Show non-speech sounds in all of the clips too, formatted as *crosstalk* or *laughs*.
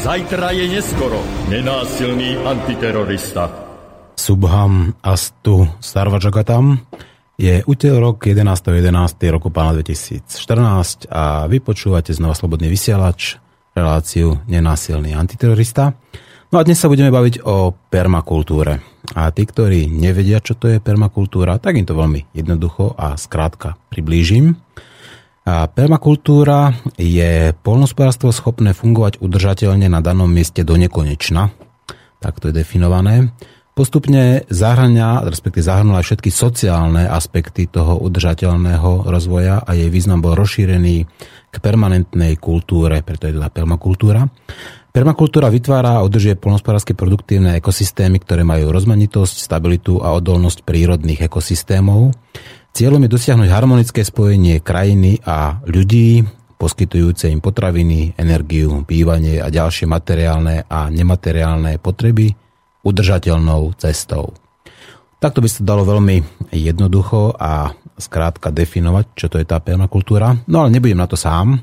Zajtra je neskoro. Nenásilný antiterorista. Subham Astu Sarvajagatam je útorok 11.11. 11. roku pána 2014 a vy počúvate znova Slobodný vysielač, reláciu Nenásilný antiterorista. No a dnes sa budeme baviť o permakultúre. A tí, ktorí nevedia, čo to je permakultúra, tak im to veľmi jednoducho a skrátka priblížim. Permakultúra je polnospodárstvo schopné fungovať udržateľne na danom mieste do nekonečna. Tak to je definované postupne zahrania, respektíve zahrnula všetky sociálne aspekty toho udržateľného rozvoja a jej význam bol rozšírený k permanentnej kultúre, preto je tá permakultúra. Permakultúra vytvára a udržuje polnospodárske produktívne ekosystémy, ktoré majú rozmanitosť, stabilitu a odolnosť prírodných ekosystémov. Cieľom je dosiahnuť harmonické spojenie krajiny a ľudí, poskytujúce im potraviny, energiu, bývanie a ďalšie materiálne a nemateriálne potreby udržateľnou cestou. Takto by sa dalo veľmi jednoducho a skrátka definovať, čo to je tá permakultúra. No ale nebudem na to sám.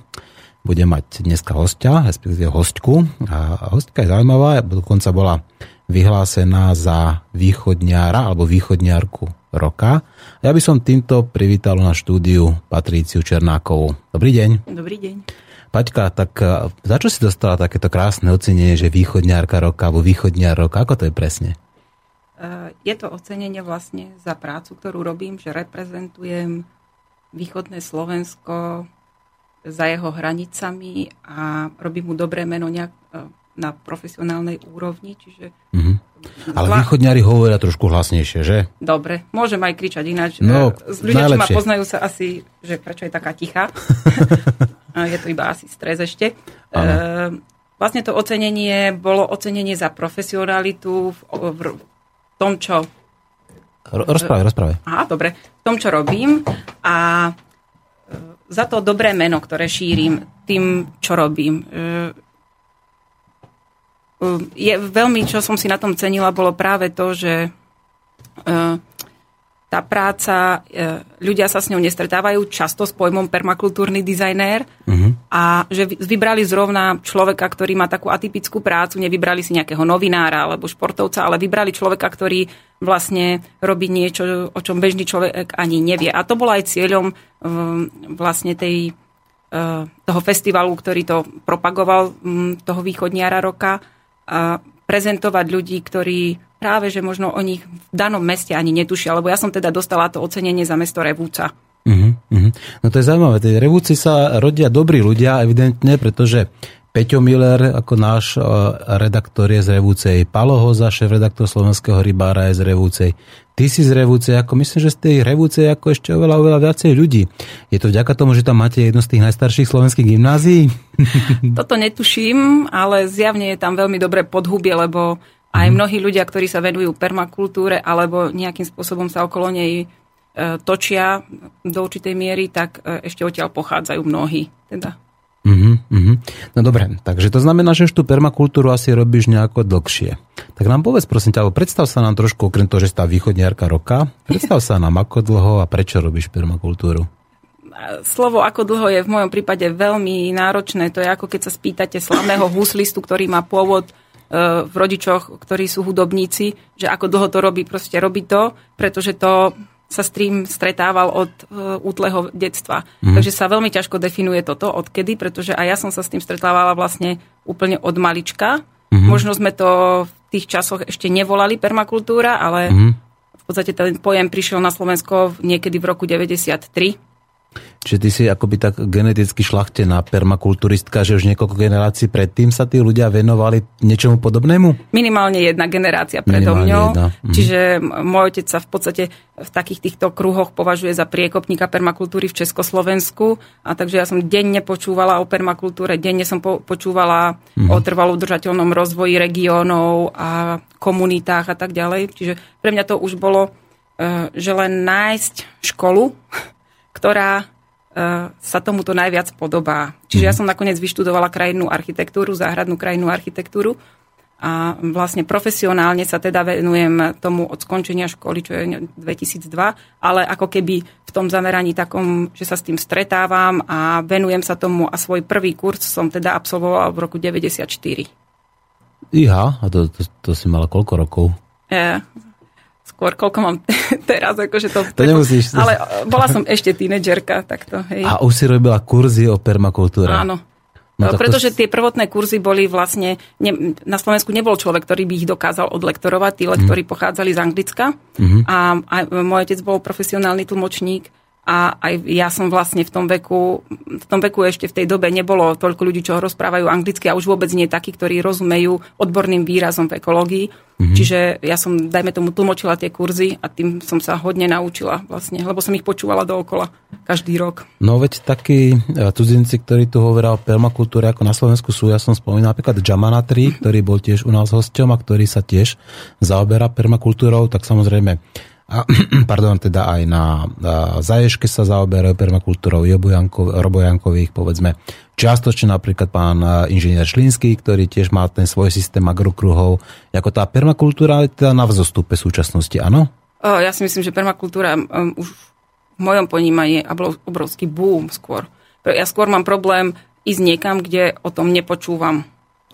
Budem mať dneska hostia, respektíve hostku. A hostka je zaujímavá, dokonca bola vyhlásená za východňára alebo východňárku roka. Ja by som týmto privítal na štúdiu Patríciu Černákovú. Dobrý deň. Dobrý deň. Paťka, tak e, za čo si dostala takéto krásne ocenenie, že východňárka roka alebo východňár roka? Ako to je presne? E, je to ocenenie vlastne za prácu, ktorú robím, že reprezentujem východné Slovensko za jeho hranicami a robím mu dobré meno nejak e, na profesionálnej úrovni. Čiže mm-hmm. Ale Zla... východňári hovoria trošku hlasnejšie, že? Dobre, môžem aj kričať ináč. No, Ľudia, čo ma poznajú, sa asi, že prečo je taká tichá. *laughs* je to iba asi stres ešte. E, vlastne to ocenenie bolo ocenenie za profesionalitu v, v tom, čo... Rozprávaj, rozprávaj. Aha, dobre. V tom, čo robím a e, za to dobré meno, ktoré šírim tým, čo robím. E, je veľmi, čo som si na tom cenila, bolo práve to, že tá práca, e, ľudia sa s ňou nestretávajú často s pojmom permakultúrny dizajnér uh-huh. a že vybrali zrovna človeka, ktorý má takú atypickú prácu, nevybrali si nejakého novinára alebo športovca, ale vybrali človeka, ktorý vlastne robí niečo, o čom bežný človek ani nevie. A to bolo aj cieľom vlastne tej, toho festivalu, ktorý to propagoval, um, toho východniara roka, a prezentovať ľudí, ktorí práve, že možno o nich v danom meste ani netušia, lebo ja som teda dostala to ocenenie za mesto Revúca. Uh-huh, uh-huh. No to je zaujímavé, tej Revúci sa rodia dobrí ľudia, evidentne, pretože Peťo Miller ako náš e, redaktor je z Revúcej, Palo Hoza, šéf-redaktor Slovenského rybára je z Revúcej. Ty si z Revúcej, ako myslím, že z tej Revúcej ako ešte oveľa, oveľa viacej ľudí. Je to vďaka tomu, že tam máte jedno z tých najstarších slovenských gymnázií? *laughs* Toto netuším, ale zjavne je tam veľmi dobré podhubie, lebo aj mhm. mnohí ľudia, ktorí sa venujú permakultúre alebo nejakým spôsobom sa okolo nej e, točia do určitej miery, tak e, ešte odtiaľ pochádzajú mnohí. Teda. Uh-huh, uh-huh. No dobre, takže to znamená, že už tú permakultúru asi robíš nejako dlhšie. Tak nám povedz prosím ťa, predstav sa nám trošku, okrem toho, že tá východniarka roka, predstav sa nám ako dlho a prečo robíš permakultúru? Slovo ako dlho je v mojom prípade veľmi náročné. To je ako keď sa spýtate slavného huslistu, ktorý má pôvod v rodičoch, ktorí sú hudobníci, že ako dlho to robí, proste robí to, pretože to sa s tým stretával od uh, útleho detstva. Mm. Takže sa veľmi ťažko definuje toto, odkedy, pretože aj ja som sa s tým stretávala vlastne úplne od malička. Mm. Možno sme to v tých časoch ešte nevolali permakultúra, ale mm. v podstate ten pojem prišiel na Slovensko niekedy v roku 93. Čiže ty si akoby tak geneticky šlachtená permakulturistka, že už niekoľko generácií predtým sa tí ľudia venovali niečomu podobnému? Minimálne jedna generácia predo Minimálne mňou. jedna, mhm. Čiže môj otec sa v podstate v takých týchto kruhoch považuje za priekopníka permakultúry v Československu. A takže ja som denne počúvala o permakultúre, denne som po, počúvala Mhm. o trvalo udržateľnom rozvoji regiónov a komunitách a tak ďalej. Čiže pre mňa to už bolo, eh, že len nájsť školu, *laughs* ktorá sa tomuto najviac podobá. Čiže ja som nakoniec vyštudovala krajinnú architektúru, záhradnú krajinnú architektúru a vlastne profesionálne sa teda venujem tomu od skončenia školy, čo je 2002, ale ako keby v tom zameraní takom, že sa s tým stretávam a venujem sa tomu a svoj prvý kurz som teda absolvovala v roku 94. Iha, a to, to, to si mala koľko rokov? E, skôr koľko mám *laughs* teraz, akože to... To nemusíš. Ale e, bola som ešte tínedžerka, takto, hej. A už si robila kurzy o permakultúre. Áno. No to Pretože tie prvotné kurzy boli vlastne, ne, na Slovensku nebol človek, ktorý by ich dokázal odlektorovať, tí lektori Mhm. pochádzali z Anglicka a, a môj otec bol profesionálny tlmočník a aj ja som vlastne v tom veku, v tom veku ešte v tej dobe nebolo toľko ľudí, čo rozprávajú anglicky a už vôbec nie takí, ktorí rozumejú odborným výrazom v ekológii. Mhm. Čiže ja som, dajme tomu, tlmočila tie kurzy a tým som sa hodne naučila vlastne, lebo som ich počúvala dookola každý rok. No veď takí e, cudzinci, ktorí tu hovoria o permakultúre ako na Slovensku sú, ja som spomínal napríklad Jamanatri, *clears throat* ktorý bol tiež u nás hosťom a ktorý sa tiež zaoberá permakultúrou, tak samozrejme a, *clears throat* pardon, teda aj na, Zaješke sa zaoberajú permakultúrou Jobo Janko, Robo Jankových, povedzme. Čiastočne napríklad pán inžinier Šlínsky, ktorý tiež má ten svoj systém agrokruhov. Ako tá permakultúra je teda na vzostupe súčasnosti, áno? Ja si myslím, že permakultúra um, už v mojom ponímaní je obro- obrovský boom skôr. Ja skôr mám problém ísť niekam, kde o tom nepočúvam.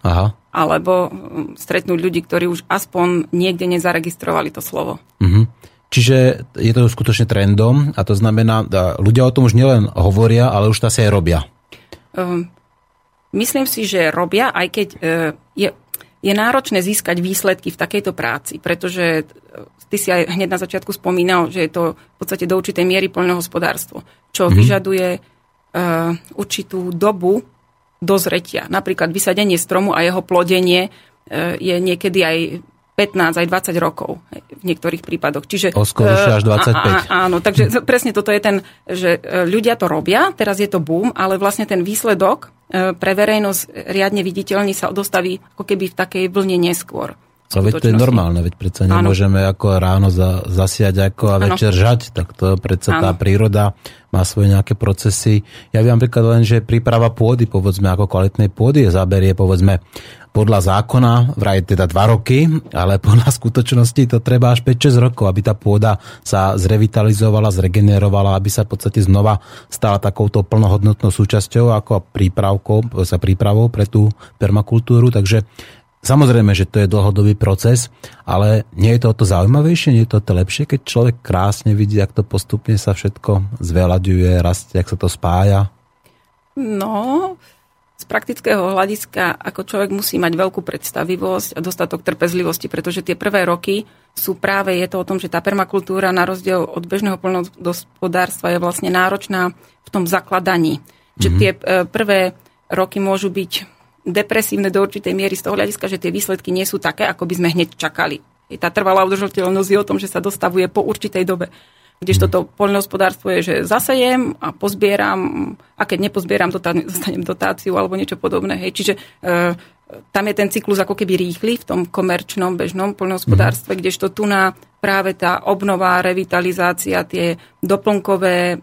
Aha. Alebo stretnúť ľudí, ktorí už aspoň niekde nezaregistrovali to slovo. Mhm. Čiže je to skutočne trendom a to znamená, ľudia o tom už nielen hovoria, ale už to asi aj robia. Um, myslím si, že robia, aj keď uh, je, je náročné získať výsledky v takejto práci, pretože uh, ty si aj hneď na začiatku spomínal, že je to v podstate do určitej miery poľnohospodárstvo, čo mm-hmm. vyžaduje uh, určitú dobu dozretia. Napríklad vysadenie stromu a jeho plodenie je niekedy aj 15, aj 20 rokov v niektorých prípadoch. Čiže, Oskoršie eh, až 25. A, a, áno, takže presne toto je ten, že eh, ľudia to robia, teraz je to boom, ale vlastne ten výsledok eh, pre verejnosť riadne viditeľný sa dostaví ako keby v takej vlne neskôr. Ale veď to je normálne, veď predsa nemôžeme ako ráno za, zasiať ako a Áno. večer žať, tak to predsa tá Áno. príroda má svoje nejaké procesy. Ja viem napríklad len, že príprava pôdy, povedzme, ako kvalitnej pôdy je zaberie, povedzme, podľa zákona, vraj teda 2 roky, ale podľa *laughs* skutočnosti to treba až 5-6 rokov, aby tá pôda sa zrevitalizovala, zregenerovala, aby sa v podstate znova stala takouto plnohodnotnou súčasťou ako prípravkou, sa prípravou pre tú permakultúru, takže Samozrejme, že to je dlhodobý proces, ale nie je to o to zaujímavejšie, nie je to o to lepšie, keď človek krásne vidí, ak to postupne sa všetko zvelaďuje, rastie, ak sa to spája. No, z praktického hľadiska, ako človek musí mať veľkú predstavivosť a dostatok trpezlivosti, pretože tie prvé roky sú práve, je to o tom, že tá permakultúra na rozdiel od bežného poľnohospodárstva je vlastne náročná v tom zakladaní. Čiže Mhm. tie e, prvé roky môžu byť depresívne do určitej miery z toho hľadiska, že tie výsledky nie sú také, ako by sme hneď čakali. I Tá trvalá udržateľnosť je o tom, že sa dostavuje po určitej dobe. Kdežto to poľnohospodárstvo je, že zasejem a pozbieram a keď nepozbieram, dostanem dotáciu alebo niečo podobné. Hej. Čiže e, tam je ten cyklus ako keby rýchly v tom komerčnom, bežnom poľnohospodárstve, kdežto tu na práve tá obnová, revitalizácia, tie doplnkové e,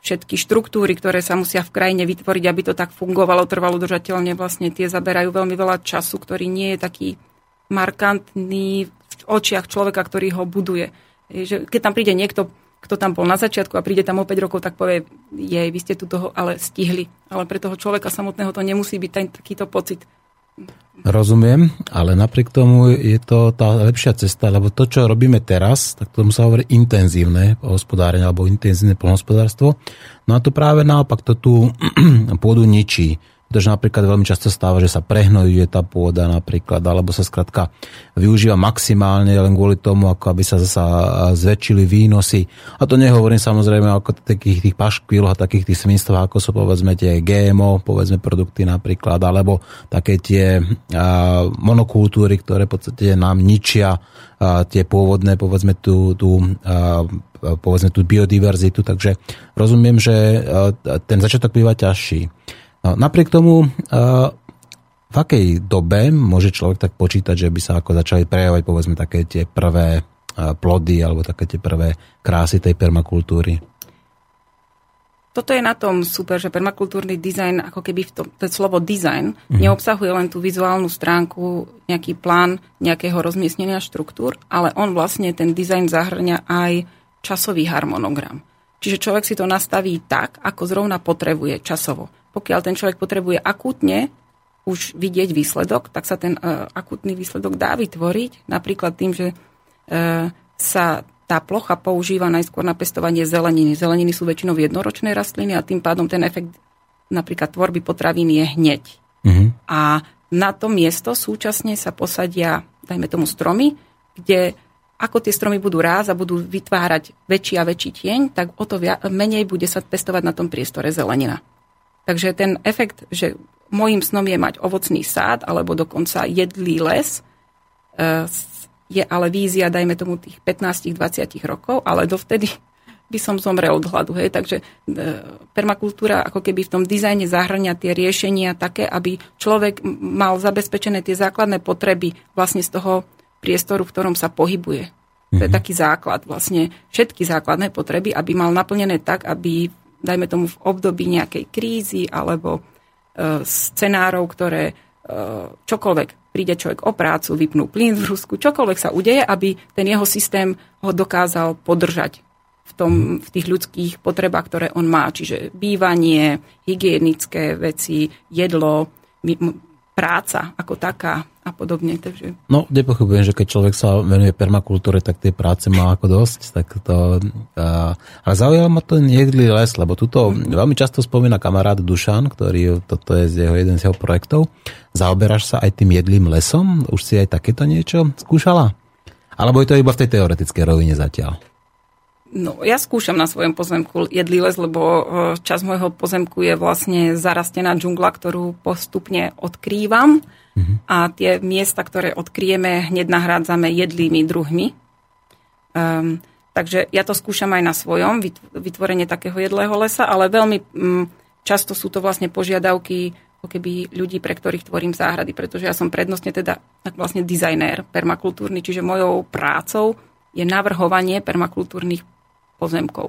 všetky štruktúry, ktoré sa musia v krajine vytvoriť, aby to tak fungovalo trvalo udržateľne, vlastne tie zaberajú veľmi veľa času, ktorý nie je taký markantný v očiach človeka, ktorý ho buduje. Keď tam príde niekto, kto tam bol na začiatku a príde tam o 5 rokov, tak povie, jej, vy ste tu toho ale stihli. Ale pre toho človeka samotného to nemusí byť ten, takýto pocit. Rozumiem, ale napriek tomu je to tá lepšia cesta, lebo to, čo robíme teraz, tak tomu sa hovorí intenzívne hospodárenie alebo intenzívne polnohospodárstvo. No a to práve naopak to tú *clears throat* pôdu ničí. Pretože napríklad veľmi často stáva, že sa prehnojuje tá pôda napríklad, alebo sa skrátka využíva maximálne len kvôli tomu, ako aby sa zasa zväčšili výnosy. A to nehovorím samozrejme o takých tých paškvíloch a takých tých svinstvách, ako sú povedzme tie GMO, povedzme produkty napríklad, alebo také tie monokultúry, ktoré v podstate nám ničia tie pôvodné, povedzme tú, tú povedzme tú biodiverzitu, takže rozumiem, že ten začiatok býva ťažší. No, napriek tomu, v akej dobe môže človek tak počítať, že by sa ako začali prejavovať povedzme také tie prvé plody alebo také tie prvé krásy tej permakultúry? Toto je na tom super, že permakultúrny dizajn, ako keby v to, to slovo dizajn, mm-hmm. neobsahuje len tú vizuálnu stránku, nejaký plán nejakého rozmiestnenia štruktúr, ale on vlastne ten dizajn zahrňa aj časový harmonogram. Čiže človek si to nastaví tak, ako zrovna potrebuje časovo pokiaľ ten človek potrebuje akútne už vidieť výsledok, tak sa ten uh, akútny výsledok dá vytvoriť napríklad tým, že uh, sa tá plocha používa najskôr na pestovanie zeleniny. Zeleniny sú väčšinou jednoročné rastliny a tým pádom ten efekt napríklad tvorby potravín je hneď. Mm-hmm. A na to miesto súčasne sa posadia, dajme tomu stromy, kde ako tie stromy budú ráz a budú vytvárať väčší a väčší tieň, tak o to menej bude sa pestovať na tom priestore zelenina. Takže ten efekt, že môjim snom je mať ovocný sád alebo dokonca jedlý les, e, je ale vízia, dajme tomu tých 15-20 rokov, ale dovtedy by som zomrel od hladu. Hej. Takže e, permakultúra ako keby v tom dizajne zahrania tie riešenia také, aby človek mal zabezpečené tie základné potreby vlastne z toho priestoru, v ktorom sa pohybuje. To je mhm. taký základ, vlastne všetky základné potreby, aby mal naplnené tak, aby dajme tomu v období nejakej krízy alebo e, scenárov, ktoré e, čokoľvek príde človek o prácu, vypnú plyn v Rusku, čokoľvek sa udeje, aby ten jeho systém ho dokázal podržať v, tom, v tých ľudských potrebách, ktoré on má. Čiže bývanie, hygienické veci, jedlo, práca ako taká a podobne. Takže... No, nepochybujem, že keď človek sa venuje permakultúre, tak tej práce má ako dosť. Tak to, uh, ale zaujal ma to niekdy les, lebo tuto veľmi často spomína kamarát Dušan, ktorý, toto je z jeho, jeden z jeho projektov. Zaoberáš sa aj tým jedlým lesom? Už si aj takéto niečo skúšala? Alebo je to iba v tej teoretickej rovine zatiaľ? No, ja skúšam na svojom pozemku jedlý les, lebo e, čas môjho pozemku je vlastne zarastená džungla, ktorú postupne odkrývam mm-hmm. a tie miesta, ktoré odkryjeme, hneď nahrádzame jedlými druhmi. Um, takže ja to skúšam aj na svojom, vytvorenie takého jedlého lesa, ale veľmi um, často sú to vlastne požiadavky ako keby ľudí, pre ktorých tvorím záhrady, pretože ja som prednostne teda vlastne dizajnér permakultúrny, čiže mojou prácou je navrhovanie permakultúrnych pozemkov.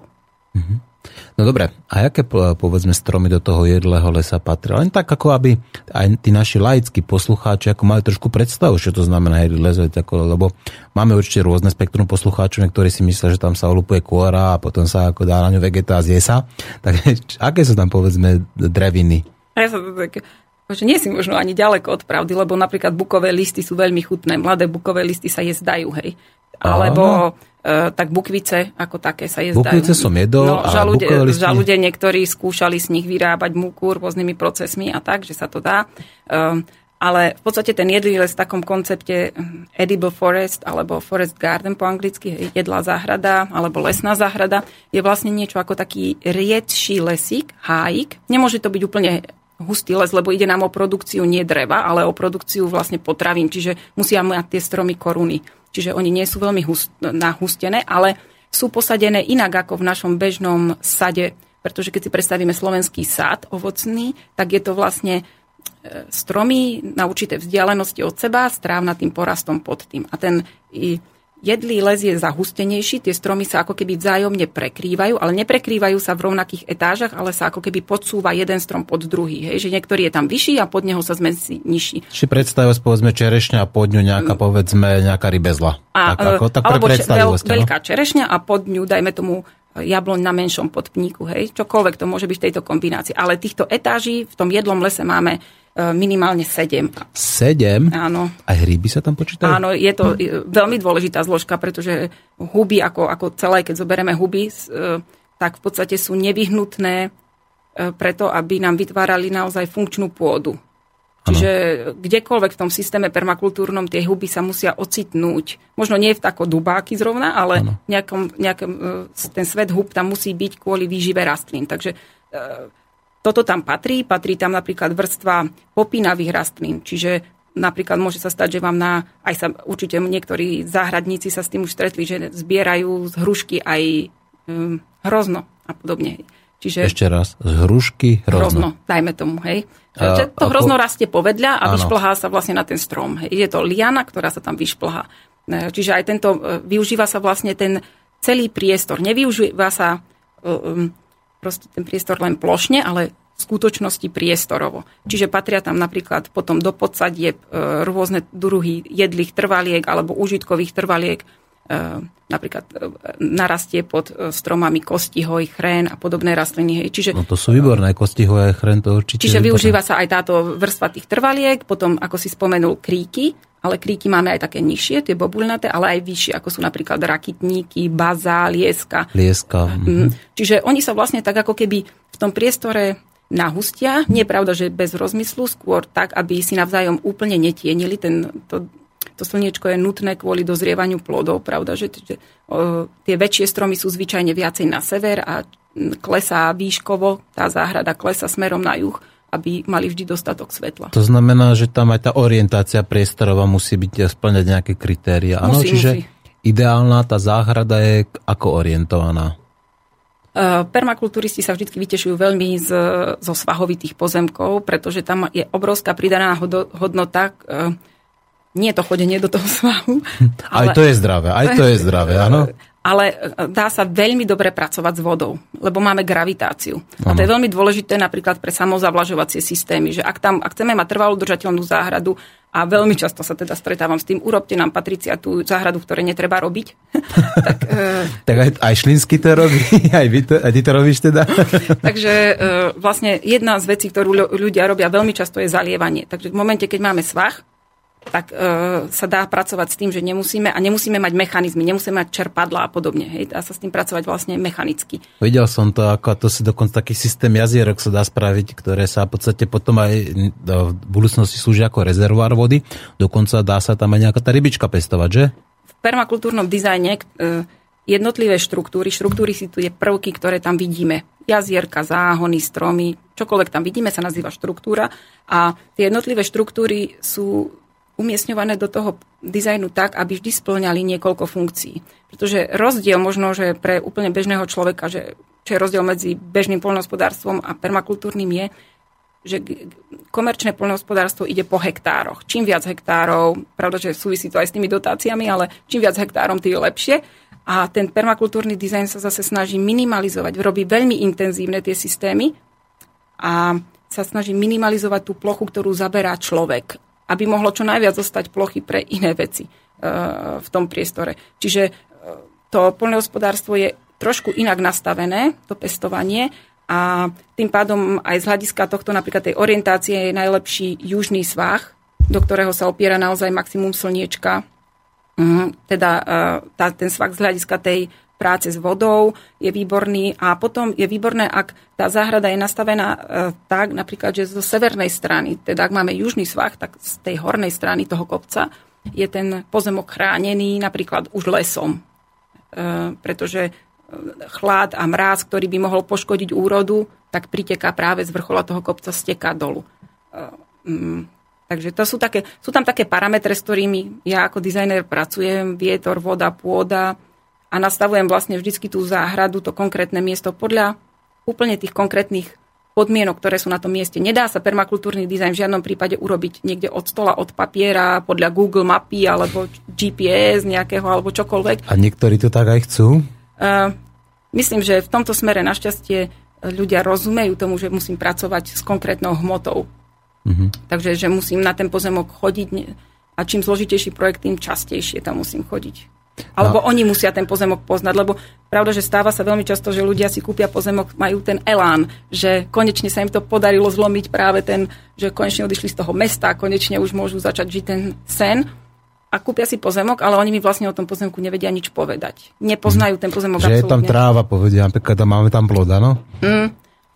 Mm-hmm. No dobre, a aké povedzme stromy do toho jedlého lesa patria? Len tak ako aby aj tí naši laickí poslucháči ako mali trošku predstavu, čo to znamená jedlý les, lebo máme určite rôzne spektrum poslucháčov, ktorí si myslia, že tam sa olupuje kôra a potom sa ako dá na ňu vegetá a zje sa. *laughs* Tak aké sú tam povedzme dreviny? Ja sa to tak, že nie si možno ani ďaleko od pravdy, lebo napríklad bukové listy sú veľmi chutné. Mladé bukové listy sa jezdajú, hej. Alebo E, tak bukvice ako také sa je Bukvice som jedol no, a žalude, žalude niektorí skúšali z nich vyrábať múku rôznymi procesmi a tak, že sa to dá. Um, ale v podstate ten jedlý les v takom koncepte hm, edible forest alebo forest garden po anglicky, jedlá záhrada alebo lesná záhrada, je vlastne niečo ako taký riedší lesík, hájik. Nemôže to byť úplne hustý les, lebo ide nám o produkciu nie dreva, ale o produkciu vlastne potravín, čiže musia mať tie stromy koruny čiže oni nie sú veľmi hust, nahustené, ale sú posadené inak ako v našom bežnom sade, pretože keď si predstavíme slovenský sad ovocný, tak je to vlastne e, stromy na určité vzdialenosti od seba, strávnatým porastom pod tým. A ten jedlý les je zahustenejší, tie stromy sa ako keby vzájomne prekrývajú, ale neprekrývajú sa v rovnakých etážach, ale sa ako keby podsúva jeden strom pod druhý. Hej? Že niektorý je tam vyšší a pod neho sa zmesí nižší. Či predstavujú povedzme čerešňa a pod ňu nejaká povedzme nejaká rybezla. A, tak, ako, tak alebo veľ, veľká čerešňa a pod ňu dajme tomu jabloň na menšom podpníku, hej, čokoľvek to môže byť v tejto kombinácii. Ale týchto etáží v tom jedlom lese máme E, minimálne 7. 7? Áno. A hríby sa tam počítajú? Áno, je to hm. veľmi dôležitá zložka, pretože huby, ako, ako celé, keď zoberieme huby, e, tak v podstate sú nevyhnutné preto, aby nám vytvárali naozaj funkčnú pôdu. Čiže ano. kdekoľvek v tom systéme permakultúrnom tie huby sa musia ocitnúť. Možno nie v tako dubáky zrovna, ale nejakom, nejakom, e, ten svet hub tam musí byť kvôli výžive rastlín. Takže e, toto tam patrí. Patrí tam napríklad vrstva popínavých rastlín. Čiže napríklad môže sa stať, že vám na, aj sa určite niektorí záhradníci sa s tým už stretli, že zbierajú z hrušky aj um, hrozno a podobne. Čiže, Ešte raz, z hrušky hrozno. hrozno dajme tomu, hej. A, to ako... hrozno rastie povedľa a vyšplhá sa vlastne na ten strom. Hej. Je to liana, ktorá sa tam vyšplhá. E, čiže aj tento, e, využíva sa vlastne ten celý priestor. Nevyužíva sa um, proste ten priestor len plošne, ale v skutočnosti priestorovo. Čiže patria tam napríklad potom do podsadieb rôzne druhy jedlých trvaliek alebo užitkových trvaliek, E, napríklad e, narastie pod e, stromami kostihoj, chrén a podobné rastliny. Hej. Čiže, no to sú výborné kostihoj a chrén, to určite. Čiže využíva sa aj táto vrstva tých trvaliek, potom, ako si spomenul, kríky, ale kríky máme aj také nižšie, tie bobulnaté, ale aj vyššie, ako sú napríklad rakitníky, baza, lieska. Lieska. Mhm. Čiže oni sa vlastne tak ako keby v tom priestore nahustia. Nie je pravda, že bez rozmyslu, skôr tak, aby si navzájom úplne netienili ten, to to slniečko je nutné kvôli dozrievaniu plodov, pravda, že, tie väčšie stromy sú zvyčajne viacej na sever a klesá výškovo, tá záhrada klesa smerom na juh, aby mali vždy dostatok svetla. To znamená, že tam aj tá orientácia priestorová musí byť splňať nejaké kritéria. Áno, čiže musí. ideálna tá záhrada je ako orientovaná? Permakulturisti sa vždy vytešujú veľmi z, zo svahovitých pozemkov, pretože tam je obrovská pridaná hodnota nie to chodenie do toho svahu. Ale, aj to je zdravé, aj to je zdravé, áno. Ale e, dá sa veľmi dobre pracovať s vodou, lebo máme gravitáciu. Ano. A to je veľmi dôležité napríklad pre samozavlažovacie systémy, že ak tam ak chceme mať trvalú držateľnú záhradu, a veľmi často sa teda stretávam s tým, urobte nám Patricia tú záhradu, v ktorej netreba robiť. *laughs* tak uh, tak aj, aj Šlinsky to robí, *laughs* aj, vy to, aj ty to robíš teda. *laughs* Takže uh, vlastne jedna z vecí, ktorú ľudia robia veľmi často je zalievanie. Takže v momente, keď máme svah, tak e, sa dá pracovať s tým, že nemusíme a nemusíme mať mechanizmy, nemusíme mať čerpadla a podobne. Hej, dá sa s tým pracovať vlastne mechanicky. Videl som to, ako to si dokonca taký systém jazierok sa dá spraviť, ktoré sa v podstate potom aj v budúcnosti slúžia ako rezervoár vody. Dokonca dá sa tam aj nejaká tá rybička pestovať, že? V permakultúrnom dizajne e, jednotlivé štruktúry, štruktúry si tu je prvky, ktoré tam vidíme. Jazierka, záhony, stromy, čokoľvek tam vidíme, sa nazýva štruktúra. A tie jednotlivé štruktúry sú umiestňované do toho dizajnu tak, aby vždy splňali niekoľko funkcií. Pretože rozdiel možno, že pre úplne bežného človeka, že čo je rozdiel medzi bežným poľnohospodárstvom a permakultúrnym je, že komerčné poľnohospodárstvo ide po hektároch. Čím viac hektárov, pravda, že súvisí to aj s tými dotáciami, ale čím viac hektárom, tým lepšie. A ten permakultúrny dizajn sa zase snaží minimalizovať, robí veľmi intenzívne tie systémy a sa snaží minimalizovať tú plochu, ktorú zaberá človek aby mohlo čo najviac zostať plochy pre iné veci e, v tom priestore. Čiže e, to poľnohospodárstvo je trošku inak nastavené, to pestovanie, a tým pádom aj z hľadiska tohto napríklad tej orientácie je najlepší južný svah, do ktorého sa opiera naozaj maximum slniečka. Mhm, teda e, tá, ten svah z hľadiska tej práce s vodou je výborný. A potom je výborné, ak tá záhrada je nastavená e, tak, napríklad, že zo severnej strany, teda ak máme južný svah, tak z tej hornej strany toho kopca je ten pozemok chránený napríklad už lesom, e, pretože e, chlad a mráz, ktorý by mohol poškodiť úrodu, tak priteká práve z vrchola toho kopca, steká dolu. Mm, takže to sú, také, sú tam také parametre, s ktorými ja ako dizajner pracujem, vietor, voda, pôda, a nastavujem vlastne vždycky tú záhradu, to konkrétne miesto podľa úplne tých konkrétnych podmienok, ktoré sú na tom mieste. Nedá sa permakultúrny dizajn v žiadnom prípade urobiť niekde od stola, od papiera, podľa Google mapy alebo GPS nejakého alebo čokoľvek. A niektorí to tak aj chcú? Uh, myslím, že v tomto smere našťastie ľudia rozumejú tomu, že musím pracovať s konkrétnou hmotou. Uh-huh. Takže, že musím na ten pozemok chodiť a čím zložitejší projekt, tým častejšie tam musím chodiť. Alebo no. oni musia ten pozemok poznať, lebo pravda, že stáva sa veľmi často, že ľudia si kúpia pozemok, majú ten elán, že konečne sa im to podarilo zlomiť práve ten, že konečne odišli z toho mesta, konečne už môžu začať žiť ten sen a kúpia si pozemok, ale oni mi vlastne o tom pozemku nevedia nič povedať. Nepoznajú ten pozemok Že absolútne. je tam tráva, povedia, napríklad máme tam ploda, no? Mm.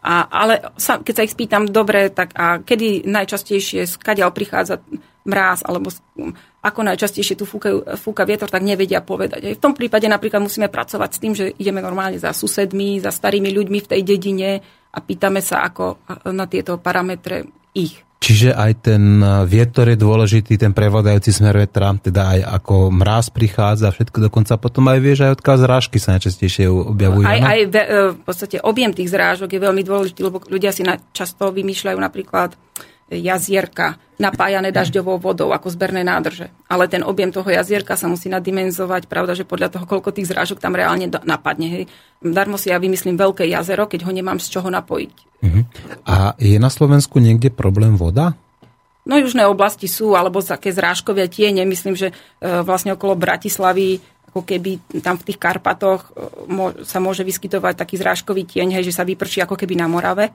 A, ale sa, keď sa ich spýtam, dobre, tak a kedy najčastejšie, skadiaľ prichádza mráz, alebo ako najčastejšie tu fúka, fúka vietor, tak nevedia povedať. V tom prípade napríklad musíme pracovať s tým, že ideme normálne za susedmi, za starými ľuďmi v tej dedine a pýtame sa ako na tieto parametre ich. Čiže aj ten vietor je dôležitý, ten prevládajúci smer vetra, teda aj ako mráz prichádza, všetko dokonca potom aj vieš, aj odkaz zrážky sa najčastejšie objavujú. Aj, aj ve, e, v podstate objem tých zrážok je veľmi dôležitý, lebo ľudia si na, často vymýšľajú napríklad jazierka napájané dažďovou vodou ako zberné nádrže. Ale ten objem toho jazierka sa musí nadimenzovať, pravda, že podľa toho, koľko tých zrážok tam reálne napadne. Hej. Darmo si ja vymyslím veľké jazero, keď ho nemám z čoho napojiť. Uh-huh. A je na Slovensku niekde problém voda? No južné oblasti sú, alebo také zrážkové tiene. Myslím, že e, vlastne okolo Bratislavy ako keby tam v tých Karpatoch e, sa môže vyskytovať taký zrážkový tieň, hej, že sa vyprší ako keby na Morave.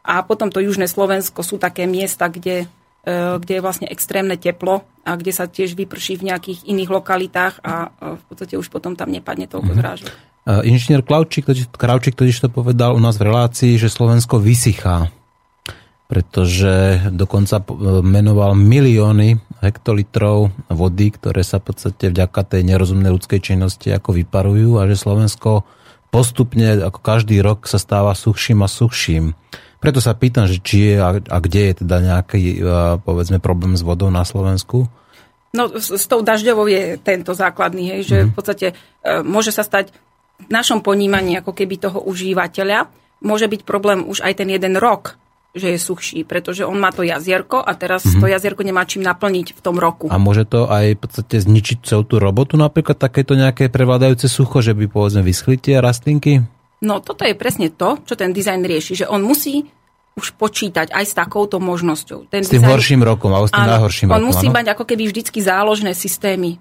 A potom to južné Slovensko sú také miesta, kde, e, kde je vlastne extrémne teplo a kde sa tiež vyprší v nejakých iných lokalitách a v podstate už potom tam nepadne toľko mhm. zrážok. Uh, inžinier Kravčík, Kravčík totiž to povedal u nás v relácii, že Slovensko vysychá, pretože dokonca menoval milióny hektolitrov vody, ktoré sa v podstate vďaka tej nerozumnej ľudskej činnosti ako vyparujú a že Slovensko postupne ako každý rok sa stáva suchším a suchším. Preto sa pýtam, že či je a, a kde je teda nejaký, povedzme, problém s vodou na Slovensku? No s, s tou dažďovou je tento základný, hej, že mm. v podstate e, môže sa stať v našom ponímaní ako keby toho užívateľa, môže byť problém už aj ten jeden rok, že je suchší, pretože on má to jazierko a teraz mm-hmm. to jazierko nemá čím naplniť v tom roku. A môže to aj v podstate zničiť celú tú robotu, napríklad takéto nejaké prevládajúce sucho, že by povedzme vyschli tie rastlinky? No toto je presne to, čo ten dizajn rieši, že on musí už počítať aj s takouto možnosťou. Ten s tým dizajn, horším rokom, alebo s tým áno, najhorším on rokom. musí áno? mať ako keby vždycky záložné systémy.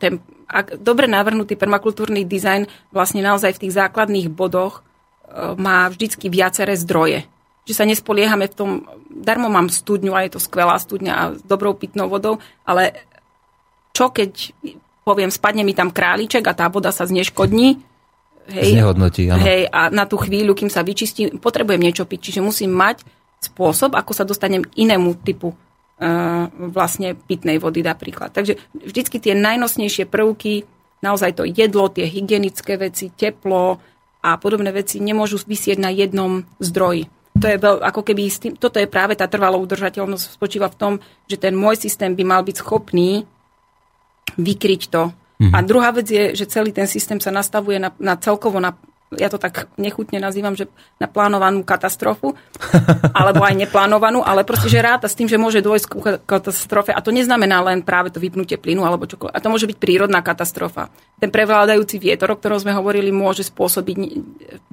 Ten, ak dobre navrhnutý permakultúrny dizajn vlastne naozaj v tých základných bodoch e, má vždycky viaceré zdroje. Že sa nespoliehame v tom, darmo mám studňu a je to skvelá studňa a s dobrou pitnou vodou, ale čo keď poviem, spadne mi tam králiček a tá voda sa zneškodní, Hej, Znehodnotí, áno. Hej, a na tú chvíľu, kým sa vyčistí, potrebujem niečo piť. Čiže musím mať spôsob, ako sa dostanem k inému typu uh, vlastne pitnej vody napríklad. Takže vždycky tie najnosnejšie prvky, naozaj to jedlo, tie hygienické veci, teplo a podobné veci nemôžu vysieť na jednom zdroji. To je veľ, ako keby, tým, toto je práve tá trvalá udržateľnosť, spočíva v tom, že ten môj systém by mal byť schopný vykryť to, Mm-hmm. A druhá vec je, že celý ten systém sa nastavuje na, na celkovo na ja to tak nechutne nazývam, že na plánovanú katastrofu, *laughs* alebo aj neplánovanú, ale proste, že ráta s tým, že môže dôjsť k katastrofe. A to neznamená len práve to vypnutie plynu alebo čokoľvek. A to môže byť prírodná katastrofa. Ten prevládajúci vietor, o ktorom sme hovorili, môže spôsobiť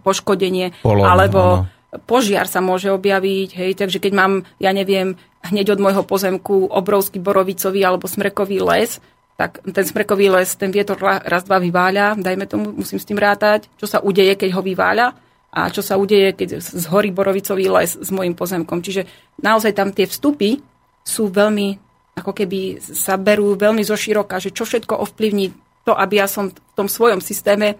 poškodenie, Polom, alebo áno. požiar sa môže objaviť. Hej, takže keď mám, ja neviem, hneď od môjho pozemku obrovský borovicový alebo smrekový les, tak ten smrekový les, ten vietor raz, dva vyváľa, dajme tomu, musím s tým rátať, čo sa udeje, keď ho vyváľa a čo sa udeje, keď zhorí borovicový les s môjim pozemkom. Čiže naozaj tam tie vstupy sú veľmi, ako keby sa berú veľmi zoširoka, že čo všetko ovplyvní to, aby ja som v tom svojom systéme e,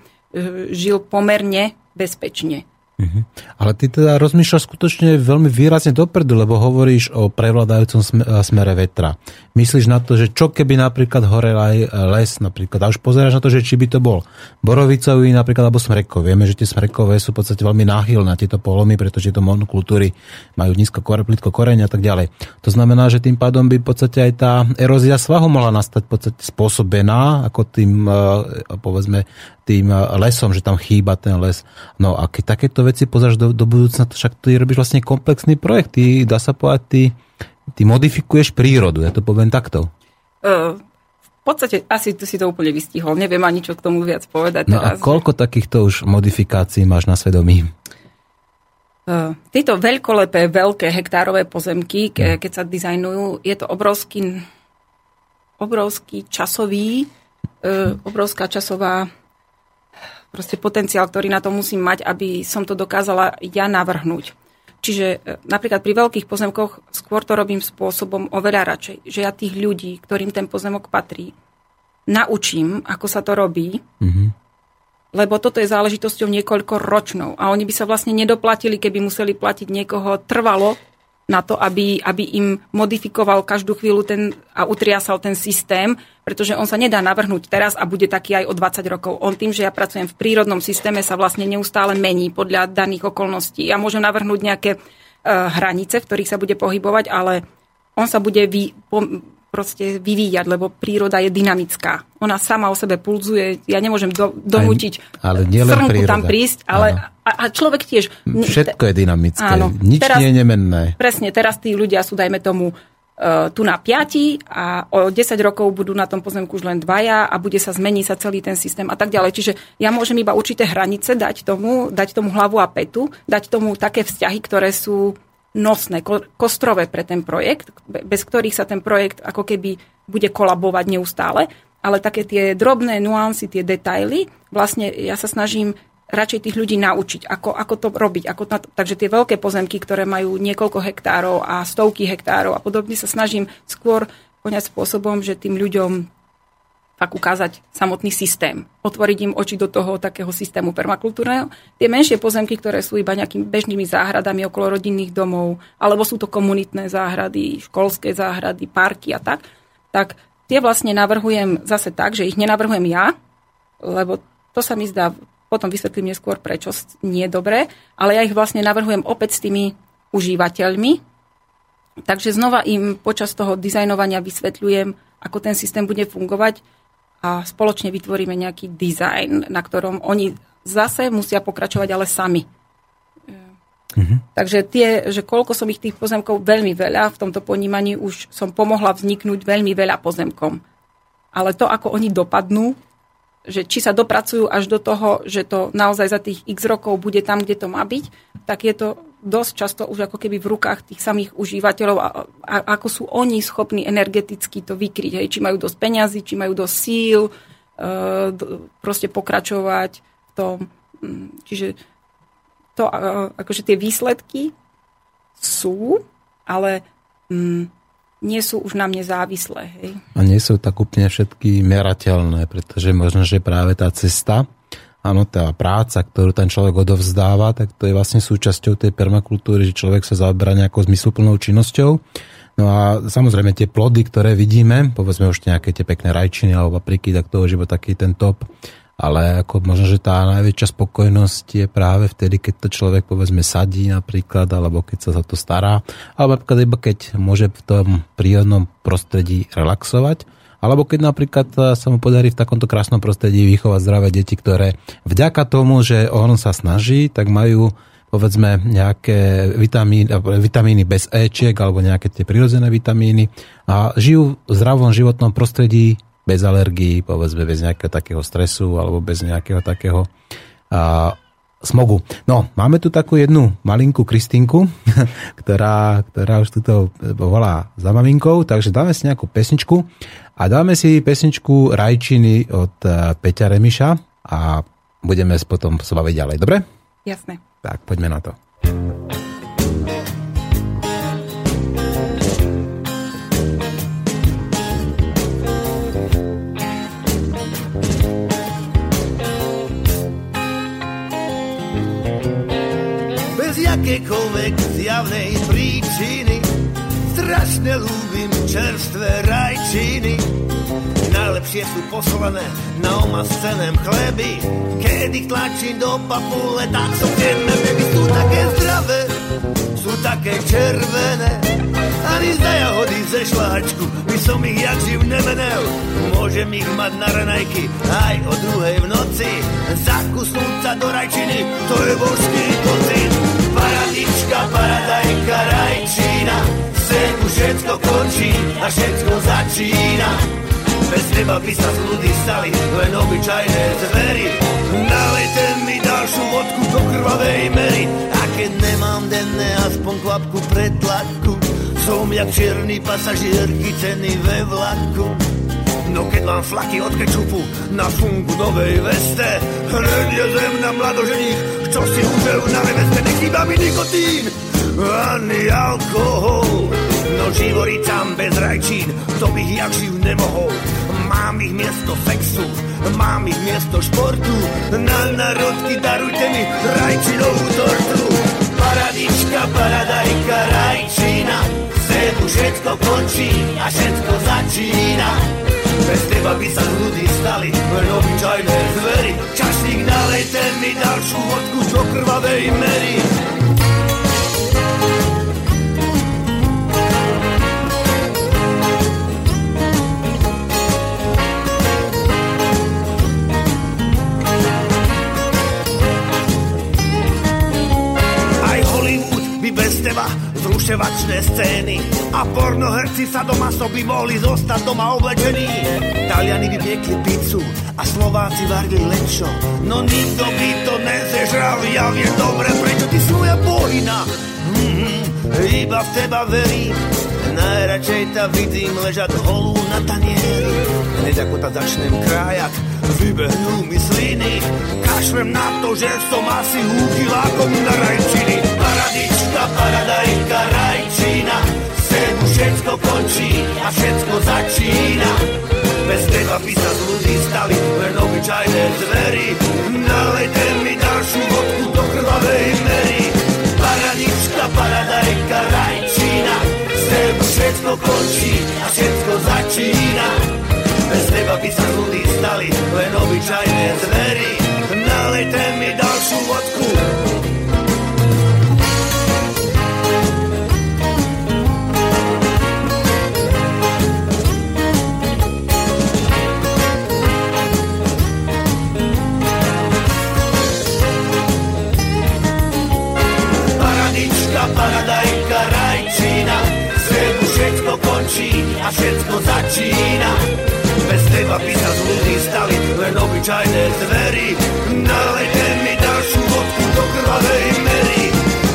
žil pomerne bezpečne. Uh-huh. Ale ty teda rozmýšľaš skutočne veľmi výrazne dopredu, lebo hovoríš o prevládajúcom smere vetra. Myslíš na to, že čo keby napríklad horel aj les napríklad, a už pozeráš na to, že či by to bol borovicový napríklad, alebo smrekov. Vieme, že tie smrekové sú v podstate veľmi náchylné na tieto polomy, pretože tieto monokultúry majú nízko plitko koreň a tak ďalej. To znamená, že tým pádom by v podstate aj tá erózia svahu mohla nastať v podstate spôsobená ako tým, eh, povedzme, tým eh, lesom, že tam chýba ten les. No a keď takéto veci pozráš do, do budúcna, však ty robíš vlastne komplexný projekt. Ty, dá sa povedať, ty, ty modifikuješ prírodu. Ja to poviem takto. Uh, v podstate asi si to úplne vystihol. Neviem ani čo k tomu viac povedať. No teraz. a koľko takýchto už modifikácií máš na svedomí? Uh, tieto veľkolepé, veľké hektárové pozemky, ke, keď sa dizajnujú, je to obrovský, obrovský časový, uh, obrovská časová proste potenciál, ktorý na to musím mať, aby som to dokázala ja navrhnúť. Čiže e, napríklad pri veľkých pozemkoch skôr to robím spôsobom oveľa radšej, že ja tých ľudí, ktorým ten pozemok patrí, naučím, ako sa to robí. Mm-hmm. lebo toto je záležitosťou niekoľko ročnou a oni by sa vlastne nedoplatili, keby museli platiť niekoho trvalo na to, aby, aby im modifikoval každú chvíľu ten, a utriasal ten systém, pretože on sa nedá navrhnúť teraz a bude taký aj o 20 rokov. On tým, že ja pracujem v prírodnom systéme, sa vlastne neustále mení podľa daných okolností. Ja môžem navrhnúť nejaké uh, hranice, v ktorých sa bude pohybovať, ale on sa bude vy, po, proste vyvíjať, lebo príroda je dynamická. Ona sama o sebe pulzuje, ja nemôžem do, donútiť ale srnku príroda. tam prísť, ale a, a človek tiež... Všetko je dynamické, áno, nič teraz, nie je nemenné. Presne, teraz tí ľudia sú, dajme tomu, uh, tu na piati a o 10 rokov budú na tom pozemku už len dvaja a bude sa zmeniť sa celý ten systém a tak ďalej. Čiže ja môžem iba určité hranice dať tomu, dať tomu hlavu a petu, dať tomu také vzťahy, ktoré sú nosné, kostrové pre ten projekt, bez ktorých sa ten projekt ako keby bude kolabovať neustále, ale také tie drobné nuancy, tie detaily, vlastne ja sa snažím radšej tých ľudí naučiť, ako, ako to robiť. Ako na to, takže tie veľké pozemky, ktoré majú niekoľko hektárov a stovky hektárov a podobne sa snažím skôr poňať spôsobom, že tým ľuďom fakt ukázať samotný systém. Otvoriť im oči do toho takého systému permakultúrneho. Tie menšie pozemky, ktoré sú iba nejakými bežnými záhradami okolo rodinných domov, alebo sú to komunitné záhrady, školské záhrady, parky a tak, tak tie vlastne navrhujem zase tak, že ich nenavrhujem ja, lebo to sa mi zdá, potom vysvetlím neskôr, prečo nie je dobré, ale ja ich vlastne navrhujem opäť s tými užívateľmi. Takže znova im počas toho dizajnovania vysvetľujem, ako ten systém bude fungovať, a spoločne vytvoríme nejaký dizajn, na ktorom oni zase musia pokračovať, ale sami. Mm-hmm. Takže tie, že koľko som ich tých pozemkov, veľmi veľa, v tomto ponímaní už som pomohla vzniknúť veľmi veľa pozemkom. Ale to, ako oni dopadnú, že či sa dopracujú až do toho, že to naozaj za tých x rokov bude tam, kde to má byť, tak je to dosť často už ako keby v rukách tých samých užívateľov a, a ako sú oni schopní energeticky to vykryť. Hej, či majú dosť peňazí, či majú dosť síl, e, proste pokračovať v tom. Mm, čiže to, e, akože tie výsledky sú, ale mm, nie sú už na mne závislé. Hej. A nie sú tak úplne všetky merateľné, pretože možno, že práve tá cesta áno, tá práca, ktorú ten človek odovzdáva, tak to je vlastne súčasťou tej permakultúry, že človek sa zaoberá nejakou zmysluplnou činnosťou. No a samozrejme tie plody, ktoré vidíme, povedzme už nejaké tie pekné rajčiny alebo papriky, tak to už je taký ten top. Ale ako možno, že tá najväčšia spokojnosť je práve vtedy, keď to človek povedzme sadí napríklad, alebo keď sa za to stará, alebo napríklad iba keď môže v tom prírodnom prostredí relaxovať alebo keď napríklad e, sa mu podarí v takomto krásnom prostredí vychovať zdravé deti, ktoré vďaka tomu, že on sa snaží, tak majú povedzme nejaké vitamíny, vitamíny bez Ečiek alebo nejaké tie prirodzené vitamíny a žijú v zdravom životnom prostredí bez alergií, povedzme bez nejakého takého stresu alebo bez nejakého takého a, smogu. No, máme tu takú jednu malinkú Kristinku, *laughs* ktorá, ktorá už tuto volá za maminkou, takže dáme si nejakú pesničku a dáme si pesničku Rajčiny od eh, Peťa Remiša a budeme potom sa baviť ďalej. Dobre? Jasné. Tak, poďme na to. Bez jakékoľvek zjavnej príčiny strašne ľúbim čerstvé rajčiny. Najlepšie sú poslané na omasceném chleby. Kedy tlačím do papule, tak som denne, baby, sú také zdravé, sú také červené. Ani za jahody ze šláčku, by som ich jak živ nemenel. Môžem ich mať na ranajky aj o druhej v noci. Zakusnúť sa do rajčiny, to je božský pocit. Paradička, paradajka, rajčina, sem už všetko končí a všetko začína. Bez teba by sa z ľudí stali len obyčajné zvery. Nalejte mi ďalšiu vodku do krvavej mery. A keď nemám denné aspoň kvapku pretlaku, som jak čierny pasažier chycený ve vlaku. No keď mám flaky od kečupu na fungu novej veste, hneď je zem na mladoženích, čo si užel na reveste, nechýba mi nikotín ani alkohol. No živoričam bez rajčín, to bych jak živ nemohol. Mám ich miesto sexu, mám ich miesto športu. Na narodky darujte mi rajčinovú tortu. Paradička, paradajka, rajčina, sedu všetko končí a všetko začína. Bez teba by sa ľudí stali len obyčajné zvery. Čašník nalejte mi ďalšiu vodku do krvavej mery. bez teba zruševačné scény a pornoherci sa doma soby mohli zostať doma oblečení. Taliani by piekli pizzu a Slováci varili lečo, no nikto by to nezežral, ja viem dobre, prečo ty si moja bojina. Mm-hmm, iba v teba verím, najradšej ta vidím ležať holú na tanieri. Hneď ako ta začnem krájať, vybehnú mi sliny, kašlem na to, že som asi úkilákom na rajčiny. Paradička, paradajka, rajčina, sebu všetko končí a všetko začína. Bez teba by sa z ľudí stali len obyčajné zvery. Nalejte mi ďalšiu vodku do krvavej mery. Paradička, paradajka, rajčina, sebu všetko končí a všetko začína. Bez teba by sa z ľudí stali len obyčajné zvery. Nalejte mi ďalšiu vodku. Paradajka, rajčina. Svetu všetko končí a všetko začína teba z ľudí stali len obyčajné zvery Nalejte mi ďalšiu vodku do krvavej mery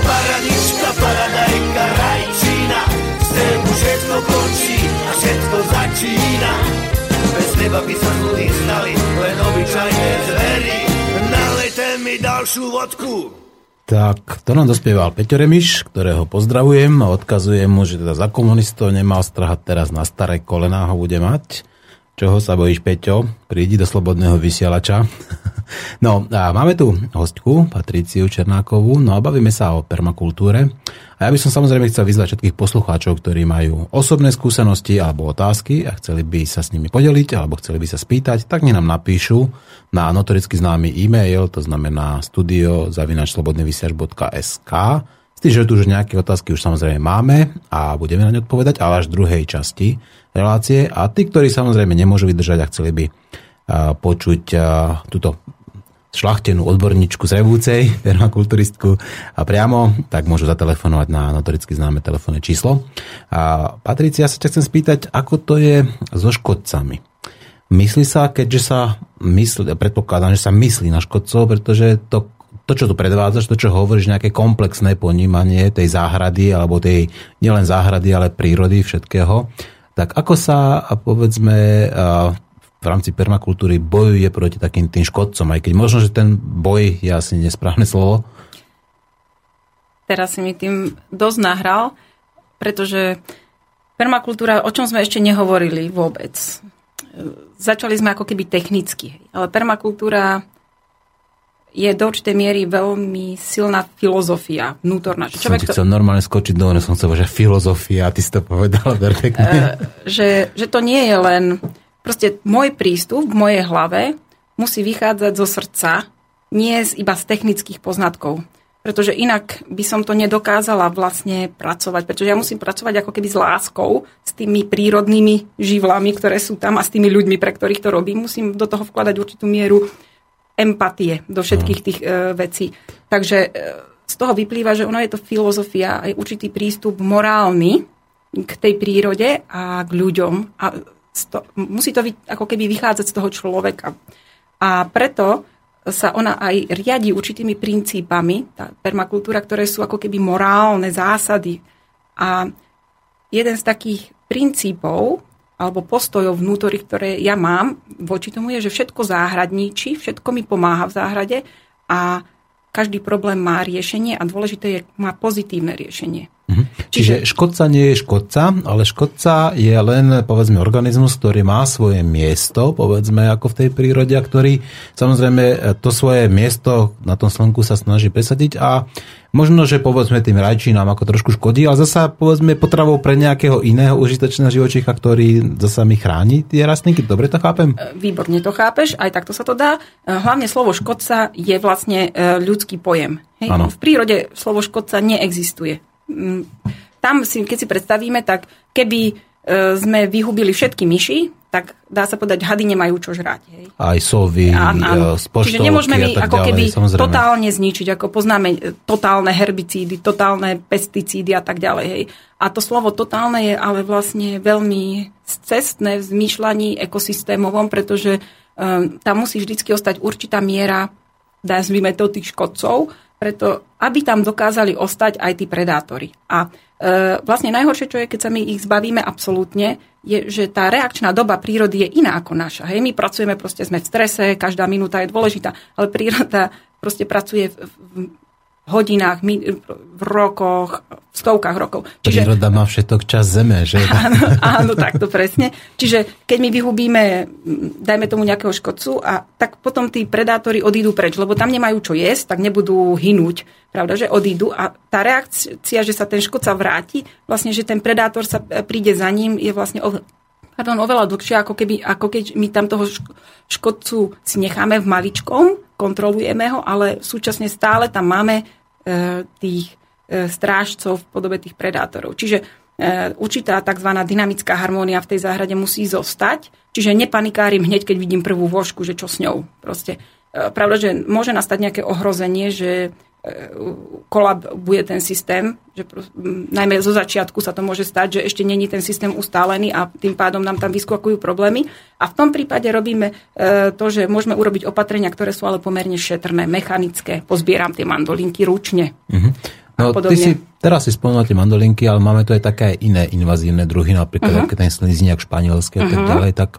Paradička, paradajka, rajčina Svetu všetko končí a všetko začína Bez teba by sa ľudí stali len obyčajné zvery Nalejte mi ďalšiu vodku. Tak to nám dospieval Peťo Remiš, ktorého pozdravujem a odkazujem mu, že teda za komunistov nemal strahať teraz na staré kolená ho bude mať. Čoho sa bojíš, Peťo? Prídi do slobodného vysielača. *laughs* no a máme tu hostku, Patriciu Černákovú, no a bavíme sa o permakultúre. A ja by som samozrejme chcel vyzvať všetkých poslucháčov, ktorí majú osobné skúsenosti alebo otázky a chceli by sa s nimi podeliť alebo chceli by sa spýtať, tak nám napíšu na notoricky známy e-mail, to znamená studio zavinačslobodnyvysiač.sk s tým, že tu už nejaké otázky už samozrejme máme a budeme na ne odpovedať, ale až v druhej časti relácie. A tí, ktorí samozrejme nemôžu vydržať a chceli by počuť túto šlachtenú odborníčku z Revúcej, *laughs* permakulturistku a priamo, tak môžu zatelefonovať na notoricky známe telefónne číslo. A Patricia, sa ťa chcem spýtať, ako to je so škodcami. Myslí sa, keďže sa myslí, predpokladám, že sa myslí na škodcov, pretože to, to, čo tu predvádzaš, to, čo hovoríš, nejaké komplexné ponímanie tej záhrady, alebo tej nielen záhrady, ale prírody, všetkého, tak ako sa, povedzme, v rámci permakultúry bojuje proti takým tým škodcom, aj keď možno, že ten boj je asi nesprávne slovo? Teraz si mi tým dosť nahral, pretože permakultúra, o čom sme ešte nehovorili vôbec. Začali sme ako keby technicky, ale permakultúra je do určitej miery veľmi silná filozofia vnútorná. Som ti chcel normálne skočiť do som chcel, že filozofia, ty si to povedala *laughs* perfektne. Uh, že, že to nie je len Proste môj prístup v mojej hlave musí vychádzať zo srdca, nie iba z technických poznatkov. Pretože inak by som to nedokázala vlastne pracovať. Pretože ja musím pracovať ako keby s láskou, s tými prírodnými živlami, ktoré sú tam a s tými ľuďmi, pre ktorých to robím. Musím do toho vkladať určitú mieru empatie do všetkých tých e, vecí. Takže e, z toho vyplýva, že ono je to filozofia aj určitý prístup morálny k tej prírode a k ľuďom. A to, musí to ako keby vychádzať z toho človeka. A preto sa ona aj riadi určitými princípami, tá permakultúra, ktoré sú ako keby morálne zásady. A jeden z takých princípov alebo postojov vnútory, ktoré ja mám voči tomu je, že všetko záhradníči, všetko mi pomáha v záhrade a každý problém má riešenie a dôležité je, má pozitívne riešenie. Mhm. Čiže škodca nie je škodca, ale škodca je len, povedzme, organizmus, ktorý má svoje miesto, povedzme, ako v tej prírode, a ktorý samozrejme to svoje miesto na tom slnku sa snaží presadiť a možno, že povedzme tým rajčinám ako trošku škodí, ale zasa povedzme potravou pre nejakého iného užitočného živočícha, ktorý zasa mi chráni tie rastlinky. Dobre to chápem? Výborne to chápeš, aj takto sa to dá. Hlavne slovo škodca je vlastne e, ľudský pojem. Hej? V prírode slovo škodca neexistuje. Mm, tam si, keď si predstavíme, tak keby e, sme vyhubili všetky myši, tak dá sa povedať, hady nemajú čo žrať. Hej. Aj sovy, áno, Čiže nemôžeme my ako ďalej, keby samozrejme. totálne zničiť, ako poznáme e, totálne herbicídy, totálne pesticídy a tak ďalej. Hej. A to slovo totálne je ale vlastne veľmi cestné v zmýšľaní ekosystémovom, pretože um, tam musí vždy ostať určitá miera, nazvime to tých škodcov, preto aby tam dokázali ostať aj tí predátori. A e, vlastne najhoršie, čo je, keď sa my ich zbavíme absolútne, je, že tá reakčná doba prírody je iná ako naša. Hej, my pracujeme, proste sme v strese, každá minúta je dôležitá, ale príroda *laughs* proste pracuje v, v hodinách, v rokoch, v stovkách rokov. Čiže, Príroda má všetok čas zeme, že? *laughs* Áno, áno, takto presne. Čiže keď my vyhubíme, dajme tomu nejakého škodcu, a tak potom tí predátori odídu preč, lebo tam nemajú čo jesť, tak nebudú hynúť, pravda, že odídu. A tá reakcia, že sa ten škodca vráti, vlastne, že ten predátor sa e, príde za ním, je vlastne pardon, oveľa dlhšie, ako, keby, ako keď my tam toho škodcu si necháme v maličkom, kontrolujeme ho, ale súčasne stále tam máme e, tých e, strážcov v podobe tých predátorov. Čiže e, určitá tzv. dynamická harmónia v tej záhrade musí zostať, čiže nepanikárim hneď, keď vidím prvú vošku, že čo s ňou. Proste, pravda, že môže nastať nejaké ohrozenie, že kolabuje ten systém, že najmä zo začiatku sa to môže stať, že ešte není ten systém ustálený a tým pádom nám tam vyskakujú problémy. A v tom prípade robíme e, to, že môžeme urobiť opatrenia, ktoré sú ale pomerne šetrné, mechanické. Pozbieram tie mandolinky ručne. Uh-huh. No, ty si, teraz si spomenul tie mandolinky, ale máme tu aj také iné invazívne druhy, napríklad uh-huh. ten slizniak španielský a tak uh-huh. ďalej, tak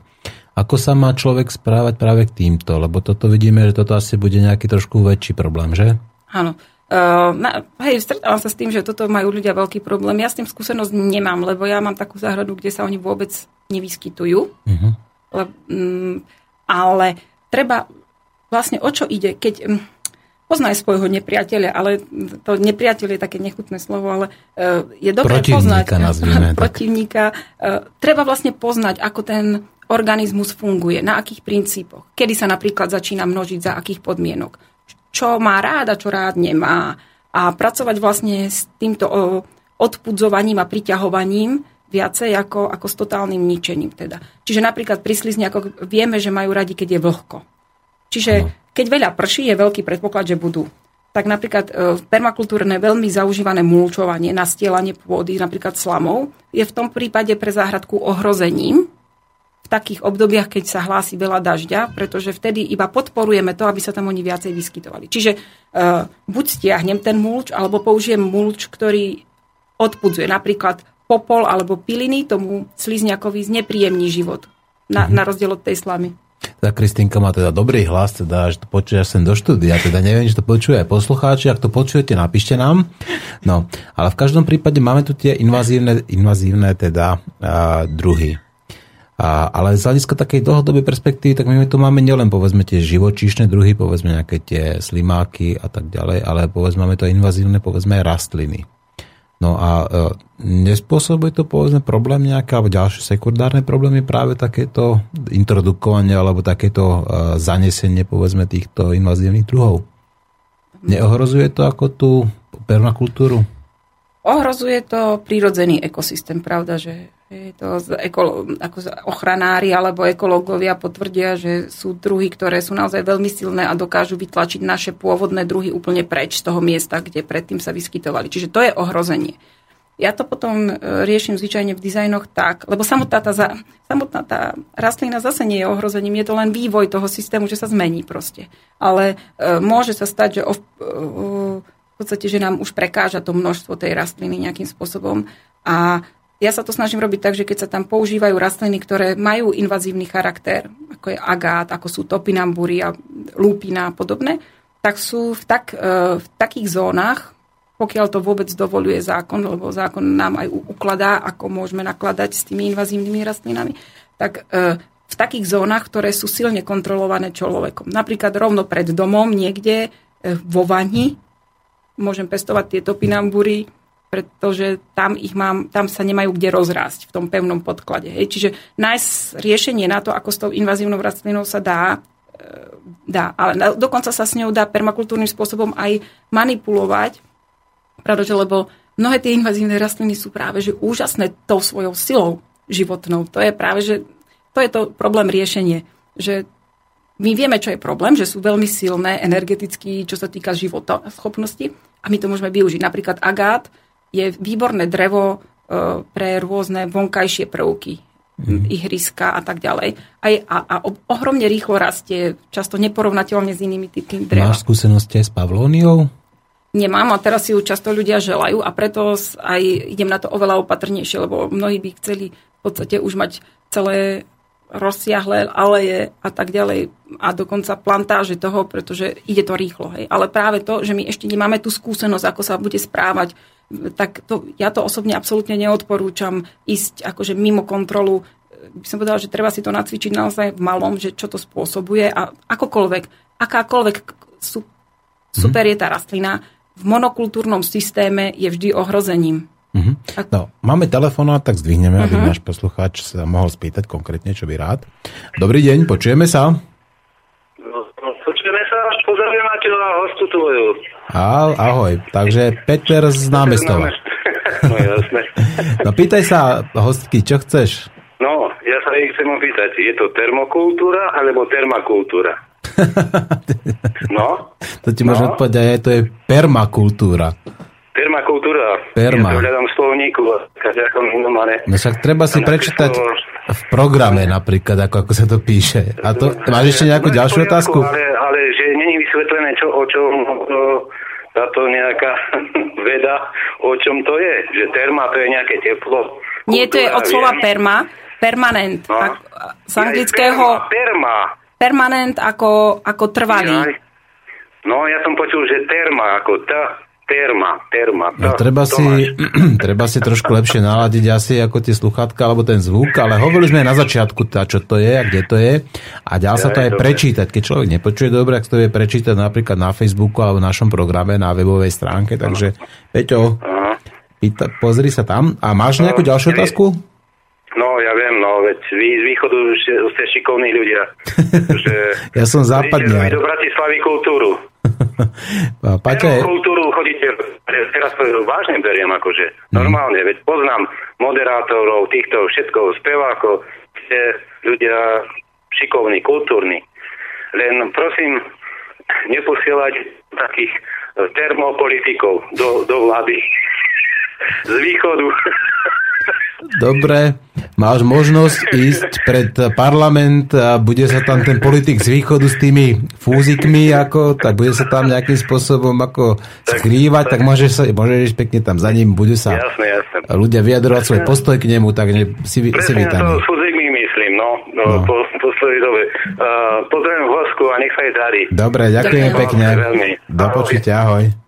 ako sa má človek správať práve k týmto? Lebo toto vidíme, že toto asi bude nejaký trošku väčší problém, že? Áno. Uh, na, hej, stretávam sa s tým, že toto majú ľudia veľký problém. Ja s tým skúsenosť nemám, lebo ja mám takú záhradu, kde sa oni vôbec nevyskytujú. Uh-huh. Le, um, ale treba vlastne o čo ide, keď um, poznaj svojho nepriateľa, ale to nepriateľ je také nechutné slovo, ale uh, je dobré protivníka, poznať *laughs* protivníka. Uh, treba vlastne poznať, ako ten organizmus funguje, na akých princípoch, kedy sa napríklad začína množiť, za akých podmienok čo má rád a čo rád nemá. A pracovať vlastne s týmto odpudzovaním a priťahovaním viacej ako, ako s totálnym ničením. Teda. Čiže napríklad pri slizniakoch vieme, že majú radi, keď je vlhko. Čiže keď veľa prší, je veľký predpoklad, že budú. Tak napríklad v e, permakultúrne veľmi zaužívané mulčovanie, nastielanie pôdy, napríklad slamov, je v tom prípade pre záhradku ohrozením, v takých obdobiach, keď sa hlási veľa dažďa, pretože vtedy iba podporujeme to, aby sa tam oni viacej vyskytovali. Čiže uh, buď stiahnem ten mulč, alebo použijem mulč, ktorý odpudzuje. Napríklad popol alebo piliny tomu slizňakovi znepríjemní život. Na, mhm. na rozdiel od tej slamy. Tá Kristinka má teda dobrý hlas, teda, že to počuje až sem do štúdia. Teda neviem, či to počuje aj poslucháči. Ak to počujete, napíšte nám. No, ale v každom prípade máme tu tie invazívne, invazívne teda uh, druhy. A, ale z hľadiska takej dlhodobej perspektívy, tak my tu máme nielen povedzme tie živočíšne druhy, povedzme nejaké tie slimáky a tak ďalej, ale povedzme máme to invazívne, povedzme rastliny. No a e, nespôsobuje to povedzme problém nejaké, alebo ďalšie sekundárne problémy práve takéto introdukovanie alebo takéto e, zanesenie povedzme týchto invazívnych druhov. Neohrozuje to ako tú permakultúru? Ohrozuje to prírodzený ekosystém, pravda, že to z ekolo, ako ochranári alebo ekológovia potvrdia, že sú druhy, ktoré sú naozaj veľmi silné a dokážu vytlačiť naše pôvodné druhy úplne preč z toho miesta, kde predtým sa vyskytovali. Čiže to je ohrozenie. Ja to potom e, riešim zvyčajne v dizajnoch tak, lebo samotná tá, samotná tá rastlina zase nie je ohrozením, je to len vývoj toho systému, že sa zmení proste. Ale e, môže sa stať, že o, e, v podstate, že nám už prekáža to množstvo tej rastliny nejakým spôsobom a ja sa to snažím robiť tak, že keď sa tam používajú rastliny, ktoré majú invazívny charakter, ako je agát, ako sú topinambury a lúpina a podobné, tak sú v, tak, e, v takých zónach pokiaľ to vôbec dovoluje zákon, lebo zákon nám aj ukladá, ako môžeme nakladať s tými invazívnymi rastlinami, tak e, v takých zónach, ktoré sú silne kontrolované človekom. Napríklad rovno pred domom niekde e, vo vani môžem pestovať tieto pinambury, pretože tam, ich mám, tam sa nemajú kde rozrásť v tom pevnom podklade. Hej. Čiže nájsť riešenie na to, ako s tou invazívnou rastlinou sa dá, e, dá. Ale dokonca sa s ňou dá permakultúrnym spôsobom aj manipulovať, pretože lebo mnohé tie invazívne rastliny sú práve že úžasné tou svojou silou životnou. To je práve, že to je to problém riešenie, že my vieme, čo je problém, že sú veľmi silné energeticky, čo sa týka života schopnosti a my to môžeme využiť. Napríklad agát je výborné drevo e, pre rôzne vonkajšie prvky, mm. ihriska a tak ďalej. A, je, a, a ohromne rýchlo rastie, často neporovnateľne s inými typmi dreva. Máš skúsenosti s pavlóniou? Nemám a teraz si ju často ľudia želajú a preto aj idem na to oveľa opatrnejšie, lebo mnohí by chceli v podstate už mať celé rozsiahle aleje a tak ďalej a dokonca plantáže toho, pretože ide to rýchlo. Hej. Ale práve to, že my ešte nemáme tú skúsenosť, ako sa bude správať, tak to, ja to osobne absolútne neodporúčam ísť akože mimo kontrolu. By som povedala, že treba si to nacvičiť naozaj v malom, že čo to spôsobuje a akokoľvek, akákoľvek sú, super je tá rastlina, v monokultúrnom systéme je vždy ohrozením. Uh-huh. No, máme telefón, tak zdvihneme, uh-huh. aby mhm. náš poslucháč sa mohol spýtať konkrétne, čo by rád. Dobrý deň, počujeme sa? No, no počujeme sa, pozdravujem na hostu tvoju. Ahoj, ahoj, takže Peter z námestova. *laughs* no jasné. no pýtaj sa, hostky, čo chceš? No, ja sa ich chcem opýtať, je to termokultúra alebo termakultúra? *laughs* no? To ti môžem no? odpovedať, to je permakultúra. Permakultúra. Perma. Ja to hľadám v slovníku. No však treba si prečítať v programe napríklad, ako, ako sa to píše. A to, máš ešte nejakú ďalšiu otázku? Ale, ale že není vysvetlené, čo, o čom to, táto nejaká *laughs* veda, o čom to je. Že terma to je nejaké teplo. Nie, to je od slova perma. Permanent. No. Ak, z anglického... Perma. Permanent ako, ako trvalý. No, ja som počul, že terma ako ta, terma, terma. No, treba, si, *clears throat* treba si trošku lepšie naladiť asi ako tie sluchátka alebo ten zvuk, ale hovorili sme na začiatku, tá, čo to je a kde to je a dá sa to aj prečítať. Keď človek nepočuje dobre, ak to vie prečítať napríklad na Facebooku alebo v našom programe na webovej stránke, takže Peťo, pýta, pozri sa tam. A máš nejakú ďalšiu otázku? No, ja viem, no, veď vy z východu ste šikovní ľudia. *laughs* že ja som západňar. do Bratislavy kultúru. *laughs* Paťa je... kultúru chodíte, teraz to vážne beriem, akože normálne, veď poznám moderátorov, týchto všetko, spevákov, ste ľudia šikovní, kultúrni. Len prosím, neposielať takých termopolitikov do, do vlády *laughs* z východu. *laughs* Dobre, máš možnosť ísť pred parlament a bude sa tam ten politik z východu s tými fúzikmi, ako, tak bude sa tam nejakým spôsobom ako skrývať, tak, tak môžeš, sa, môžeš ísť pekne tam za ním, bude sa jasne, jasne. ľudia vyjadrovať svoj postoj k nemu, tak ne, si, Presne si vítaný. to fúzikmi myslím, no, no, no. Po, po svojej dobe. Uh, pozdravujem Vosku a nech sa jej darí. Dobre, ďakujem pekne. Do počutia, ahoj.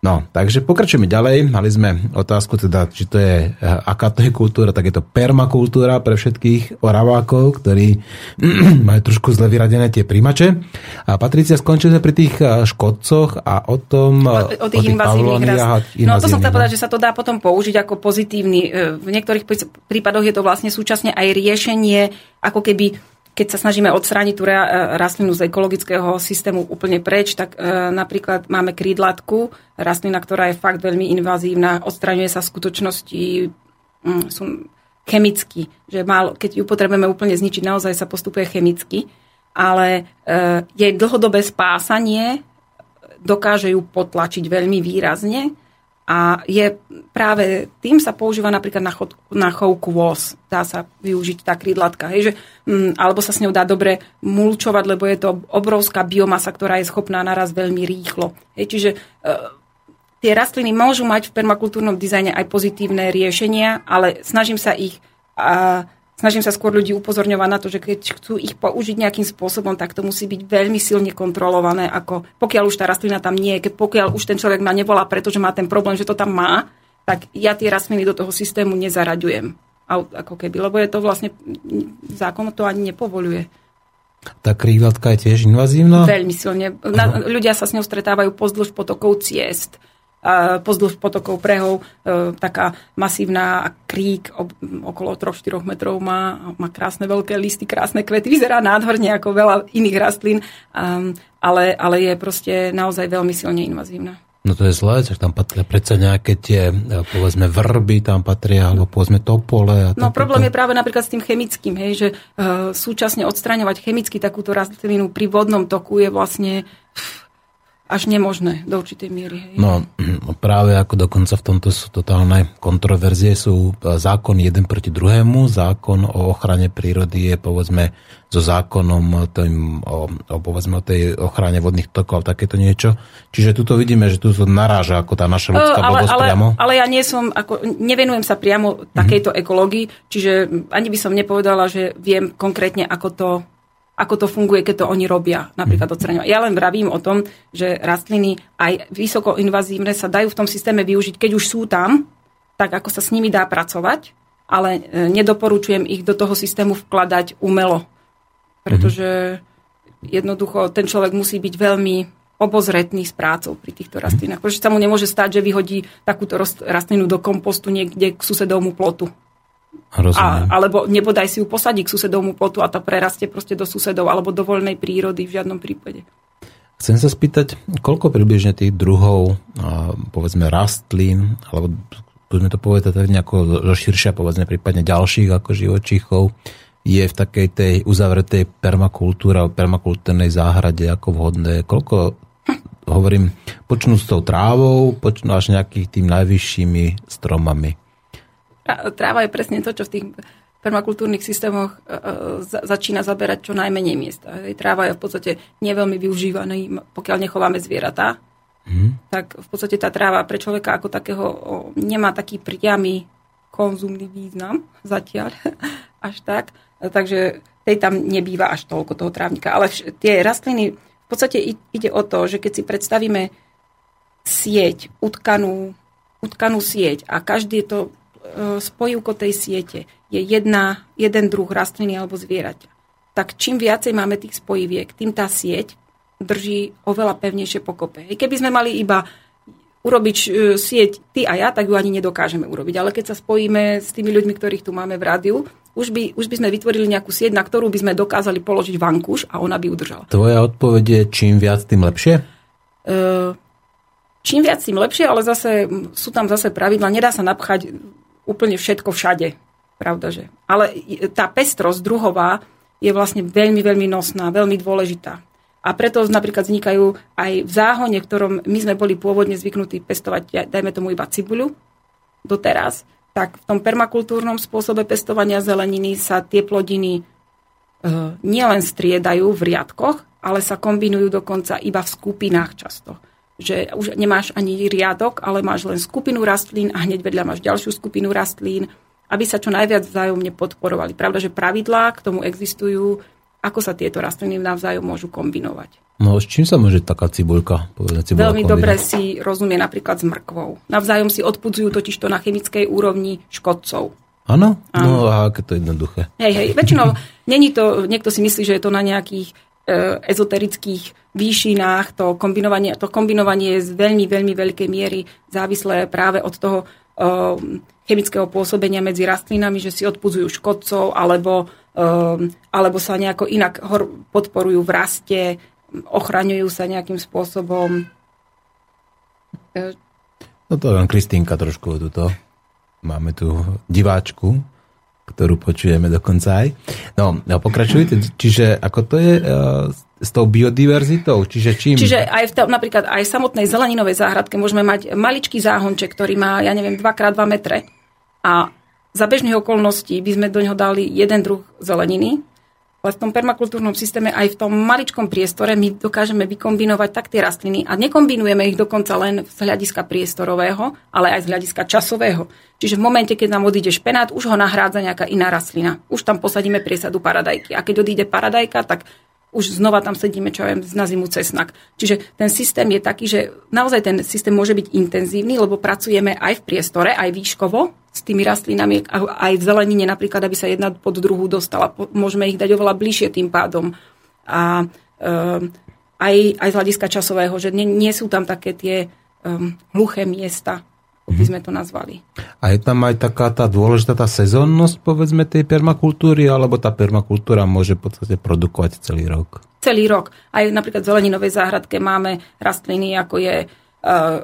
No, takže pokračujeme ďalej. Mali sme otázku teda, či to je, eh, aká to je kultúra, tak je to permakultúra pre všetkých oravákov, ktorí *clears throat* majú trošku zle vyradené tie príjmače. A Patricia, skončili sme pri tých eh, škodcoch a o tom... O, o tých, tých invazívnych rast. No to som chcel povedať, že sa to dá potom použiť ako pozitívny. Eh, v niektorých prípadoch je to vlastne súčasne aj riešenie, ako keby keď sa snažíme odstrániť tú rastlinu z ekologického systému úplne preč, tak e, napríklad máme krídlatku, rastlina, ktorá je fakt veľmi invazívna, odstraňuje sa v skutočnosti mm, sú chemicky, že málo, keď ju potrebujeme úplne zničiť, naozaj sa postupuje chemicky, ale e, jej dlhodobé spásanie dokáže ju potlačiť veľmi výrazne a je práve tým sa používa napríklad na, chod, na chov kôz. Dá sa využiť tá krídlatka. Hej, že, mm, alebo sa s ňou dá dobre mulčovať, lebo je to obrovská biomasa, ktorá je schopná naraz veľmi rýchlo. Hej, čiže e, tie rastliny môžu mať v permakultúrnom dizajne aj pozitívne riešenia, ale snažím sa ich a, snažím sa skôr ľudí upozorňovať na to, že keď chcú ich použiť nejakým spôsobom, tak to musí byť veľmi silne kontrolované, ako pokiaľ už tá rastlina tam nie je, pokiaľ už ten človek ma nevolá, pretože má ten problém, že to tam má, tak ja tie rastliny do toho systému nezaraďujem. Ako keby, lebo je to vlastne, zákon to ani nepovoluje. Tá kríhlatka je tiež invazívna? Veľmi silne. Na, ľudia sa s ňou stretávajú pozdĺž potokov ciest pozdĺž potokov prehov, e, taká masívna krík okolo 3-4 metrov má, má krásne veľké listy, krásne kvety, vyzerá nádherne ako veľa iných rastlín, ale, ale je proste naozaj veľmi silne invazívna. No to je zlé, že tam patria predsa nejaké tie, e, povedzme, vrby tam patria, alebo povedzme topole. A no problém je práve napríklad s tým chemickým, hej, že uh, súčasne odstraňovať chemicky takúto rastlinu pri vodnom toku je vlastne až nemožné do určitej miery. Hej. No práve ako dokonca v tomto sú totálne kontroverzie, sú e, zákon jeden proti druhému, zákon o ochrane prírody je povedzme so zákonom tým, o, o, povedzme, o tej ochrane vodných tokov a takéto niečo. Čiže tuto vidíme, že tu to naráža ako tá naša ľudská ale, blbosť ale, priamo. Ale ja nie som, ako, nevenujem sa priamo takejto mm-hmm. ekológii, čiže ani by som nepovedala, že viem konkrétne, ako to ako to funguje, keď to oni robia, napríklad mhm. odstraňovať. Ja len vravím o tom, že rastliny aj vysoko invazívne sa dajú v tom systéme využiť, keď už sú tam, tak ako sa s nimi dá pracovať, ale e, nedoporučujem ich do toho systému vkladať umelo. Pretože jednoducho ten človek musí byť veľmi obozretný s prácou pri týchto rastlinách. Pretože sa mu nemôže stať, že vyhodí takúto rastlinu do kompostu niekde k susedovmu plotu. A, alebo nebodaj si ju posadí k susedovmu plotu a tá prerastie proste do susedov alebo do voľnej prírody v žiadnom prípade. Chcem sa spýtať, koľko približne tých druhov, povedzme, rastlín, alebo budeme to povedať tak nejako širšia, povedzme, prípadne ďalších ako živočíchov, je v takej tej uzavretej permakultúre alebo permakultúrnej záhrade ako vhodné? Koľko, hovorím, počnú s tou trávou, počnú až nejakých tým najvyššími stromami? Tráva je presne to, čo v tých permakultúrnych systémoch e, e, začína zaberať čo najmenej miesta. Tráva je v podstate neveľmi využívaná, pokiaľ nechováme zvieratá. Hmm. Tak v podstate tá tráva pre človeka ako takého nemá taký priamy konzumný význam zatiaľ *laughs* až tak. Takže tej tam nebýva až toľko toho trávnika. Ale tie rastliny, v podstate ide o to, že keď si predstavíme sieť, utkanú, utkanú sieť a každý to E, spojivko tej siete je jedna, jeden druh rastliny alebo zvieraťa, tak čím viacej máme tých spojiviek, tým tá sieť drží oveľa pevnejšie pokope. Keby sme mali iba urobiť e, sieť ty a ja, tak ju ani nedokážeme urobiť. Ale keď sa spojíme s tými ľuďmi, ktorých tu máme v rádiu, už by, už by sme vytvorili nejakú sieť, na ktorú by sme dokázali položiť vankúš a ona by udržala. Tvoja odpoveď je čím viac, tým lepšie? Uh, čím viac, tým lepšie, ale zase sú tam zase pravidla. Nedá sa napchať úplne všetko všade. Pravda? Ale tá pestrosť druhová je vlastne veľmi, veľmi nosná, veľmi dôležitá. A preto napríklad vznikajú aj v záhone, v ktorom my sme boli pôvodne zvyknutí pestovať, dajme tomu iba cibuľu doteraz, tak v tom permakultúrnom spôsobe pestovania zeleniny sa tie plodiny e, nielen striedajú v riadkoch, ale sa kombinujú dokonca iba v skupinách často že už nemáš ani riadok, ale máš len skupinu rastlín a hneď vedľa máš ďalšiu skupinu rastlín, aby sa čo najviac vzájomne podporovali. Pravda, že pravidlá k tomu existujú, ako sa tieto rastliny navzájom môžu kombinovať. No s čím sa môže taká cibuľka? Povedať, cibuľka Veľmi kombinovať? dobre si rozumie napríklad s mrkvou. Navzájom si odpudzujú totiž to na chemickej úrovni škodcov. Áno? No a aké to jednoduché. Hej, hej, väčšinou není to, niekto si myslí, že je to na nejakých ezoterických výšinách. To kombinovanie, to kombinovanie je z veľmi, veľmi veľkej miery závislé práve od toho e, chemického pôsobenia medzi rastlinami, že si odpudzujú škodcov alebo, e, alebo sa nejako inak podporujú v raste, ochraňujú sa nejakým spôsobom. No to len Kristýnka trošku tuto. Máme tu diváčku, ktorú počujeme dokonca aj. No, no pokračujte, čiže ako to je uh, s tou biodiverzitou? Čiže čím? Čiže aj v napríklad aj v samotnej zeleninovej záhradke môžeme mať maličký záhonček, ktorý má, ja neviem, 2x2 metre a za bežných okolností by sme do neho dali jeden druh zeleniny ale v tom permakultúrnom systéme aj v tom maličkom priestore my dokážeme vykombinovať tak tie rastliny a nekombinujeme ich dokonca len z hľadiska priestorového, ale aj z hľadiska časového. Čiže v momente, keď nám odíde špenát, už ho nahrádza nejaká iná rastlina. Už tam posadíme priesadu paradajky. A keď odíde paradajka, tak už znova tam sedíme, čo viem, na zimu cesnak. Čiže ten systém je taký, že naozaj ten systém môže byť intenzívny, lebo pracujeme aj v priestore, aj výškovo s tými rastlinami, aj v zelenine napríklad, aby sa jedna pod druhú dostala. Môžeme ich dať oveľa bližšie tým pádom. A um, aj, aj z hľadiska časového, že nie, nie sú tam také tie um, hluché miesta, by sme to nazvali. A je tam aj taká tá dôležitá tá sezónnosť, povedzme, tej permakultúry, alebo tá permakultúra môže v podstate produkovať celý rok? Celý rok. Aj napríklad v zeleninovej záhradke máme rastliny, ako je, uh,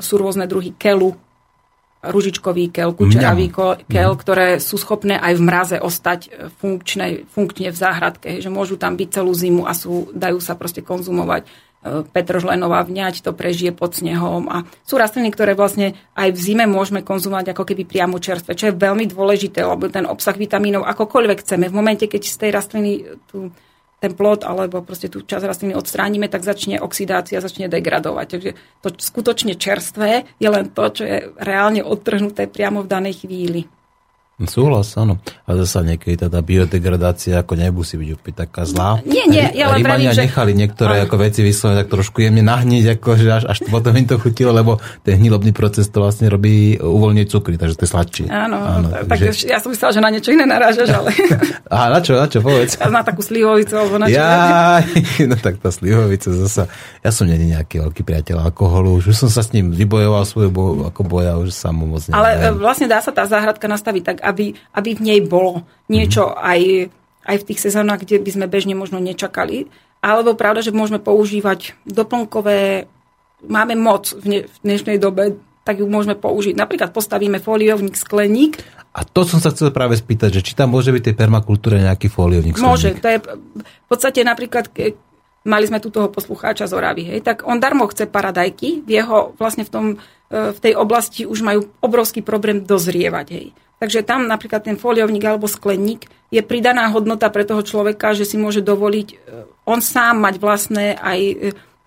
sú rôzne druhy kelu, ružičkový kel, kučeravý kel, ktoré sú schopné aj v mraze ostať e, funkčne, funkčne v záhradke, že môžu tam byť celú zimu a sú, dajú sa proste konzumovať. E, Petržlenová vňať to prežije pod snehom a sú rastliny, ktoré vlastne aj v zime môžeme konzumovať ako keby priamo čerstvé, čo je veľmi dôležité, lebo ten obsah vitamínov akokoľvek chceme. V momente, keď z tej rastliny tú, ten plod alebo proste tú časť rastliny odstránime, tak začne oxidácia, začne degradovať. Takže to skutočne čerstvé je len to, čo je reálne odtrhnuté priamo v danej chvíli. Súhlas, áno. A zase niekedy tá biodegradácia ako nemusí byť úplne taká zlá. Nie, nie, ja len Rímania že... nechali niektoré ako veci vyslovene tak trošku jemne nahniť, ako, že až, až potom im to chutilo, lebo ten hnilobný proces to vlastne robí uvoľniť cukry, takže to je sladšie. Áno, áno tak, takže... ja som myslela, že na niečo iné narážaš, ale... *laughs* A na čo, na čo, povedz. Na takú slivovicu, alebo na čo. Ja, *laughs* no tak tá slivovica zasa. Ja som není nejaký veľký priateľ alkoholu, už som sa s ním vybojoval svoju bo, ako boja, už sa mu moc Ale vlastne dá sa tá záhradka nastaviť tak, aby, aby v nej bolo niečo mm-hmm. aj, aj v tých sezónach, kde by sme bežne možno nečakali. Alebo pravda, že môžeme používať doplnkové, máme moc v, ne, v dnešnej dobe, tak ju môžeme použiť. Napríklad postavíme foliovník, skleník. A to som sa chcel práve spýtať, že či tam môže byť tej permakultúre nejaký foliovník, skleník? Môže, to je v podstate napríklad, mali sme tu toho poslucháča z Oravy, hej, tak on darmo chce paradajky, v jeho vlastne v, tom, v tej oblasti už majú obrovský problém dozrievať, hej. Takže tam napríklad ten foliovník alebo skleník je pridaná hodnota pre toho človeka, že si môže dovoliť e, on sám mať vlastné aj e,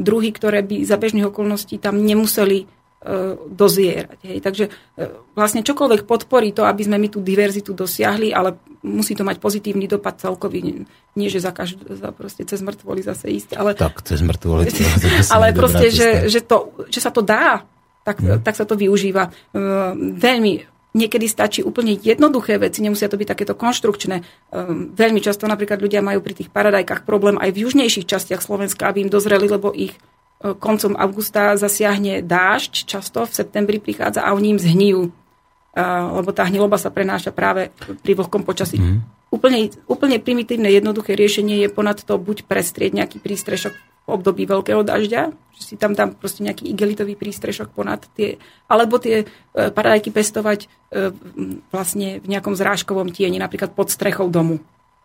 druhy, ktoré by za bežných okolností tam nemuseli e, dozierať. Hej. Takže vlastne čokoľvek podporí to, aby sme my tú diverzitu dosiahli, ale musí to mať pozitívny dopad celkový. Nie, že za, každú, za proste cez mŕtvoli zase ísť. Ale, tak, cez mŕtvoli. *laughs* ale proste, že, že, to, že sa to dá, tak, hmm. tak sa to využíva. Veľmi Niekedy stačí úplne jednoduché veci, nemusia to byť takéto konštrukčné. Um, veľmi často napríklad ľudia majú pri tých paradajkách problém aj v južnejších častiach Slovenska, aby im dozreli, lebo ich uh, koncom augusta zasiahne dážď, často v septembri prichádza a oni im zhnijú. Uh, lebo tá hniloba sa prenáša práve pri vlhkom počasí. Mm. Úplne, úplne primitívne, jednoduché riešenie je ponad to buď prestrieť nejaký prístrešok v období veľkého dažďa, že si tam dám proste nejaký igelitový prístrešok ponad tie, alebo tie e, paradajky pestovať e, vlastne v nejakom zrážkovom tieni, napríklad pod strechou domu.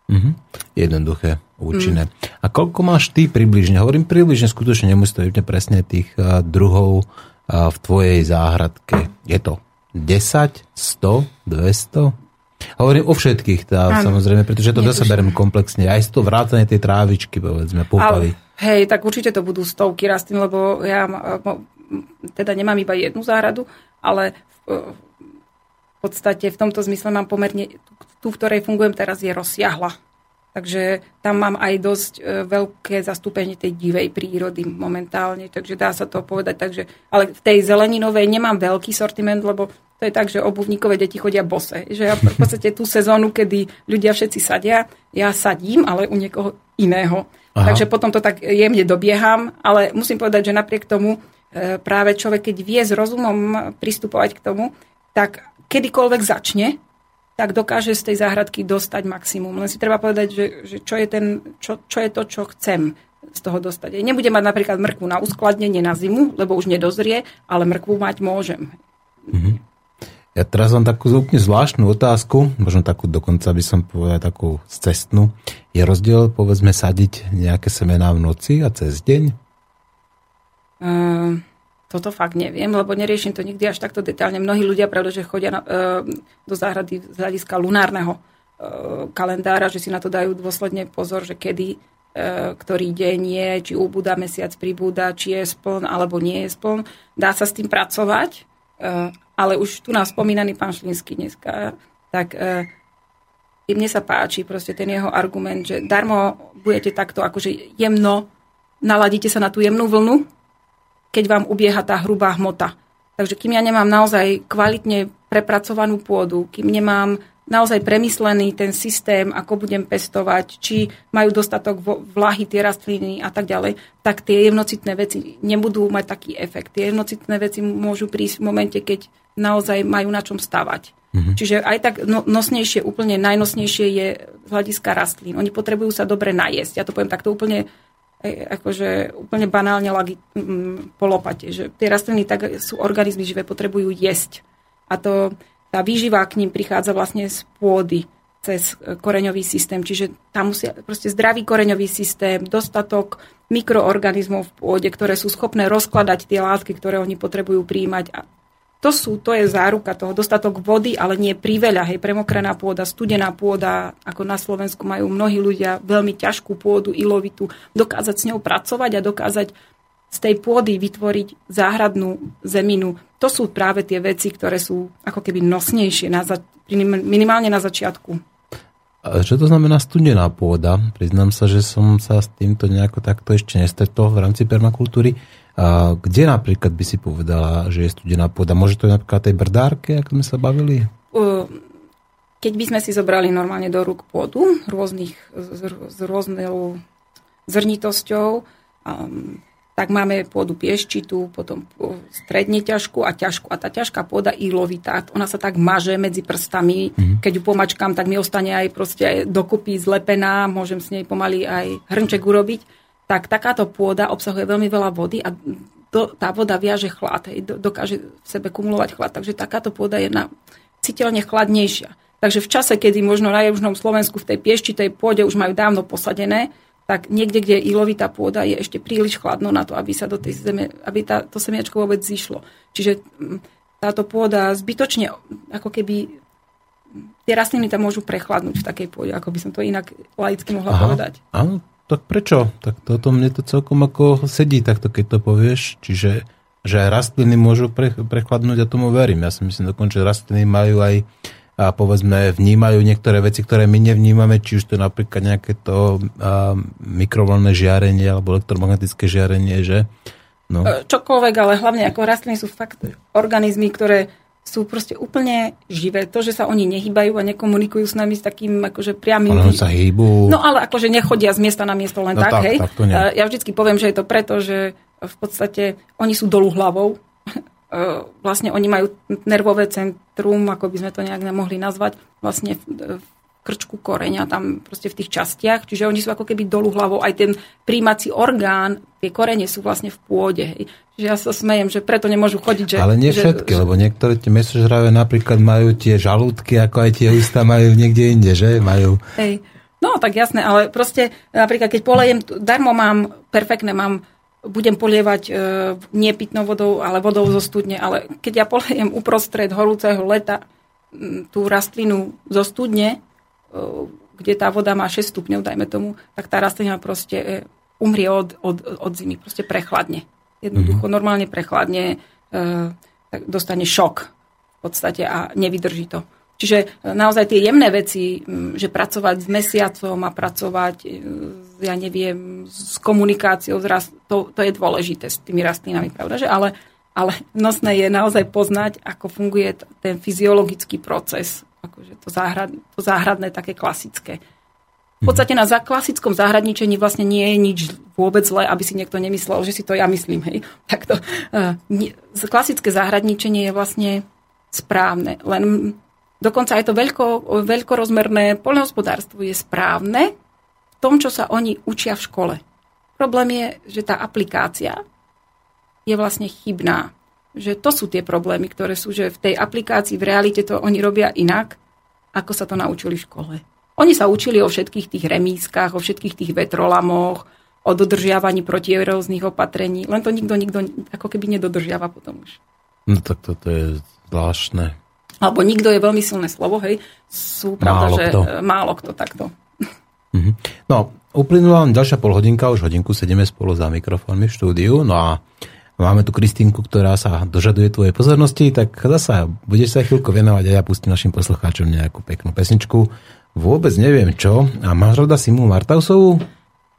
Mm-hmm. Jednoduché, účinné. Mm. A koľko máš ty približne? Hovorím približne, skutočne nemusí to byť presne tých uh, druhov uh, v tvojej záhradke. Je to 10, 100, 200? Hovorím o všetkých, tá, samozrejme, pretože to zase berem komplexne. Aj z to vrátane tej trávičky, povedzme, púpavy. Ale Hej, tak určite to budú stovky rastlín, lebo ja teda nemám iba jednu záhradu, ale v, v podstate v tomto zmysle mám pomerne, tú, v ktorej fungujem teraz, je rozsiahla. Takže tam mám aj dosť e, veľké zastúpenie tej divej prírody momentálne, takže dá sa to povedať. Takže, ale v tej zeleninovej nemám veľký sortiment, lebo to je tak, že obuvníkové deti chodia bose. Že ja v podstate tú sezónu, kedy ľudia všetci sadia, ja sadím, ale u niekoho iného. Aha. Takže potom to tak jemne dobieham, ale musím povedať, že napriek tomu e, práve človek, keď vie s rozumom pristupovať k tomu, tak kedykoľvek začne, tak dokáže z tej záhradky dostať maximum. Len si treba povedať, že, že čo, je ten, čo, čo je to, čo chcem z toho dostať. Nebudem mať napríklad mrkvu na uskladnenie na zimu, lebo už nedozrie, ale mrkvu mať môžem. Mm-hmm. Ja teraz mám takú úplne zvláštnu otázku, možno takú dokonca by som povedal takú cestnú. Je rozdiel, povedzme, sadiť nejaké semená v noci a cez deň? Uh, toto fakt neviem, lebo neriešim to nikdy až takto detálne. Mnohí ľudia, pravda, chodia na, uh, do záhrady z hľadiska lunárneho kalendára, že si na to dajú dôsledne pozor, že kedy ktorý deň je, či ubúda mesiac, pribúda, či je spln alebo nie je spln. Dá sa s tým pracovať, ale už tu nás spomínaný pán Šlínsky dneska, tak mne sa páči proste ten jeho argument, že darmo budete takto akože jemno, naladíte sa na tú jemnú vlnu, keď vám ubieha tá hrubá hmota. Takže kým ja nemám naozaj kvalitne prepracovanú pôdu, kým nemám naozaj premyslený ten systém, ako budem pestovať, či majú dostatok vlahy tie rastliny a tak ďalej, tak tie jemnocitné veci nebudú mať taký efekt. Tie jemnocitné veci môžu prísť v momente, keď naozaj majú na čom stavať. Mm-hmm. Čiže aj tak no, nosnejšie, úplne najnosnejšie je z hľadiska rastlín. Oni potrebujú sa dobre najesť. Ja to poviem takto úplne akože úplne banálne lagi, po lopate, že tie rastliny tak sú organizmy živé, potrebujú jesť. A to, tá výživa k ním prichádza vlastne z pôdy cez koreňový systém. Čiže tam musia proste zdravý koreňový systém, dostatok mikroorganizmov v pôde, ktoré sú schopné rozkladať tie látky, ktoré oni potrebujú príjmať a to sú, to je záruka toho, dostatok vody, ale nie priveľa, hej, premokrená pôda, studená pôda, ako na Slovensku majú mnohí ľudia veľmi ťažkú pôdu, ilovitu, dokázať s ňou pracovať a dokázať z tej pôdy vytvoriť záhradnú zeminu. To sú práve tie veci, ktoré sú ako keby nosnejšie, na za, minimálne na začiatku. A čo to znamená studená pôda? Priznám sa, že som sa s týmto nejako takto ešte nestretol v rámci permakultúry. A kde napríklad by si povedala, že je studená pôda? Môže to je napríklad tej brdárke, ako sme sa bavili? Keď by sme si zobrali normálne do rúk pôdu rôznych, s rôznou zrnitosťou, um, tak máme pôdu pieščitú, potom stredne ťažkú a ťažkú. A tá ťažká pôda ílovitá, ona sa tak maže medzi prstami. Mm-hmm. Keď ju pomačkám, tak mi ostane aj proste dokopy zlepená, môžem s nej pomaly aj hrnček urobiť tak takáto pôda obsahuje veľmi veľa vody a do, tá voda viaže chlad, hej, dokáže v sebe kumulovať chlad. Takže takáto pôda je na, citeľne chladnejšia. Takže v čase, kedy možno na južnom Slovensku v tej pieščitej pôde už majú dávno posadené, tak niekde, kde je ilovitá pôda, je ešte príliš chladno na to, aby sa do tej zeme, aby tá, to semiačko vôbec zišlo. Čiže mm, táto pôda zbytočne, ako keby tie rastliny tam môžu prechladnúť v takej pôde, ako by som to inak laicky mohla Aha, povedať. Áno, tak prečo? Tak toto mne to celkom ako sedí, takto keď to povieš. Čiže že aj rastliny môžu pre, prechladnúť a tomu verím. Ja si myslím dokonca, že rastliny majú aj a povedzme vnímajú niektoré veci, ktoré my nevnímame, či už to je napríklad nejaké to a, mikrovlnné žiarenie alebo elektromagnetické žiarenie, že? No. Čokoľvek, ale hlavne ako rastliny sú fakt organizmy, ktoré sú proste úplne živé. To, že sa oni nehybajú a nekomunikujú s nami s takým akože priamým... Ale sa hýbu. No ale akože nechodia z miesta na miesto len no, tak, tak, hej. Tak to nie. Ja vždycky poviem, že je to preto, že v podstate oni sú dolu hlavou. *laughs* vlastne oni majú nervové centrum, ako by sme to nejak mohli nazvať, vlastne v krčku koreňa, tam proste v tých častiach, čiže oni sú ako keby dolu hlavou, aj ten príjmací orgán, tie korene sú vlastne v pôde. Hej. Čiže ja sa smejem, že preto nemôžu chodiť. Že, Ale nie všetky, že, lebo niektoré tie mesožravé napríklad majú tie žalúdky, ako aj tie ústa majú niekde inde, že? Majú. Hej. No tak jasné, ale proste napríklad keď polejem, darmo mám, perfektné mám budem polievať e, nie pitnou vodou, ale vodou zo studne, ale keď ja polejem uprostred horúceho leta tú rastlinu zo studne, kde tá voda má 6 stupňov, dajme tomu, tak tá rastlina proste e, umrie od, od, od zimy, proste prechladne. Jednoducho mm-hmm. normálne prechladne, e, tak dostane šok v podstate a nevydrží to. Čiže e, naozaj tie jemné veci, že pracovať s mesiacom a pracovať, ja neviem, s komunikáciou, to, to je dôležité s tými rastlinami, pravda? Že? Ale, ale nosné je naozaj poznať, ako funguje ten fyziologický proces akože to, záhrad, to záhradné také klasické. V podstate na klasickom záhradničení vlastne nie je nič vôbec zlé, aby si niekto nemyslel, že si to ja myslím. Hej. *laughs* Takto. Uh, klasické záhradničenie je vlastne správne. Len dokonca aj to veľko, veľkorozmerné poľnohospodárstvo je správne v tom, čo sa oni učia v škole. Problém je, že tá aplikácia je vlastne chybná že to sú tie problémy, ktoré sú, že v tej aplikácii, v realite to oni robia inak, ako sa to naučili v škole. Oni sa učili o všetkých tých remískach, o všetkých tých vetrolamoch, o dodržiavaní rôznych opatrení, len to nikto, nikto ako keby nedodržiava potom už. No tak toto je zvláštne. alebo nikto je veľmi silné slovo, hej, sú pravda, Málo že kto. málo kto takto. Mhm. No, uplynula len ďalšia polhodinka, už hodinku sedíme spolu za mikrofónmi v štúdiu, no a máme tu Kristínku, ktorá sa dožaduje tvojej pozornosti, tak zasa budeš sa chvíľku venovať a ja pustím našim poslucháčom nejakú peknú pesničku. Vôbec neviem čo. A máš rada Simu Martausovú?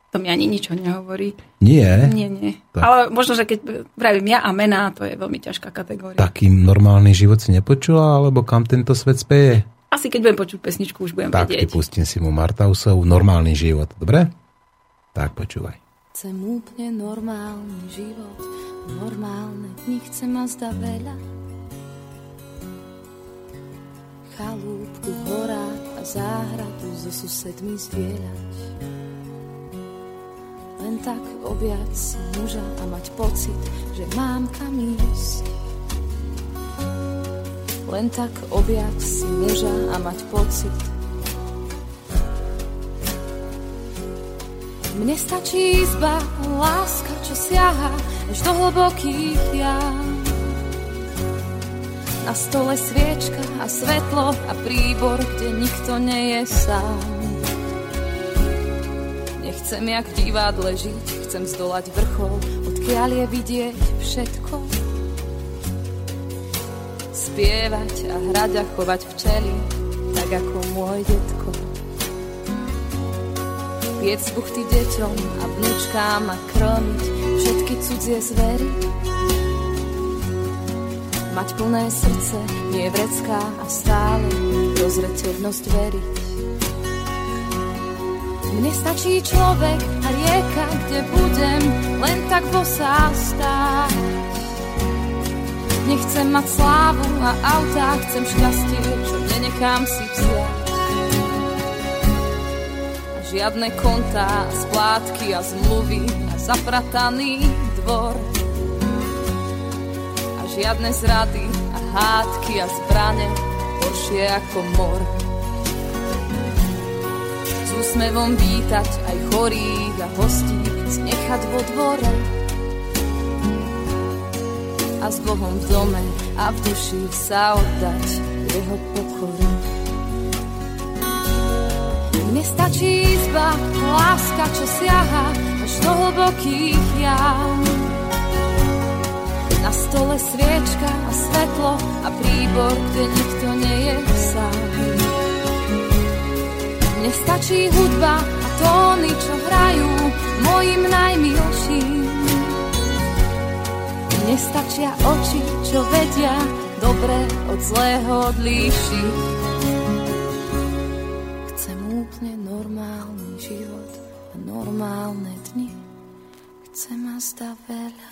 To mi ani ničo nehovorí. Nie. Nie, nie. Tak. Ale možno, že keď vravím ja a mená, to je veľmi ťažká kategória. Taký normálny život si nepočula, alebo kam tento svet speje? Asi keď budem počuť pesničku, už budem Tak vedieť. pustím Simu Martausovú, normálny život, dobre? Tak počúvaj. Chcem úplne normálny život, normálne dni chcem a zda veľa. Chalúbku v horách a záhradu so susedmi zdieľať. Len tak objať si muža a mať pocit, že mám kam ísť. Len tak objať si muža a mať pocit, Mne stačí izba, láska, čo siaha až do hlbokých jam. Na stole sviečka a svetlo a príbor, kde nikto nie je sám. Nechcem jak v divadle žiť, chcem zdolať vrchol, odkiaľ je vidieť všetko. Spievať a hrať a chovať včely, tak ako môj detko. Piec buchty deťom a vnúčkám a krmiť všetky cudzie zvery. Mať plné srdce, nie vrecká a stále rozreteľnosť veriť. Mne stačí človek a rieka, kde budem len tak bosá stáť. Nechcem mať slávu a autá, chcem šťastie, čo nenechám si vziať. Žiadne kontá, splátky a zmluvy a zaprataný dvor. A žiadne zrady a hádky a zbrane, horšie ako mor. S úsmevom vítať aj chorých a hostí, znechať vo dvore. A s Bohom v dome a v duši sa oddať jeho pokoru. Mne stačí izba, láska, čo siaha až do hlbokých jam. Na stole sviečka a svetlo a príbor, kde nikto nie je sám. Mne stačí hudba a tóny, čo hrajú mojim najmilším. Mne stačia oči, čo vedia dobre od zlého odlíšiť. Chcem a zda veľa.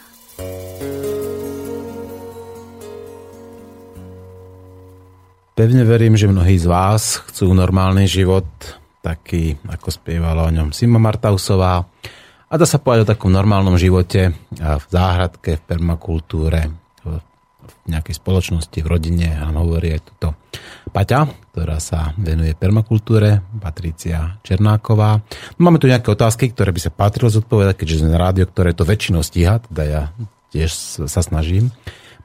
Pevne verím, že mnohí z vás chcú normálny život, taký, ako spievala o ňom Sima Martausová. A dá sa povedať o takom normálnom živote v záhradke, v permakultúre, v nejakej spoločnosti, v rodine. A hovorí aj tuto Paťa, ktorá sa venuje permakultúre, Patricia Černáková. Máme tu nejaké otázky, ktoré by sa patrilo zodpovedať, keďže sme na rádio, ktoré to väčšinou stíha, teda ja tiež sa snažím.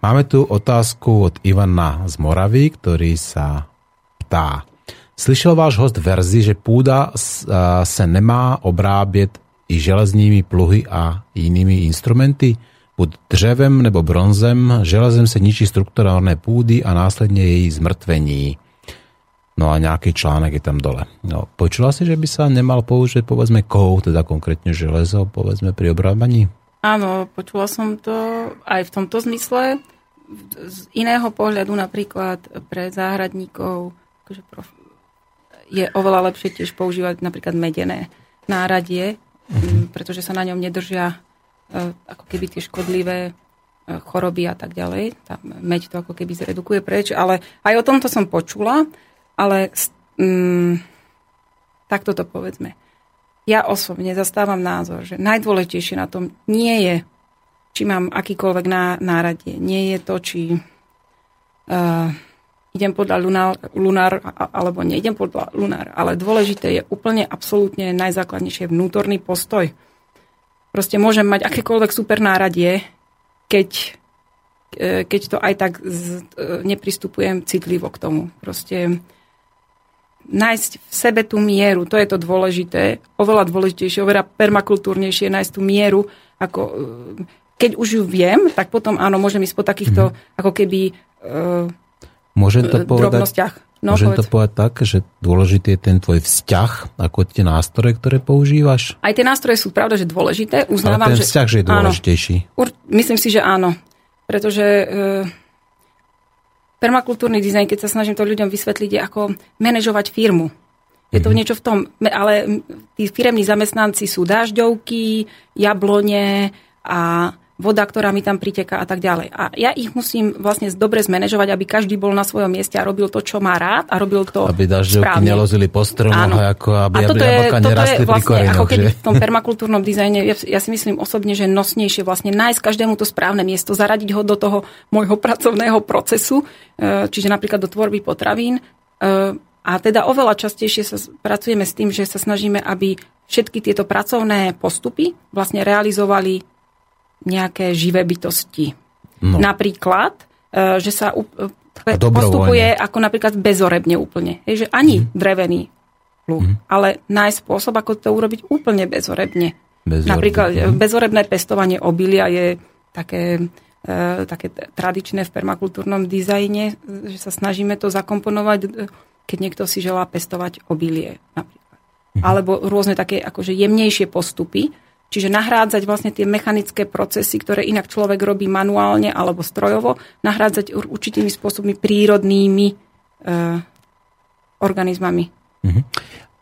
Máme tu otázku od Ivana z Moravy, ktorý sa ptá. Slyšel váš host verzi, že půda s- a, se nemá obrábět i železnými pluhy a jinými instrumenty? Buď dřevem nebo bronzem, železem se ničí strukturálne půdy a následne jej zmrtvení. No a nejaký článek je tam dole. No, počula si, že by sa nemal použiť, povedzme, kou, teda konkrétne železo, povedzme, pri obrábaní? Áno, počula som to aj v tomto zmysle. Z iného pohľadu napríklad pre záhradníkov akože prof, je oveľa lepšie tiež používať napríklad medené náradie, mm, pretože sa na ňom nedržia ako keby tie škodlivé e, choroby a tak ďalej. Tá meď to ako keby zredukuje preč, ale aj o tomto som počula, ale mm, takto to povedzme. Ja osobne zastávam názor, že najdôležitejšie na tom nie je, či mám akýkoľvek ná, náradie. Nie je to, či uh, idem podľa lunár, lunár alebo neidem podľa lunár. Ale dôležité je úplne absolútne najzákladnejšie vnútorný postoj. Proste môžem mať akékoľvek super náradie, keď e, keď to aj tak z, e, nepristupujem citlivo k tomu. Proste nájsť v sebe tú mieru, to je to dôležité. Oveľa dôležitejšie, oveľa permakultúrnejšie nájsť tú mieru, ako keď už ju viem, tak potom áno, môžem ísť po takýchto mm-hmm. ako keby Môžem to povedať, drobnostiach. No, môžem povedz. to povedať tak, že dôležitý je ten tvoj vzťah, ako tie nástroje, ktoré používaš? Aj tie nástroje sú pravda, že dôležité. Uznávam, Ale ten vzťah, že, že je dôležitejší. Áno, myslím si, že áno. Pretože e, permakultúrny dizajn, keď sa snažím to ľuďom vysvetliť, je ako manažovať firmu. Je to mm-hmm. niečo v tom, ale tí firemní zamestnanci sú dažďovky, jablone a voda, ktorá mi tam priteká a tak ďalej. A ja ich musím vlastne dobre zmanéžovať, aby každý bol na svojom mieste a robil to, čo má rád a robil to Aby dažďovky nelozili po stromoch, ako aby a toto je, toto je vlastne korinoch, ako keby v tom permakultúrnom dizajne, ja, ja si myslím osobne, že nosnejšie vlastne nájsť každému to správne miesto, zaradiť ho do toho môjho pracovného procesu, e, čiže napríklad do tvorby potravín. E, a teda oveľa častejšie sa pracujeme s tým, že sa snažíme, aby všetky tieto pracovné postupy vlastne realizovali nejaké živé bytosti. No. Napríklad, e, že sa postupuje ako napríklad bezorebne úplne. Je, že ani mm. drevený pluh, mm. ale nájsť spôsob, ako to urobiť úplne bezorebne. Bezorebne. Napríklad mm. bezorebné pestovanie obilia je také, e, také tradičné v permakultúrnom dizajne, že sa snažíme to zakomponovať, e, keď niekto si želá pestovať obilie napríklad. Mm. Alebo rôzne také akože jemnejšie postupy, Čiže nahrádzať vlastne tie mechanické procesy, ktoré inak človek robí manuálne alebo strojovo, nahrádzať určitými spôsobmi prírodnými e, organizmami. Mm-hmm.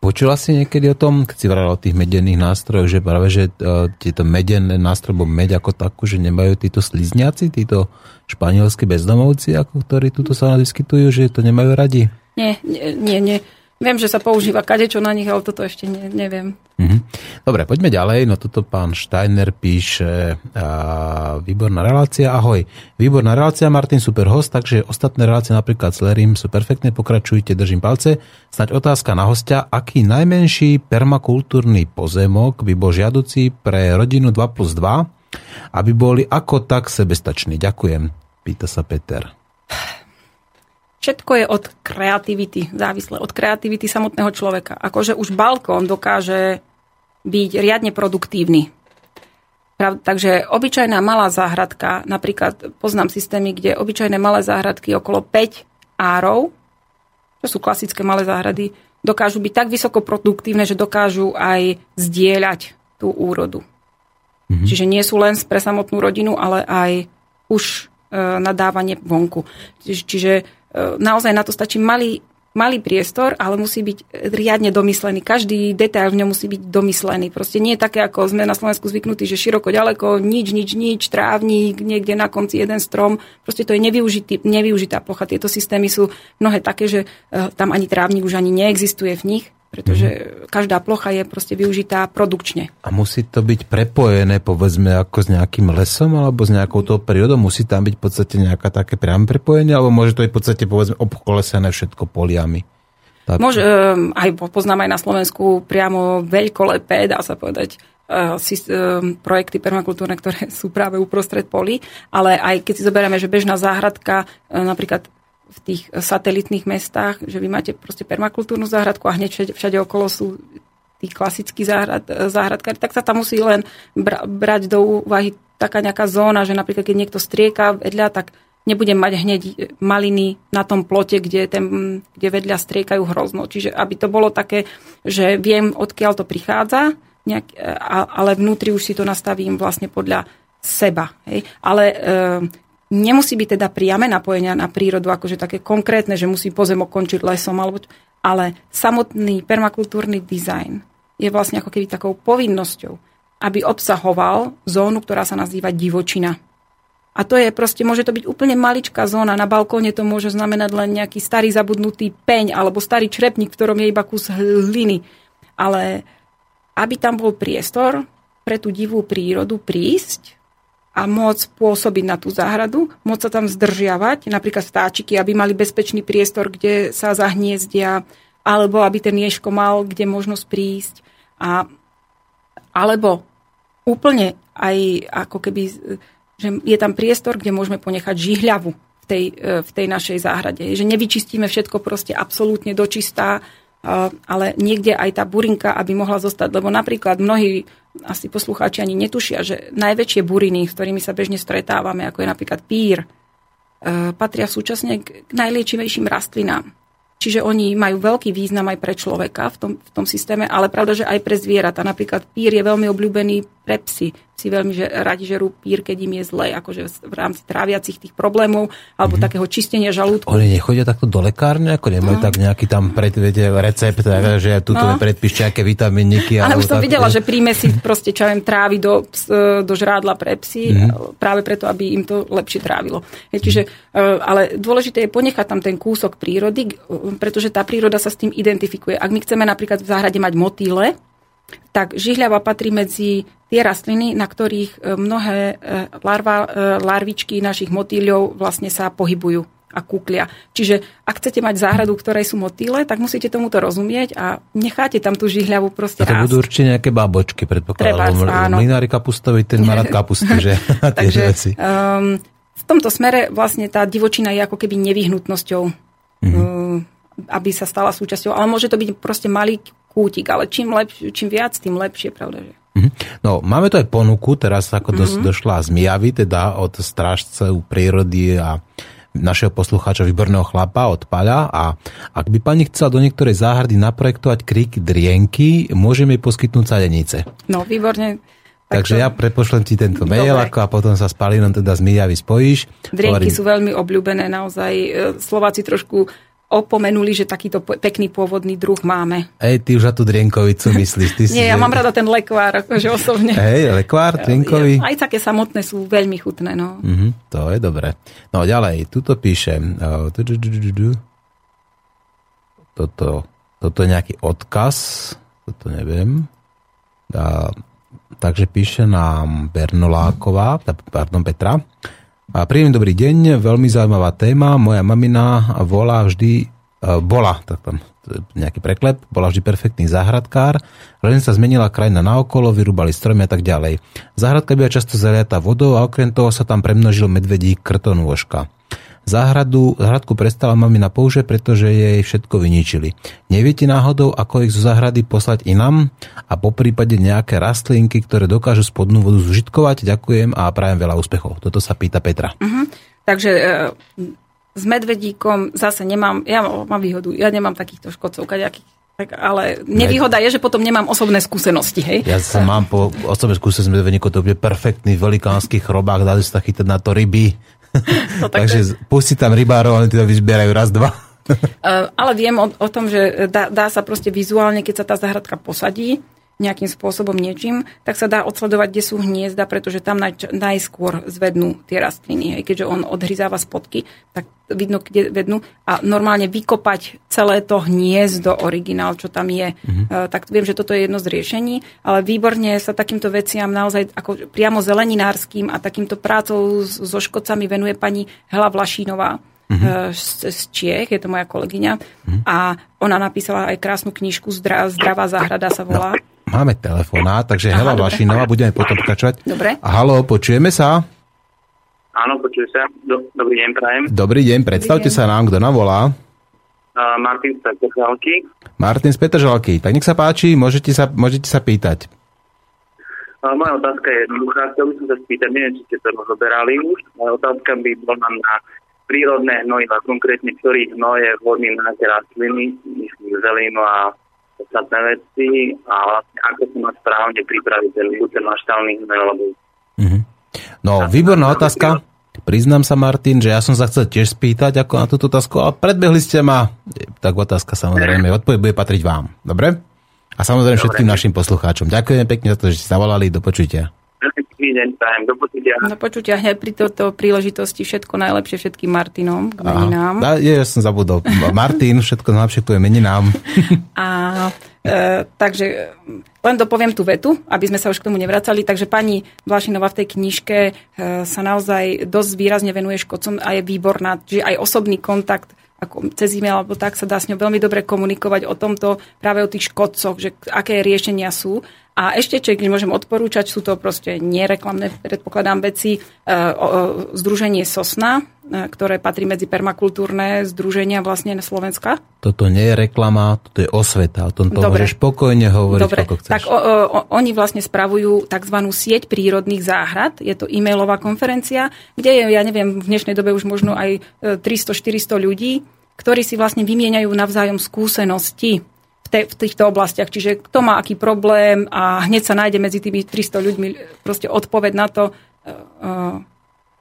Počula si niekedy o tom, keď si vrala o tých medených nástrojoch, že práve, že uh, tieto medené nástroje, alebo meď ako takú, že nemajú títo slizniaci, títo španielskí bezdomovci, ako ktorí tuto sa vyskytujú, že to nemajú radi? Nie, nie, nie. Viem, že sa používa kadečo na nich, ale toto ešte ne, neviem. Mhm. Dobre, poďme ďalej. No toto pán Steiner píše a, výborná relácia. Ahoj. Výborná relácia, Martin, super host, takže ostatné relácie napríklad s Lerim sú perfektné, pokračujte, držím palce. Snaď otázka na hostia, aký najmenší permakultúrny pozemok by bol žiaducí pre rodinu 2 plus 2, aby boli ako tak sebestační. Ďakujem, pýta sa Peter. Všetko je od kreativity závislé, od kreativity samotného človeka. Akože už balkón dokáže byť riadne produktívny. Takže obyčajná malá záhradka, napríklad poznám systémy, kde obyčajné malé záhradky okolo 5 árov, to sú klasické malé záhrady, dokážu byť tak vysoko produktívne, že dokážu aj zdieľať tú úrodu. Mm-hmm. Čiže nie sú len pre samotnú rodinu, ale aj už e, nadávanie vonku. Čiže, naozaj na to stačí malý, malý priestor, ale musí byť riadne domyslený. Každý detail v ňom musí byť domyslený. Proste nie je také, ako sme na Slovensku zvyknutí, že široko, ďaleko, nič, nič, nič, trávnik, niekde na konci jeden strom. Proste to je nevyužitý, nevyužitá plocha. Tieto systémy sú mnohé také, že e, tam ani trávnik už ani neexistuje v nich pretože mm. každá plocha je proste využitá produkčne. A musí to byť prepojené, povedzme, ako s nejakým lesom alebo s nejakou tou prírodou? Musí tam byť v podstate nejaká také priame prepojenie, alebo môže to byť v podstate, povedzme, obkolesené všetko poliami? Tak... Môže, um, aj poznám aj na Slovensku priamo veľkolepé, dá sa povedať, uh, um, projekty permakultúrne, ktoré *laughs* sú práve uprostred poli, ale aj keď si zoberieme, že bežná záhradka, uh, napríklad v tých satelitných mestách, že vy máte proste permakultúrnu záhradku a hneď všade, všade okolo sú tí klasickí záhrad, záhradkári, tak sa tam musí len bra, brať do úvahy taká nejaká zóna, že napríklad keď niekto strieka vedľa, tak nebudem mať hneď maliny na tom plote, kde, ten, kde vedľa striekajú hrozno. Čiže aby to bolo také, že viem, odkiaľ to prichádza, nejak, ale vnútri už si to nastavím vlastne podľa seba. Hej. Ale Nemusí byť teda priame napojenia na prírodu, akože také konkrétne, že musí pozemok končiť lesom, alebo, ale samotný permakultúrny dizajn je vlastne ako keby takou povinnosťou, aby obsahoval zónu, ktorá sa nazýva divočina. A to je proste, môže to byť úplne maličká zóna. Na balkóne to môže znamenať len nejaký starý zabudnutý peň alebo starý črepník, v ktorom je iba kus hliny. Ale aby tam bol priestor pre tú divú prírodu prísť, a môcť pôsobiť na tú záhradu, môcť sa tam zdržiavať, napríklad vtáčiky, aby mali bezpečný priestor, kde sa zahniezdia, alebo aby ten ješko mal kde možnosť prísť. A, alebo úplne aj ako keby, že je tam priestor, kde môžeme ponechať žihľavu v tej, e, v tej našej záhrade. Že nevyčistíme všetko proste absolútne dočistá, e, ale niekde aj tá burinka, aby mohla zostať. Lebo napríklad mnohí asi poslucháči ani netušia, že najväčšie buriny, s ktorými sa bežne stretávame, ako je napríklad pír, patria súčasne k najliečivejším rastlinám. Čiže oni majú veľký význam aj pre človeka v tom, v tom systéme, ale pravda, že aj pre zvieratá. Napríklad pír je veľmi obľúbený pre psy. Si veľmi že radi žerú pír, keď im je zle, akože v rámci tráviacich tých problémov alebo mm-hmm. takého čistenia žalúdku. Oni nechodia takto do lekárne, ako nemajú no. tak nejaký tam pred, viete, recept, tak, že tu no. predpíšte nejaké vitamíniky. Ale už som tak, videla, že príjme si proste čo viem, trávy do, do žrádla pre psy, mm-hmm. práve preto, aby im to lepšie trávilo. Čiže, mm-hmm. ale dôležité je ponechať tam ten kúsok prírody, pretože tá príroda sa s tým identifikuje. Ak my chceme napríklad v záhrade mať motýle, tak žihľava patrí medzi tie rastliny, na ktorých e, mnohé e, larva, e, larvičky našich motýľov vlastne sa pohybujú a kúklia. Čiže ak chcete mať záhradu, ktoré sú motýle, tak musíte tomuto rozumieť a necháte tam tú žihľavu proste A to rásť. budú určite nejaké bábočky, predpokladám. Mlinári kapustovi, ten má rád *laughs* kapusty, že? *laughs* Takže, veci. Um, v tomto smere vlastne tá divočina je ako keby nevyhnutnosťou, mm-hmm. um, aby sa stala súčasťou. Ale môže to byť proste malý kútik, ale čím, lepš- čím viac, tým lepšie, pravda, že? Mhm. No, máme tu aj ponuku, teraz ako mm-hmm. došla z Mijavy, teda od strážcev prírody a našeho poslucháča výborného chlapa od Paľa a ak by pani chcela do niektorej záhrady naprojektovať kríky drienky, môžeme jej poskytnúť sadenice. No, výborne. Takže to... ja prepošlem ti tento mail ako a potom sa s Palinom teda z Mijavy spojíš. Drienky Hovorím... sú veľmi obľúbené, naozaj e, Slováci trošku opomenuli, že takýto pekný pôvodný druh máme. Ej, ty už na tú drienkovicu *laughs* myslíš. Ty Nie, si, ja mám rada ten lekvár, akože osobne. Hej, lekvár, drienkový. Aj také samotné sú veľmi chutné, no. Mm-hmm, to je dobré. No ďalej, tuto píšem. Toto, toto je nejaký odkaz, toto neviem. A, takže píše nám Bernoláková, pardon, Petra. A príjemný dobrý deň, veľmi zaujímavá téma. Moja mamina volá vždy, e, bola, tak tam nejaký preklep, bola vždy perfektný záhradkár, len sa zmenila krajina naokolo, vyrúbali stromy a tak ďalej. Záhradka byla často zaliatá vodou a okrem toho sa tam premnožil medvedí krtonôžka. Záhradu, záhradku prestala mamina použiť, pretože jej všetko vyničili. Neviete náhodou, ako ich zo záhrady poslať inám a po prípade nejaké rastlinky, ktoré dokážu spodnú vodu zužitkovať? Ďakujem a prajem veľa úspechov. Toto sa pýta Petra. Uh-huh. Takže e, s medvedíkom zase nemám, ja mám výhodu, ja nemám takýchto škodcov, kaďakých tak, ale nevýhoda je, že potom nemám osobné skúsenosti, hej? Ja som mám po osobnej skúsenosti s medvedníkom, to bude perfektný velikánsky chrobák, dali sa chytať na to ryby, *laughs* Tak Takže pusti tam rybárov, oni to vyzbierajú raz, dva. Uh, ale viem o, o tom, že dá, dá sa proste vizuálne, keď sa tá zahradka posadí, nejakým spôsobom niečím, tak sa dá odsledovať, kde sú hniezda, pretože tam naj, najskôr zvednú tie rastliny. Hej. Keďže on odhryzáva spodky, tak vidno, kde vednú. A normálne vykopať celé to hniezdo originál, čo tam je. Mm-hmm. Tak viem, že toto je jedno z riešení, ale výborne sa takýmto veciam naozaj ako priamo zeleninárským a takýmto prácou so škodcami venuje pani Hela Vlašínová mm-hmm. z, z Čiech, je to moja kolegyňa. Mm-hmm. A ona napísala aj krásnu knižku Zdravá záhrada sa volá. Máme telefonát, takže Aha, Hela Vašinová, budeme potom pokračovať. Dobre. Halo, počujeme sa? Áno, počuje sa. Do, dobrý deň, prajem. Dobrý deň, predstavte dobrý deň. sa nám, kto nám volá. Uh, Martin z Petržalky. Martin z Petržalky. Tak nech sa páči, môžete sa, môžete sa pýtať. Uh, moja otázka je jednoduchá. Chcel by som sa spýtať, neviem, či ste to rozoberali už. Moja otázka by bola na prírodné hnojiva, konkrétne ktorý hnoj je vhodný na tie rastliny, myslím zelinu a podstatné veci a vlastne ako sa má správne pripraviť ten, ten maštálny lebo... Mm-hmm. No, výborná otázka. Priznám sa, Martin, že ja som sa chcel tiež spýtať ako na túto otázku, ale predbehli ste ma. Tak otázka samozrejme, odpoveď bude patriť vám. Dobre? A samozrejme Dobre. všetkým našim poslucháčom. Ďakujem pekne za to, že ste zavolali. Do počutia. Deň, prajem. Do počutia. Do počutia hneď pri toto príležitosti všetko najlepšie všetkým Martinom k meninám. Aha, ja som zabudol. Martin, všetko najlepšie k meninám. *laughs* A E, takže e, len dopoviem tú vetu, aby sme sa už k tomu nevracali. Takže pani Vlašinová v tej knižke e, sa naozaj dosť výrazne venuje škodcom a je výborná. Čiže aj osobný kontakt ako cez e-mail alebo tak sa dá s ňou veľmi dobre komunikovať o tomto, práve o tých škodcoch, že aké riešenia sú. A ešte, čo keď môžem odporúčať, sú to proste nereklamné, predpokladám, veci. E, združenie Sosna, e, ktoré patrí medzi permakultúrne združenia vlastne na Slovenska. Toto nie je reklama, toto je osveta. O tom Dobre. môžeš pokojne hovoriť, Dobre. ako chceš. Tak o, o, oni vlastne spravujú tzv. sieť prírodných záhrad. Je to e-mailová konferencia, kde je, ja neviem, v dnešnej dobe už možno aj 300-400 e, ľudí, ktorí si vlastne vymieňajú navzájom skúsenosti te, v týchto oblastiach. Čiže kto má aký problém a hneď sa nájde medzi tými 300 ľuďmi proste odpoveď na to, uh,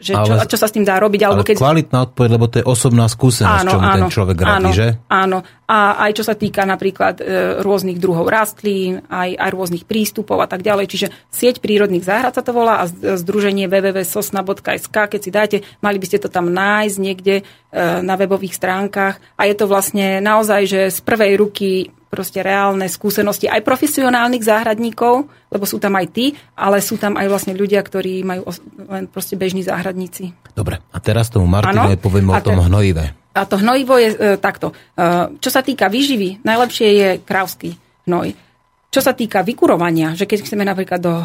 že čo, ale, čo sa s tým dá robiť. Alebo ale keď... kvalitná odpoveď, lebo to je osobná skúsenosť, áno, čo áno, ten človek radí, áno, že? Áno, a aj čo sa týka napríklad e, rôznych druhov rastlín, aj, aj rôznych prístupov a tak ďalej. Čiže sieť prírodných záhrad sa to volá a združenie www.sosna.sk, keď si dáte, mali by ste to tam nájsť niekde e, na webových stránkach a je to vlastne naozaj, že z prvej ruky proste reálne skúsenosti aj profesionálnych záhradníkov, lebo sú tam aj tí, ale sú tam aj vlastne ľudia, ktorí majú len proste bežní záhradníci. Dobre, a teraz tomu Martinovi poviem o tom te... hnojive. A to hnojivo je e, takto. E, čo sa týka výživy, najlepšie je krávsky hnoj. Čo sa týka vykurovania, že keď chceme napríklad do,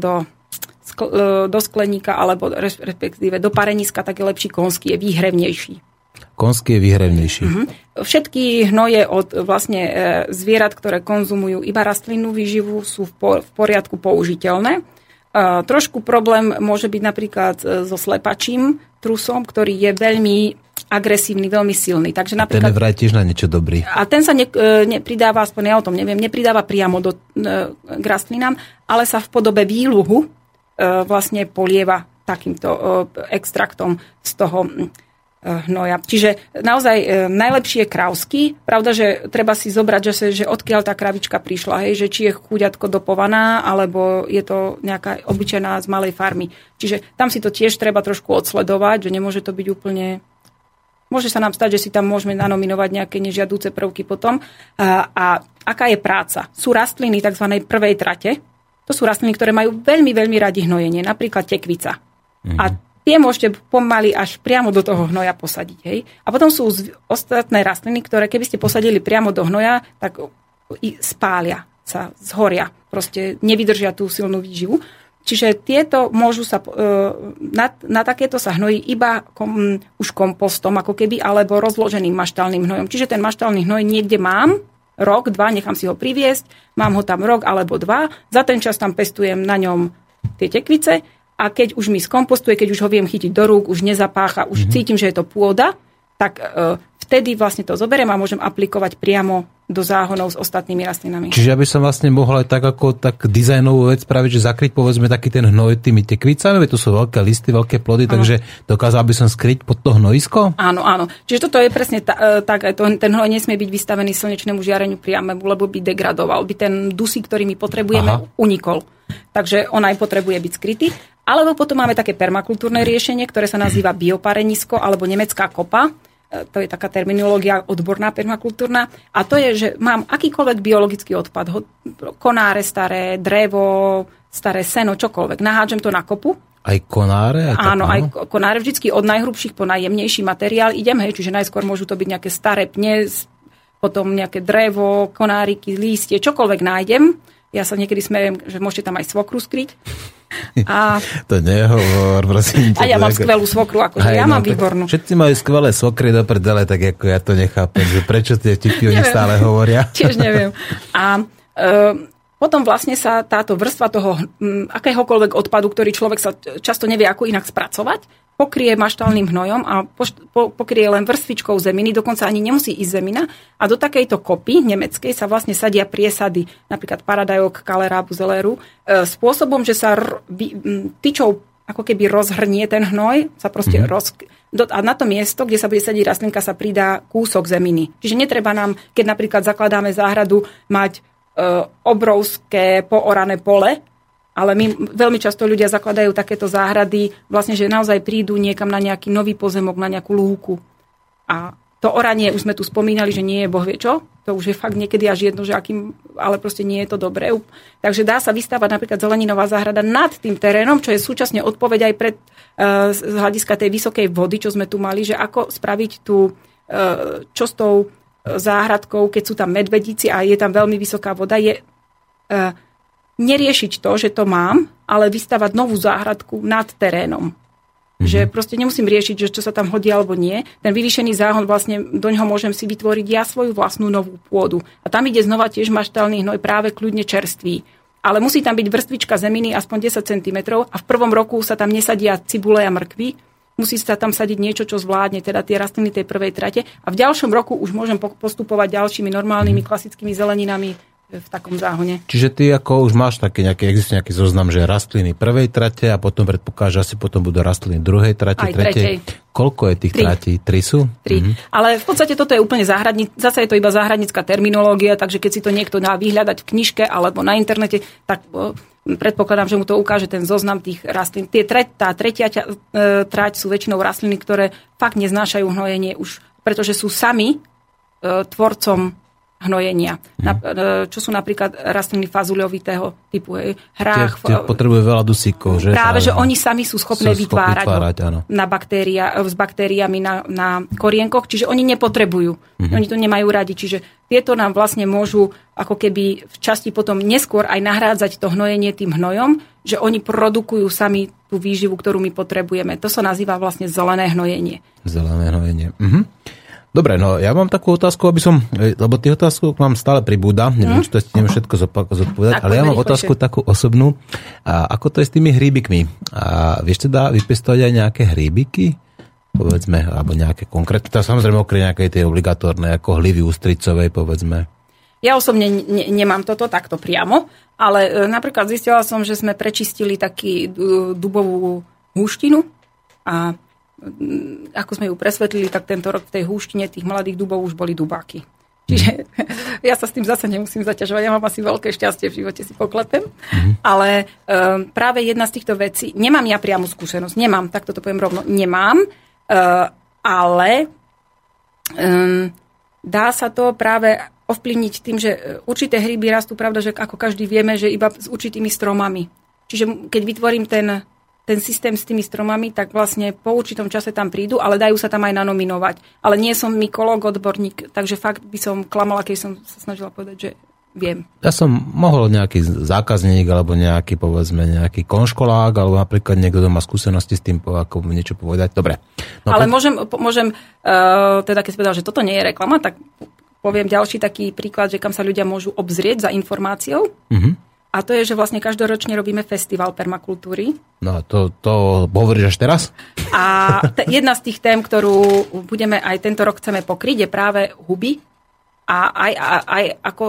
do, e, do skleníka alebo respektíve do pareniska, tak je lepší konský, je výhrevnejší. Konský je výhrevnejší. Mm-hmm. Všetky hnoje od vlastne e, zvierat, ktoré konzumujú iba rastlinnú výživu, sú v, po, v poriadku použiteľné. E, trošku problém môže byť napríklad e, so slepačím trusom, ktorý je veľmi agresívny, veľmi silný. Takže napríklad, ten je vraj tiež na niečo dobrý. A ten sa ne, nepridáva, aspoň ja o tom neviem, nepridáva priamo do, k rastlinám, ale sa v podobe výluhu vlastne polieva takýmto extraktom z toho hnoja. Čiže naozaj e, najlepší je krávsky. Pravda, že treba si zobrať, že, že odkiaľ tá kravička prišla, hej, že či je chuďatko dopovaná, alebo je to nejaká obyčajná z malej farmy. Čiže tam si to tiež treba trošku odsledovať, že nemôže to byť úplne Môže sa nám stať, že si tam môžeme nanominovať nejaké nežiadúce prvky potom. A, a aká je práca? Sú rastliny tzv. prvej trate. To sú rastliny, ktoré majú veľmi, veľmi radi hnojenie. Napríklad tekvica. Mm-hmm. A tie môžete pomaly až priamo do toho hnoja posadiť. Hej? A potom sú ostatné rastliny, ktoré keby ste posadili priamo do hnoja, tak spália sa, zhoria. Proste nevydržia tú silnú výživu. Čiže tieto môžu sa, e, na, na takéto sa hnojí iba kom, už kompostom, ako keby, alebo rozloženým maštálnym hnojom. Čiže ten maštálny hnoj niekde mám, rok, dva, nechám si ho priviesť, mám ho tam rok alebo dva, za ten čas tam pestujem na ňom tie tekvice a keď už mi skompostuje, keď už ho viem chytiť do rúk, už nezapácha, už mm-hmm. cítim, že je to pôda, tak e, vtedy vlastne to zoberiem a môžem aplikovať priamo do záhonov s ostatnými rastlinami. Čiže aby som vlastne mohol aj tak ako tak dizajnovú vec spraviť, že zakryť povedzme taký ten hnoj tými tekvicami, to sú veľké listy, veľké plody, ano. takže dokázal by som skryť pod to hnojisko? Áno, áno. Čiže toto je presne ta, e, tak, to, ten hnoj nesmie byť vystavený slnečnému žiareniu priamemu, lebo by degradoval, by ten dusík, ktorý my potrebujeme, Aha. unikol. Takže on aj potrebuje byť skrytý. Alebo potom máme také permakultúrne riešenie, ktoré sa nazýva bioparenisko alebo nemecká kopa. E, to je taká terminológia odborná permakultúrna. A to je, že mám akýkoľvek biologický odpad, konáre staré, drevo, staré seno, čokoľvek. Nahážem to na kopu. Aj konáre? Aj áno, aj konáre. Vždycky od najhrubších po najjemnejší materiál idem, hej, čiže najskôr môžu to byť nejaké staré pne, potom nejaké drevo, konáriky, lístie, čokoľvek nájdem ja sa niekedy smejem, že môžete tam aj svokru skryť. A... *laughs* to nehovor, prosím. A ja mám skvelú svokru, akože ja no, mám výbornú. Všetci majú skvelé svokry do prdele, tak ako ja to nechápem, že prečo tie vtipy oni stále hovoria. *laughs* Tiež neviem. A e, potom vlastne sa táto vrstva toho m, akéhokoľvek odpadu, ktorý človek sa často nevie ako inak spracovať, pokrie maštálnym hnojom a pokrie len vrstvičkou zeminy, dokonca ani nemusí ísť zemina. A do takejto kopy nemeckej sa vlastne sadia priesady, napríklad paradajok, kalera, buzeléru, e, spôsobom, že sa r- tyčou ako keby rozhrnie ten hnoj, sa proste mm-hmm. roz... a na to miesto, kde sa bude sadiť rastlinka, sa pridá kúsok zeminy. Čiže netreba nám, keď napríklad zakladáme záhradu, mať e, obrovské poorané pole, ale my veľmi často ľudia zakladajú takéto záhrady, vlastne, že naozaj prídu niekam na nejaký nový pozemok, na nejakú lúku. A to oranie, už sme tu spomínali, že nie je boh vie čo. To už je fakt niekedy až jedno, že akým, ale proste nie je to dobré. Takže dá sa vystávať napríklad zeleninová záhrada nad tým terénom, čo je súčasne odpoveď aj pred, uh, z hľadiska tej vysokej vody, čo sme tu mali, že ako spraviť tú, uh, čo s tou záhradkou, keď sú tam medvedíci a je tam veľmi vysoká voda, je neriešiť to, že to mám, ale vystavať novú záhradku nad terénom. Mm-hmm. Že proste nemusím riešiť, že čo sa tam hodí alebo nie. Ten vyvýšený záhon vlastne do ňoho môžem si vytvoriť ja svoju vlastnú novú pôdu. A tam ide znova tiež maštalný hnoj práve kľudne čerstvý. Ale musí tam byť vrstvička zeminy aspoň 10 cm a v prvom roku sa tam nesadia cibule a mrkvy. Musí sa tam sadiť niečo, čo zvládne, teda tie rastliny tej prvej trate. A v ďalšom roku už môžem postupovať ďalšími normálnymi klasickými zeleninami v takom záhone. Čiže ty ako už máš také nejaký, existuje nejaký zoznam, že rastliny prvej trate a potom predpokáža, že asi potom budú rastliny druhej trate, Aj tretej. Koľko je tých Tri. tratí? Tri sú? Tri. Mhm. Ale v podstate toto je úplne záhradní, zase je to iba záhradnícka terminológia, takže keď si to niekto dá vyhľadať v knižke alebo na internete, tak predpokladám, že mu to ukáže ten zoznam tých rastlín. Tie tre, tá tretia e, trať sú väčšinou rastliny, ktoré fakt neznášajú hnojenie už, pretože sú sami e, tvorcom hnojenia. Na, e, čo sú napríklad rastliny fazuľovitého typu, hej, hrách. Tie, tie potrebujú veľa dusíkov, že? Práve, že oni sami sú schopné Sú vytvárať, vytvárať, áno. na baktéria, s baktériami na, na korienkoch, čiže oni nepotrebujú. Mhm. Oni to nemajú radi, čiže tieto nám vlastne môžu ako keby v časti potom neskôr aj nahrádzať to hnojenie tým hnojom, že oni produkujú sami tú výživu, ktorú my potrebujeme. To sa nazýva vlastne zelené hnojenie. Zelené hnojenie. Mhm. Dobre, no ja mám takú otázku, aby som, e, lebo tých otázok mám stále pribúda, neviem, či to stihnem všetko zodpovedať, Tak, ale ja mám otázku takú osobnú. A ako to je s tými hríbikmi? A vieš teda vypestovať aj nejaké hríbiky? Povedzme, alebo nejaké konkrétne, to samozrejme okrem nejakej tej obligatórnej, ako hlivy ústricovej, povedzme. Ja osobne ne, nemám toto takto priamo, ale e, napríklad zistila som, že sme prečistili taký du- dubovú húštinu a ako sme ju presvetlili, tak tento rok v tej húštine tých mladých dubov už boli dubáky. Čiže *laughs* ja sa s tým zase nemusím zaťažovať. Ja mám asi veľké šťastie v živote, si poklepem. Ale um, práve jedna z týchto vecí, nemám ja priamu skúsenosť, nemám, tak toto poviem rovno, nemám, uh, ale um, dá sa to práve ovplyvniť tým, že e, určité hryby rastú, pravda, že ako každý vieme, že iba s určitými stromami. Čiže keď vytvorím ten, ten systém s tými stromami, tak vlastne po určitom čase tam prídu, ale dajú sa tam aj nanominovať. Ale nie som mykolog, odborník, takže fakt by som klamala, keď som sa snažila povedať, že viem. Ja som mohol nejaký zákazník, alebo nejaký, povedzme, nejaký konškolák, alebo napríklad niekto, kto má skúsenosti s tým, ako mu niečo povedať. Dobre. No, Ale poď- môžem, môžem uh, teda keď si povedal, že toto nie je reklama, tak poviem ďalší taký príklad, že kam sa ľudia môžu obzrieť za informáciou. Mhm. A to je, že vlastne každoročne robíme festival permakultúry. No to, to hovoríš až teraz? A t- jedna z tých tém, ktorú budeme aj tento rok chceme pokryť, je práve huby a aj, aj, aj ako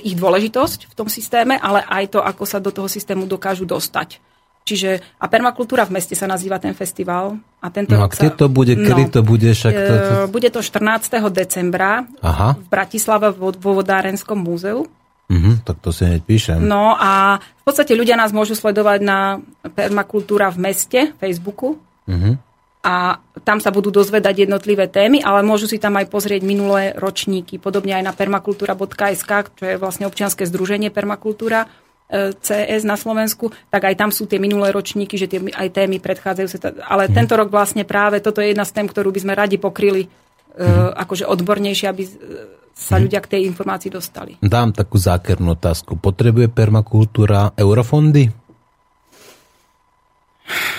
ich dôležitosť v tom systéme, ale aj to, ako sa do toho systému dokážu dostať. Čiže, a permakultúra v meste sa nazýva ten festival. A tento No a kde sa, to bude, kedy to bude, však to, to... E, Bude to 14. decembra Aha, v Bratislave vo, vo Vodárenskom múzeu. Mhm, tak to si hneď píšem. No a v podstate ľudia nás môžu sledovať na Permakultúra v meste, Facebooku. Mhm. A tam sa budú dozvedať jednotlivé témy, ale môžu si tam aj pozrieť minulé ročníky. Podobne aj na permakultúra.sk, čo je vlastne občianske združenie Permakultúra e, CS na Slovensku, tak aj tam sú tie minulé ročníky, že tie aj témy predchádzajú sa. Ale tento rok vlastne práve toto je jedna z tém, ktorú by sme radi pokryli e, akože odbornejšie, aby e, sa ľudia k tej informácii dostali. Dám takú zákernú otázku. Potrebuje permakultúra eurofondy?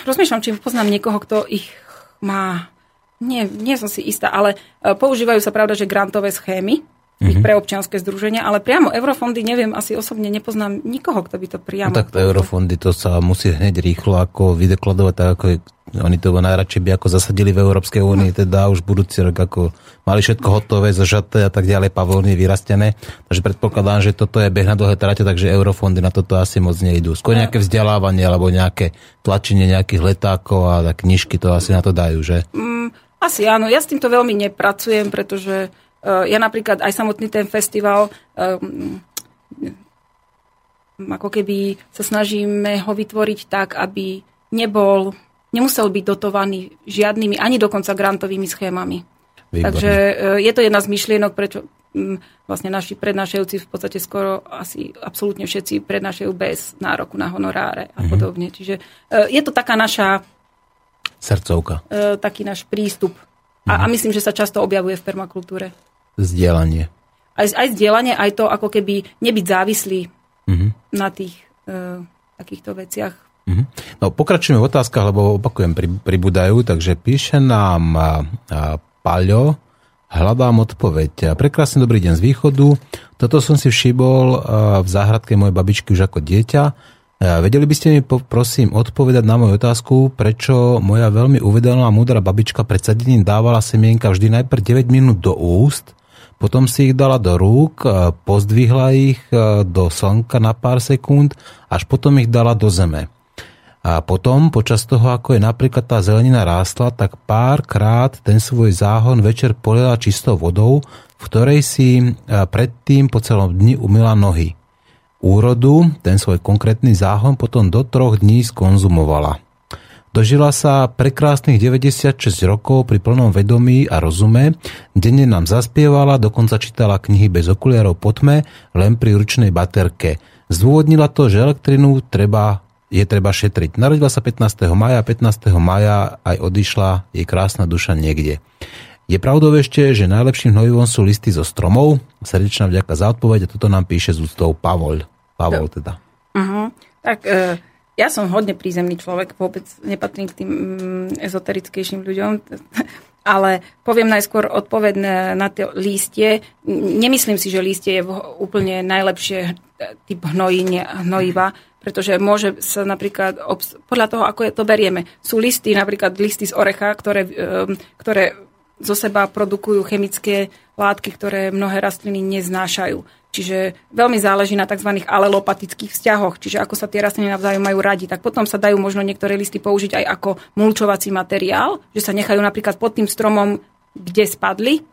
Rozmýšľam, či poznám niekoho, kto ich má... Nie, nie som si istá, ale e, používajú sa pravda, že grantové schémy ich pre občianske združenia, ale priamo eurofondy, neviem, asi osobne nepoznám nikoho, kto by to priamo... No tak to eurofondy, to sa musí hneď rýchlo ako vydekladovať, tak ako je, oni to najradšej by ako zasadili v Európskej únii, teda už budúci rok ako mali všetko hotové, zažaté a tak ďalej, pavolny vyrastené. Takže predpokladám, že toto je beh na dlhé trate, takže eurofondy na toto asi moc nejdú. Skôr nejaké vzdelávanie alebo nejaké tlačenie nejakých letákov a tak knižky to asi na to dajú, že? Mm, asi áno, ja s týmto veľmi nepracujem, pretože uh, ja napríklad aj samotný ten festival um, ako keby sa snažíme ho vytvoriť tak, aby nebol, nemusel byť dotovaný žiadnymi, ani dokonca grantovými schémami. Výborne. Takže e, je to jedna z myšlienok, prečo vlastne naši prednášajúci v podstate skoro asi absolútne všetci prednášajú bez nároku na honoráre a mm-hmm. podobne. Čiže e, je to taká naša... Srdcovka. E, taký náš prístup. Mm-hmm. A, a myslím, že sa často objavuje v permakultúre. Zdieľanie. Aj, aj zdieľanie, aj to ako keby nebyť závislý mm-hmm. na tých e, takýchto veciach. Mm-hmm. No, pokračujeme v otázkach, lebo opakujem, pribúdajú, takže píše nám Paľo, Hľadám odpoveď. Prekrásny dobrý deň z východu. Toto som si všibol v záhradke mojej babičky už ako dieťa. Vedeli by ste mi prosím odpovedať na moju otázku, prečo moja veľmi uvedená a múdra babička pred sadením dávala semienka vždy najprv 9 minút do úst, potom si ich dala do rúk, pozdvihla ich do slnka na pár sekúnd, až potom ich dala do zeme. A potom, počas toho, ako je napríklad tá zelenina rástla, tak párkrát ten svoj záhon večer poliela čistou vodou, v ktorej si e, predtým po celom dni umila nohy. Úrodu, ten svoj konkrétny záhon potom do troch dní skonzumovala. Dožila sa prekrásnych 96 rokov pri plnom vedomí a rozume, denne nám zaspievala, dokonca čítala knihy bez okuliarov po tme, len pri ručnej baterke. Zdôvodnila to, že elektrinu treba je treba šetriť. Narodila sa 15. maja, 15. maja aj odišla jej krásna duša niekde. Je pravdou ešte, že najlepším hnojivom sú listy zo stromov. Srdečná vďaka za odpoveď a toto nám píše z ústou Pavol. Pavol teda. Uh-huh. Tak e, ja som hodne prízemný človek, vôbec nepatrím k tým mm, ezoterickejším ľuďom, *laughs* ale poviem najskôr odpoveď na, na tie lístie. Nemyslím si, že lístie je úplne najlepšie typ hnojiva, pretože môže sa napríklad, podľa toho, ako je to berieme, sú listy, napríklad listy z orecha, ktoré, ehm, ktoré zo seba produkujú chemické látky, ktoré mnohé rastliny neznášajú. Čiže veľmi záleží na tzv. alelopatických vzťahoch, čiže ako sa tie rastliny navzájom majú radi. Tak potom sa dajú možno niektoré listy použiť aj ako mulčovací materiál, že sa nechajú napríklad pod tým stromom, kde spadli,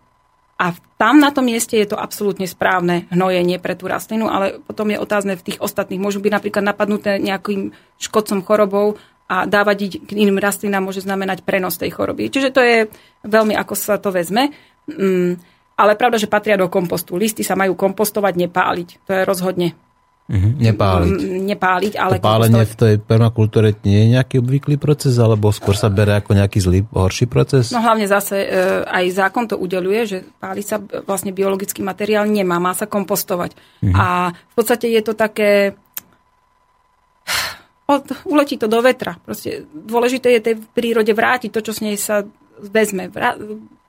a tam na tom mieste je to absolútne správne hnojenie pre tú rastlinu, ale potom je otázne v tých ostatných. Môžu byť napríklad napadnuté nejakým škodcom chorobou a dávať k iným rastlinám môže znamenať prenos tej choroby. Čiže to je veľmi, ako sa to vezme. Mm, ale pravda, že patria do kompostu. Listy sa majú kompostovať, nepáliť. To je rozhodne Mm-hmm, nepáliť. Nepáliť, ale... To pálenie v tej permakultúre nie je nejaký obvyklý proces, alebo skôr sa bere ako nejaký zlý, horší proces? No hlavne zase e, aj zákon to udeluje, že páliť sa vlastne biologický materiál nemá, má sa kompostovať. Mm-hmm. A v podstate je to také... Od, uletí to do vetra. Proste dôležité je tej prírode vrátiť to, čo s nej sa vezme. Vrá,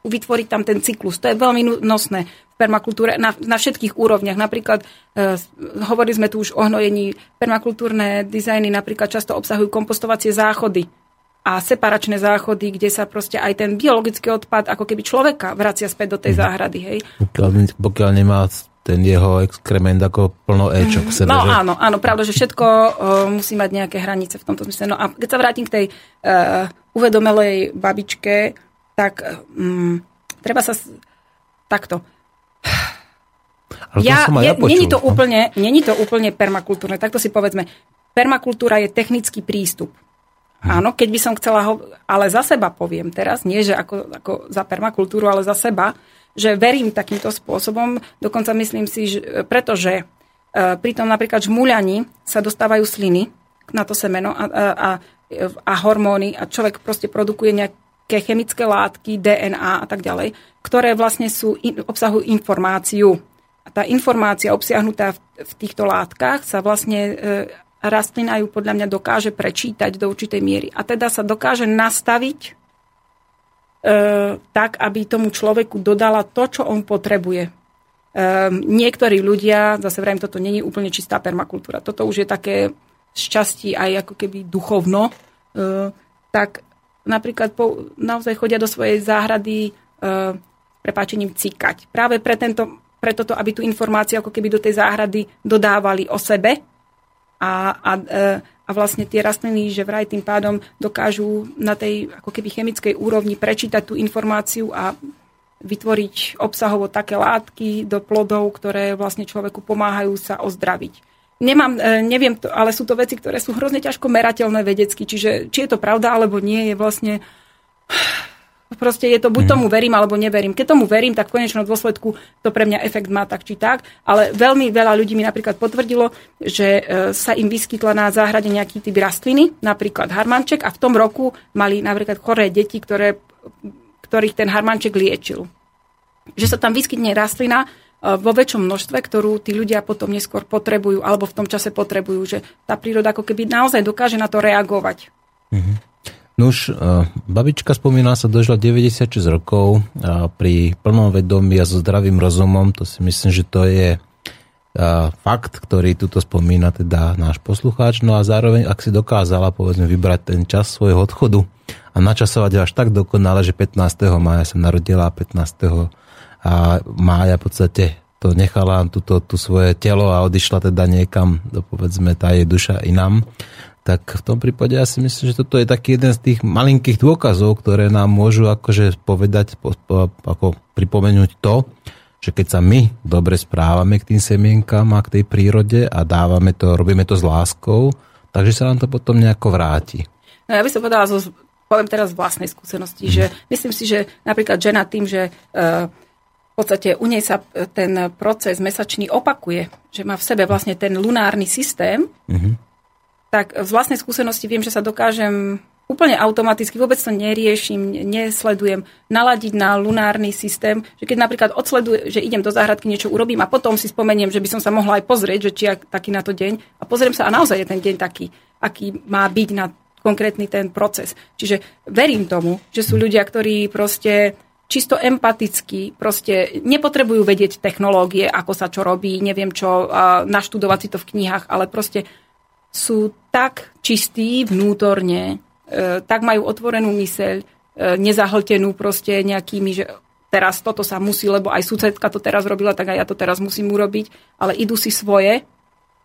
vytvoriť tam ten cyklus. To je veľmi nosné v permakultúre na, na všetkých úrovniach. Napríklad, e, hovorili sme tu už o hnojení, permakultúrne dizajny napríklad často obsahujú kompostovacie záchody a separačné záchody, kde sa proste aj ten biologický odpad ako keby človeka vracia späť do tej mhm. záhrady. Hej. Pokiaľ, pokiaľ nemá ten jeho exkrement ako plno Ečok v sebe. No že? áno, áno, pravda, že všetko uh, musí mať nejaké hranice v tomto zmysle. No a keď sa vrátim k tej uh, uvedomelej babičke, tak um, treba sa takto. Ale ja, to ja, je, není, to úplne, není to úplne permakultúrne. Takto si povedzme. Permakultúra je technický prístup. Hmm. Áno, keď by som chcela ho... Ale za seba poviem teraz, nie že ako, ako za permakultúru, ale za seba, že verím takýmto spôsobom. Dokonca myslím si, že, pretože e, pri tom napríklad žmuľaní sa dostávajú sliny na to semeno a, a, a, a hormóny a človek proste produkuje nejak, chemické látky, DNA a tak ďalej, ktoré vlastne sú, obsahujú informáciu. A tá informácia obsiahnutá v, v týchto látkach sa vlastne e, rastlina ju podľa mňa dokáže prečítať do určitej miery. A teda sa dokáže nastaviť e, tak, aby tomu človeku dodala to, čo on potrebuje. E, niektorí ľudia, zase vrajím, toto není úplne čistá permakultúra. Toto už je také šťastí aj ako keby duchovno, e, tak napríklad po, naozaj chodia do svojej záhrady e, prepáčením cikať. Práve pre, tento, pre toto, aby tú informáciu ako keby do tej záhrady dodávali o sebe a, a, e, a vlastne tie rastliny, že vraj tým pádom dokážu na tej ako keby chemickej úrovni prečítať tú informáciu a vytvoriť obsahovo také látky do plodov, ktoré vlastne človeku pomáhajú sa ozdraviť. Nemám, e, neviem, to, ale sú to veci, ktoré sú hrozne ťažko merateľné vedecky, čiže či je to pravda alebo nie, je vlastne Proste je to, buď tomu verím, alebo neverím. Keď tomu verím, tak v konečnom dôsledku to pre mňa efekt má tak či tak. Ale veľmi veľa ľudí mi napríklad potvrdilo, že e, sa im vyskytla na záhrade nejaký typ rastliny, napríklad harmanček, a v tom roku mali napríklad choré deti, ktoré, ktorých ten harmanček liečil. Že sa tam vyskytne rastlina, vo väčšom množstve, ktorú tí ľudia potom neskôr potrebujú, alebo v tom čase potrebujú, že tá príroda ako keby naozaj dokáže na to reagovať. Mm-hmm. No už uh, babička spomína sa dožila 96 rokov uh, pri plnom vedomí a so zdravým rozumom. To si myslím, že to je fakt, ktorý tuto spomína teda náš poslucháč. No a zároveň, ak si dokázala povedzme vybrať ten čas svojho odchodu a načasovať až tak dokonale, že 15. mája sa narodila a 15. A mája v podstate to nechala túto, tú svoje telo a odišla teda niekam, do, povedzme, tá jej duša inám tak v tom prípade ja si myslím, že toto je taký jeden z tých malinkých dôkazov, ktoré nám môžu akože povedať, ako pripomenúť to, že keď sa my dobre správame k tým semienkam a k tej prírode a dávame to, robíme to s láskou, takže sa nám to potom nejako vráti. No ja by som povedala, zo, poviem teraz z vlastnej skúsenosti, mm. že myslím si, že napríklad žena tým, že uh, v podstate u nej sa ten proces mesačný opakuje, že má v sebe vlastne ten lunárny systém, mm-hmm tak z vlastnej skúsenosti viem, že sa dokážem úplne automaticky, vôbec to neriešim, nesledujem, naladiť na lunárny systém, že keď napríklad odsledujem, že idem do záhradky, niečo urobím a potom si spomeniem, že by som sa mohla aj pozrieť, že či je taký na to deň a pozriem sa a naozaj je ten deň taký, aký má byť na konkrétny ten proces. Čiže verím tomu, že sú ľudia, ktorí proste čisto empaticky, proste nepotrebujú vedieť technológie, ako sa čo robí, neviem čo, naštudovať si to v knihách, ale proste sú tak čistí vnútorne, e, tak majú otvorenú myseľ, e, nezahltenú proste nejakými, že teraz toto sa musí, lebo aj susedka to teraz robila, tak aj ja to teraz musím urobiť, ale idú si svoje e,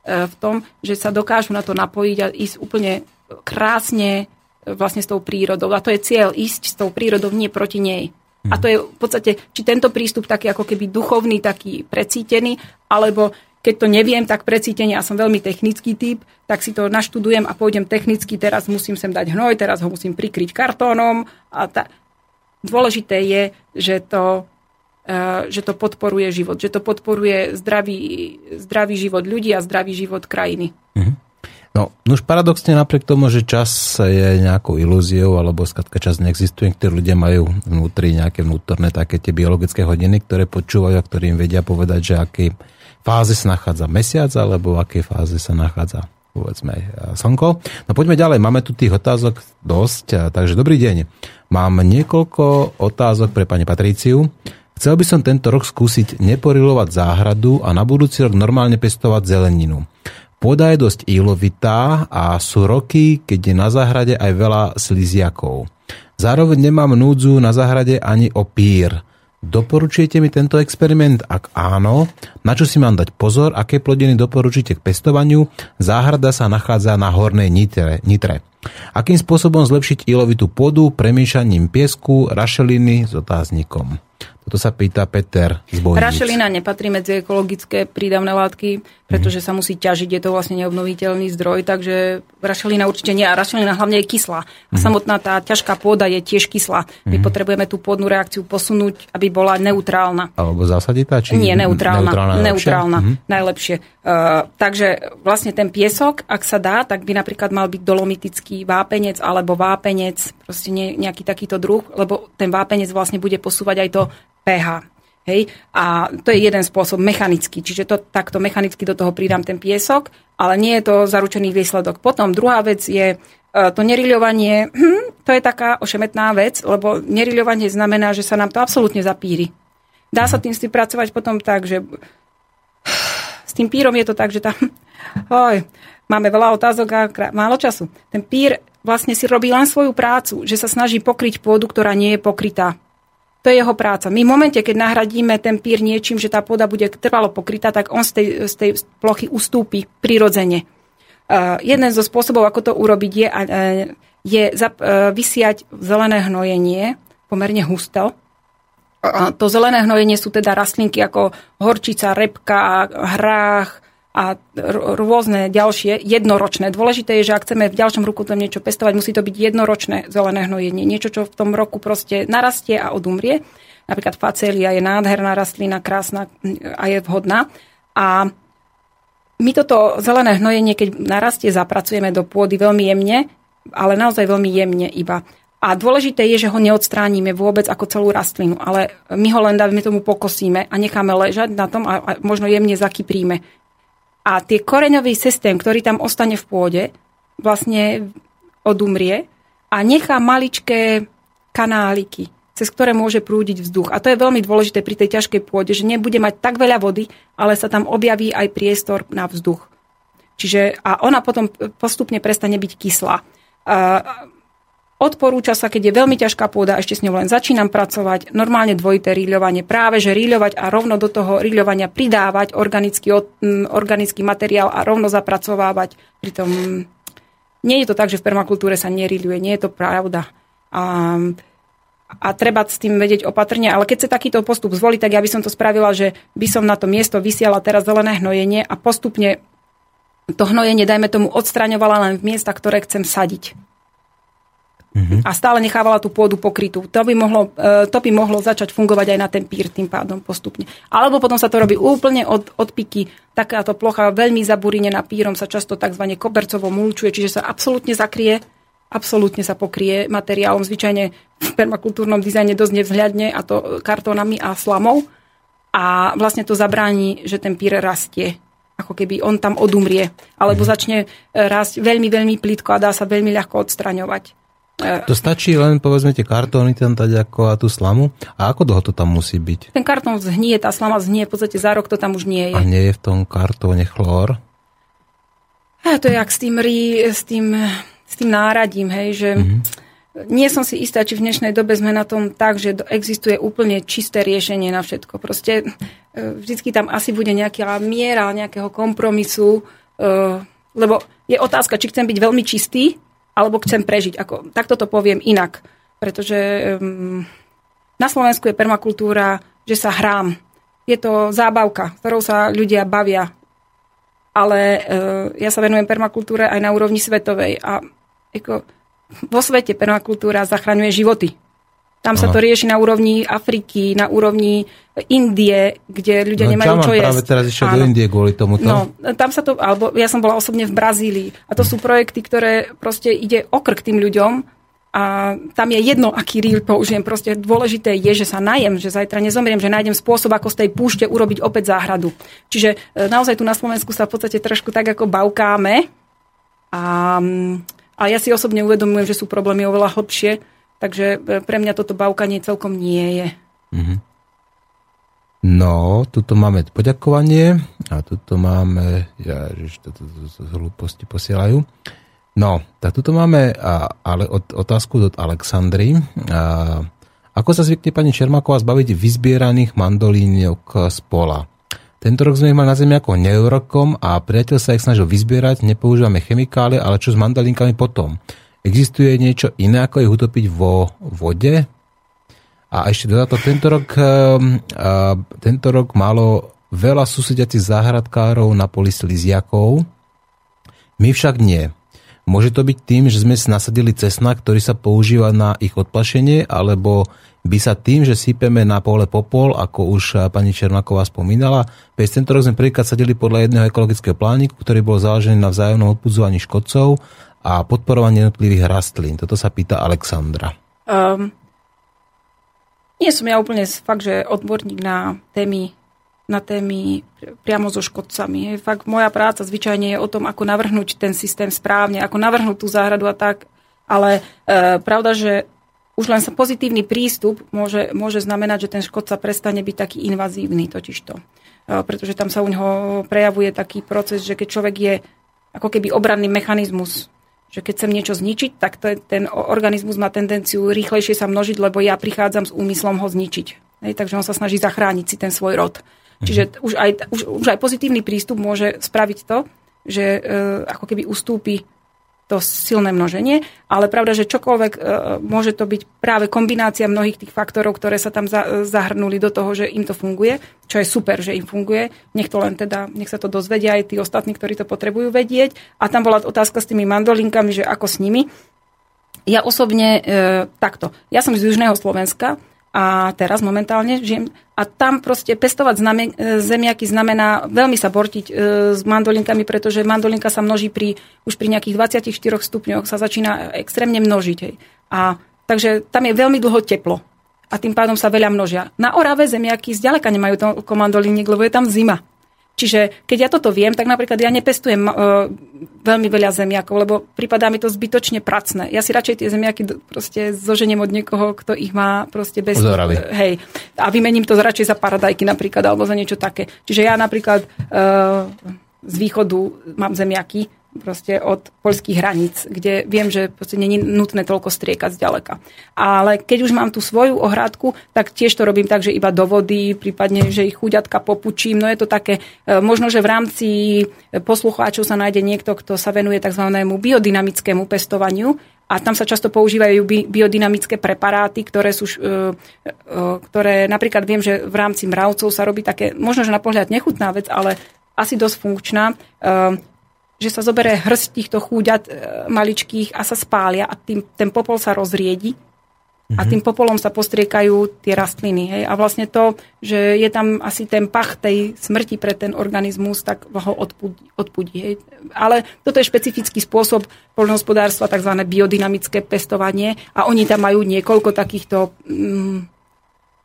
v tom, že sa dokážu na to napojiť a ísť úplne krásne vlastne s tou prírodou. A to je cieľ, ísť s tou prírodou, nie proti nej. A to je v podstate, či tento prístup taký ako keby duchovný, taký precítený, alebo keď to neviem, tak precítenie, ja som veľmi technický typ, tak si to naštudujem a pôjdem technicky, teraz musím sem dať hnoj, teraz ho musím prikryť kartónom. A ta... Dôležité je, že to, uh, že to podporuje život, že to podporuje zdravý, zdravý život ľudí a zdravý život krajiny. Mm-hmm. No, už paradoxne napriek tomu, že čas je nejakou ilúziou, alebo skratka čas neexistuje, ktorí ľudia majú vnútri nejaké vnútorné také tie biologické hodiny, ktoré počúvajú a ktorým vedia povedať, že aký fáze sa nachádza mesiac, alebo v akej fáze sa nachádza povedzme slnko. No poďme ďalej, máme tu tých otázok dosť, takže dobrý deň. Mám niekoľko otázok pre pani Patríciu. Chcel by som tento rok skúsiť neporilovať záhradu a na budúci rok normálne pestovať zeleninu. Pôda je dosť ílovitá a sú roky, keď je na záhrade aj veľa sliziakov. Zároveň nemám núdzu na záhrade ani o pír. Doporučujete mi tento experiment? Ak áno, na čo si mám dať pozor, aké plodiny doporučíte k pestovaniu? Záhrada sa nachádza na hornej nitre. nitre. Akým spôsobom zlepšiť ilovitú pôdu premýšaním piesku, rašeliny s otáznikom? Toto sa pýta Peter z Bojnic. Rašelina nepatrí medzi ekologické prídavné látky, pretože sa musí ťažiť, je to vlastne neobnoviteľný zdroj, takže rašelina určite nie. A rašelina hlavne je kyslá. A mm. samotná tá ťažká pôda je tiež kyslá. My mm. potrebujeme tú pôdnu reakciu posunúť, aby bola neutrálna. Alebo zasaditá? Či nie, neutrálna. Neutrálna, neutrálna mm. najlepšie. Uh, takže vlastne ten piesok, ak sa dá, tak by napríklad mal byť dolomitický vápenec alebo vápenec, proste ne, nejaký takýto druh, lebo ten vápenec vlastne bude posúvať aj to pH. Hej? A to je jeden spôsob mechanický, čiže to takto mechanicky do toho pridám ten piesok, ale nie je to zaručený výsledok. Potom druhá vec je e, to neriľovanie, hm, to je taká ošemetná vec, lebo neriľovanie znamená, že sa nám to absolútne zapíri. Dá sa tým s tým pracovať potom tak, že *sighs* s tým pírom je to tak, že tam *laughs* oj, máme veľa otázok a málo času. Ten pír vlastne si robí len svoju prácu, že sa snaží pokryť pôdu, ktorá nie je pokrytá. To je jeho práca. My v momente, keď nahradíme ten pír niečím, že tá pôda bude trvalo pokrytá, tak on z tej, z tej plochy ustúpi prirodzene. Uh, jeden zo spôsobov, ako to urobiť, je, uh, je zap, uh, vysiať zelené hnojenie, pomerne husto. Uh, to zelené hnojenie sú teda rastlinky ako horčica, repka, hrách, a rôzne ďalšie jednoročné. Dôležité je, že ak chceme v ďalšom roku tam niečo pestovať, musí to byť jednoročné zelené hnojenie. Niečo, čo v tom roku proste narastie a odumrie. Napríklad facélia je nádherná rastlina, krásna a je vhodná. A my toto zelené hnojenie, keď narastie, zapracujeme do pôdy veľmi jemne, ale naozaj veľmi jemne iba. A dôležité je, že ho neodstránime vôbec ako celú rastlinu, ale my ho len dávame tomu pokosíme a necháme ležať na tom a, a možno jemne zakypríme. A tie koreňový systém, ktorý tam ostane v pôde, vlastne odumrie a nechá maličké kanáliky, cez ktoré môže prúdiť vzduch. A to je veľmi dôležité pri tej ťažkej pôde, že nebude mať tak veľa vody, ale sa tam objaví aj priestor na vzduch. Čiže, a ona potom postupne prestane byť kyslá. Odporúča sa, keď je veľmi ťažká pôda, ešte s ňou len začínam pracovať, normálne dvojité ríľovanie. Práve, že ríľovať a rovno do toho ríľovania pridávať organický, organický materiál a rovno zapracovávať. Pritom nie je to tak, že v permakultúre sa neríľuje, nie je to pravda. A, a treba s tým vedieť opatrne, ale keď sa takýto postup zvolí, tak ja by som to spravila, že by som na to miesto vysiala teraz zelené hnojenie a postupne to hnojenie, dajme tomu, odstraňovala len v miesta, ktoré chcem sadiť mm-hmm. a stále nechávala tú pôdu pokrytú. To by, mohlo, e, to by mohlo začať fungovať aj na ten pír tým pádom postupne. Alebo potom sa to robí úplne od, od piky. Takáto plocha veľmi zaburinená pírom sa často tzv. kobercovo mulčuje, čiže sa absolútne zakrie absolútne sa pokrie materiálom, zvyčajne v permakultúrnom dizajne dosť nevzhľadne, a to kartónami a slamou. A vlastne to zabráni, že ten pír rastie ako keby on tam odumrie, alebo mhm. začne rásť veľmi, veľmi plítko a dá sa veľmi ľahko odstraňovať. To stačí len, povedzme, tie kartóny tam dať ako a tú slamu? A ako dlho to tam musí byť? Ten kartón zhnie, tá slama zhnie, v podstate za rok to tam už nie je. A nie je v tom kartóne chlór? A to je jak s tým, rí, s tým, s tým náradím, hej, že mm-hmm. nie som si istá, či v dnešnej dobe sme na tom tak, že existuje úplne čisté riešenie na všetko. Proste e, vždycky tam asi bude nejaká miera nejakého kompromisu, e, lebo je otázka, či chcem byť veľmi čistý, alebo chcem prežiť. Ako, takto to poviem inak. Pretože um, na Slovensku je permakultúra, že sa hrám. Je to zábavka, ktorou sa ľudia bavia. Ale uh, ja sa venujem permakultúre aj na úrovni svetovej. A ako, vo svete permakultúra zachraňuje životy. Tam sa to rieši na úrovni Afriky, na úrovni Indie, kde ľudia no, nemajú čo jesť. práve teraz išiel do Indie kvôli tomuto. No, tam sa to, alebo ja som bola osobne v Brazílii a to sú projekty, ktoré proste ide okrk tým ľuďom a tam je jedno, aký rýl použijem. Proste dôležité je, že sa najem, že zajtra nezomriem, že nájdem spôsob, ako z tej púšte urobiť opäť záhradu. Čiže e, naozaj tu na Slovensku sa v podstate trošku tak ako bavkáme a, a ja si osobne uvedomujem, že sú problémy oveľa hlbšie, Takže e, pre mňa toto bavkanie celkom nie je. Mm-hmm. No, tuto máme poďakovanie a tuto máme, ja, že toto z hlúposti posielajú. No, tak tuto máme a, ale od, otázku od Alexandry. A, ako sa zvykne pani Čermáková zbaviť vyzbieraných mandolíniok z pola? Tento rok sme ich mali na zemi ako neurokom a priateľ sa ich snažil vyzbierať, nepoužívame chemikálie, ale čo s mandolínkami potom? Existuje niečo iné, ako ich utopiť vo vode? A ešte dodatok, tento rok, ehm, tento rok malo veľa susediacich záhradkárov na poli sliziakov. My však nie. Môže to byť tým, že sme si nasadili cesna, ktorý sa používa na ich odplašenie, alebo by sa tým, že sypeme na pole popol, ako už pani Čermaková spomínala, veď tento rok sme prvýkrát sadili podľa jedného ekologického plániku, ktorý bol založený na vzájomnom odpudzovaní škodcov a podporovanie jednotlivých rastlín? Toto sa pýta Alexandra. Um, nie som ja úplne fakt, že odborník na témy na témy priamo so škodcami. Je fakt moja práca zvyčajne je o tom, ako navrhnúť ten systém správne, ako navrhnúť tú záhradu a tak. Ale e, pravda, že už len sa pozitívny prístup môže, môže znamenať, že ten škodca prestane byť taký invazívny totižto. E, pretože tam sa u neho prejavuje taký proces, že keď človek je ako keby obranný mechanizmus že keď chcem niečo zničiť, tak to, ten organizmus má tendenciu rýchlejšie sa množiť, lebo ja prichádzam s úmyslom ho zničiť. Hej, takže on sa snaží zachrániť si ten svoj rod. Mhm. Čiže už aj, už, už aj pozitívny prístup môže spraviť to, že e, ako keby ustúpi to silné množenie, ale pravda, že čokoľvek e, môže to byť práve kombinácia mnohých tých faktorov, ktoré sa tam za, zahrnuli do toho, že im to funguje, čo je super, že im funguje. Nech to len teda, nech sa to dozvedia aj tí ostatní, ktorí to potrebujú vedieť. A tam bola otázka s tými mandolinkami, že ako s nimi. Ja osobne e, takto. Ja som z Južného Slovenska a teraz momentálne žijem. A tam proste pestovať zname, e, zemiaky znamená veľmi sa bortiť e, s mandolinkami, pretože mandolinka sa množí pri, už pri nejakých 24 stupňoch, sa začína extrémne množiť. Hej. A, takže tam je veľmi dlho teplo a tým pádom sa veľa množia. Na Orave zemiaky zďaleka nemajú toľko mandoliniek, lebo je tam zima. Čiže keď ja toto viem, tak napríklad ja nepestujem uh, veľmi veľa zemiakov, lebo prípadá mi to zbytočne pracné. Ja si radšej tie zemiaky proste zoženiem od niekoho, kto ich má proste bez... Uzoraví. Hej. A vymením to radšej za paradajky napríklad, alebo za niečo také. Čiže ja napríklad uh, z východu mám zemiaky, proste od poľských hraníc, kde viem, že proste není nutné toľko striekať zďaleka. Ale keď už mám tú svoju ohrádku, tak tiež to robím tak, že iba do vody, prípadne, že ich chuďatka popučím. No je to také, e, možno, že v rámci poslucháčov sa nájde niekto, kto sa venuje tzv. biodynamickému pestovaniu, a tam sa často používajú biodynamické preparáty, ktoré sú, e, e, ktoré napríklad viem, že v rámci mravcov sa robí také, možno, že na pohľad nechutná vec, ale asi dosť funkčná že sa zoberie hrst týchto chúďat e, maličkých a sa spália a tým, ten popol sa rozriedi a tým popolom sa postriekajú tie rastliny. Hej. A vlastne to, že je tam asi ten pach tej smrti pre ten organizmus, tak ho odpudí. odpudí hej. Ale toto je špecifický spôsob poľnohospodárstva, tzv. biodynamické pestovanie a oni tam majú niekoľko takýchto mm,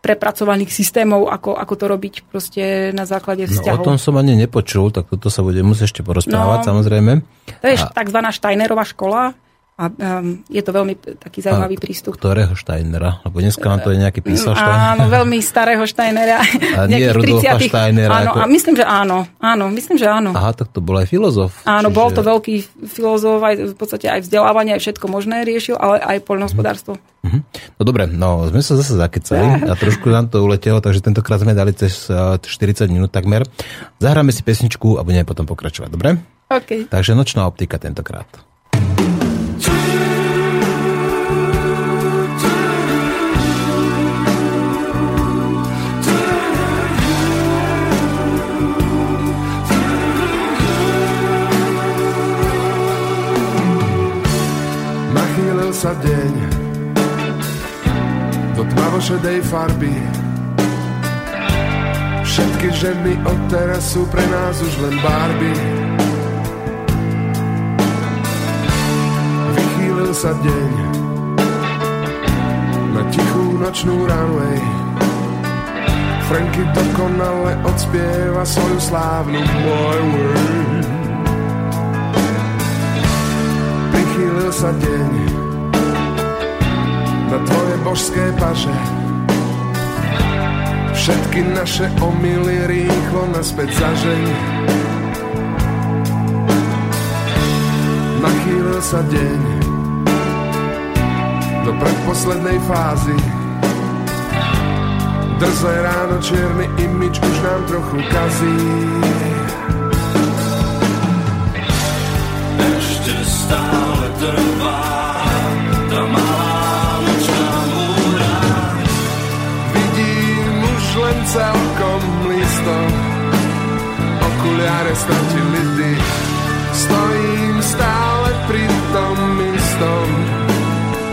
prepracovaných systémov, ako, ako to robiť proste na základe vzťahov. No, o tom som ani nepočul, tak toto sa bude musieť ešte porozprávať, no, samozrejme. To je a... tzv. Steinerová škola, a um, je to veľmi taký zaujímavý a prístup. Ktorého Steinera? Lebo dneska nám to je nejaký písal Steiner. Áno, veľmi starého Steinera. *laughs* A nie Rudolfa 30. Steinera. Áno, ako... a myslím, že áno. Áno, myslím, že áno. Aha, tak to bol aj filozof. Áno, čiže... bol to veľký filozof, aj v podstate aj vzdelávanie, aj všetko možné riešil, ale aj poľnohospodárstvo. Mm-hmm. No dobre, no sme sa zase zakecali *laughs* a trošku nám to uletelo, takže tentokrát sme dali cez 40 minút takmer. Zahráme si pesničku a budeme potom pokračovať, dobre? OK. Takže nočná optika tentokrát. Sa deň do tmavošedej farby. Všetky ženy od teraz sú pre nás už len barby. Vychýlil sa deň na tichú nočnú runway. Franky dokonale odspieva svoju slávnu Boy World. Prichýlil sa deň na tvoje božské paže. Všetky naše omily rýchlo naspäť zažeň. Nachýlil sa deň do predposlednej fázy. Drzé ráno čierny imič už nám trochu kazí. Ešte stále trvá celkom listom Okuliare stratili dých Stojím stále pri tom istom.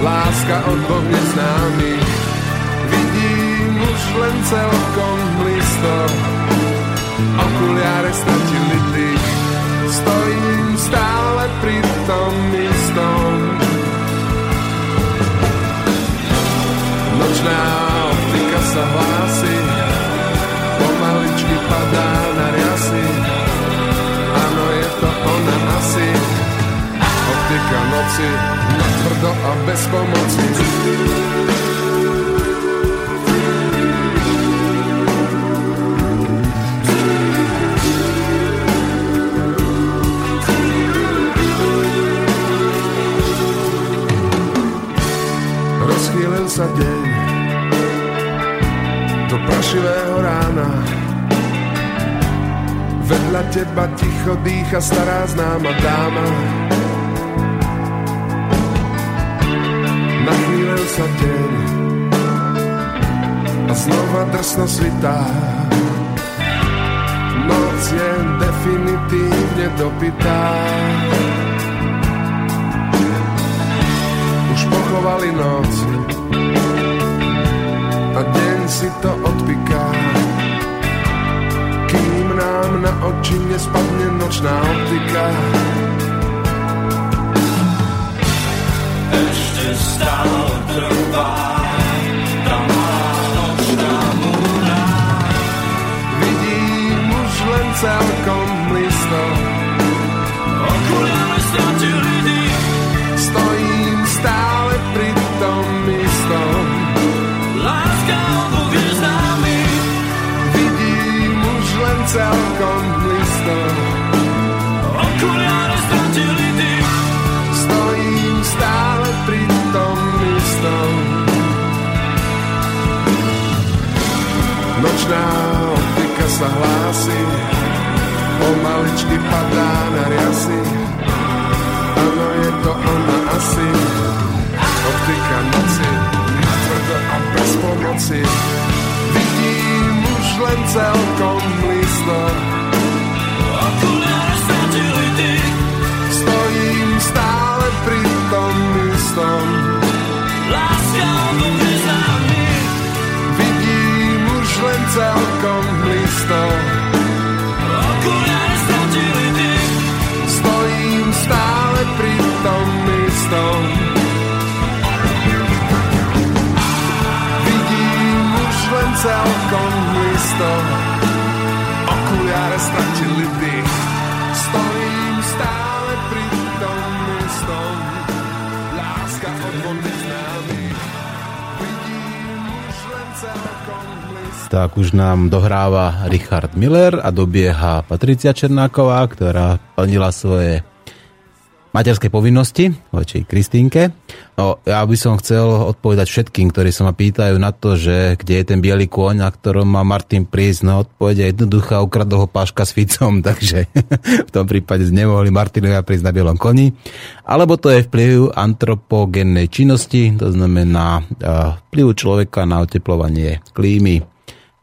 Láska od dvoch neznámych Vidím už len celkom listom Okuliare stratili dých Stojím stále pri tom istom. Nočná optika sa hlási padá na riasy. Áno, je to ona asi. Optika noci, tvrdo a bez pomoci. Rozchýlil sa deň do prašivého rána vedľa teba ticho dýcha stará známa dáma. Nachýlil sa deň a znova drsno svitá. Noc je definitívne dopytá. Už pochovali noc a deň si to odpiká. Kým nám na oči nespadne nočná optika. Ešte stále trvá tá malá nočná múra. Vidím už len celkom sa hlási, pomaličky padá na riasy. Áno, je to ona asi, optika noci, natvrdo a bez pomoci. Vidím už len celkom blisto, blisto, Okuliare stratili dých, stojím stále pri tom istom. Vidím už len celkom blisto, okuliare stratili dých. Tak už nám dohráva Richard Miller a dobieha Patricia Černáková, ktorá plnila svoje materské povinnosti voči Kristínke. No, ja by som chcel odpovedať všetkým, ktorí sa ma pýtajú na to, že kde je ten biely kôň, na ktorom má Martin prísť. No odpoveď je jednoduchá, ukradol ho Páška s Ficom, *laughs* takže *laughs* v tom prípade nemohli Martinovia prísť na bielom koni. Alebo to je vplyv antropogénnej činnosti, to znamená eh, vplyv človeka na oteplovanie klímy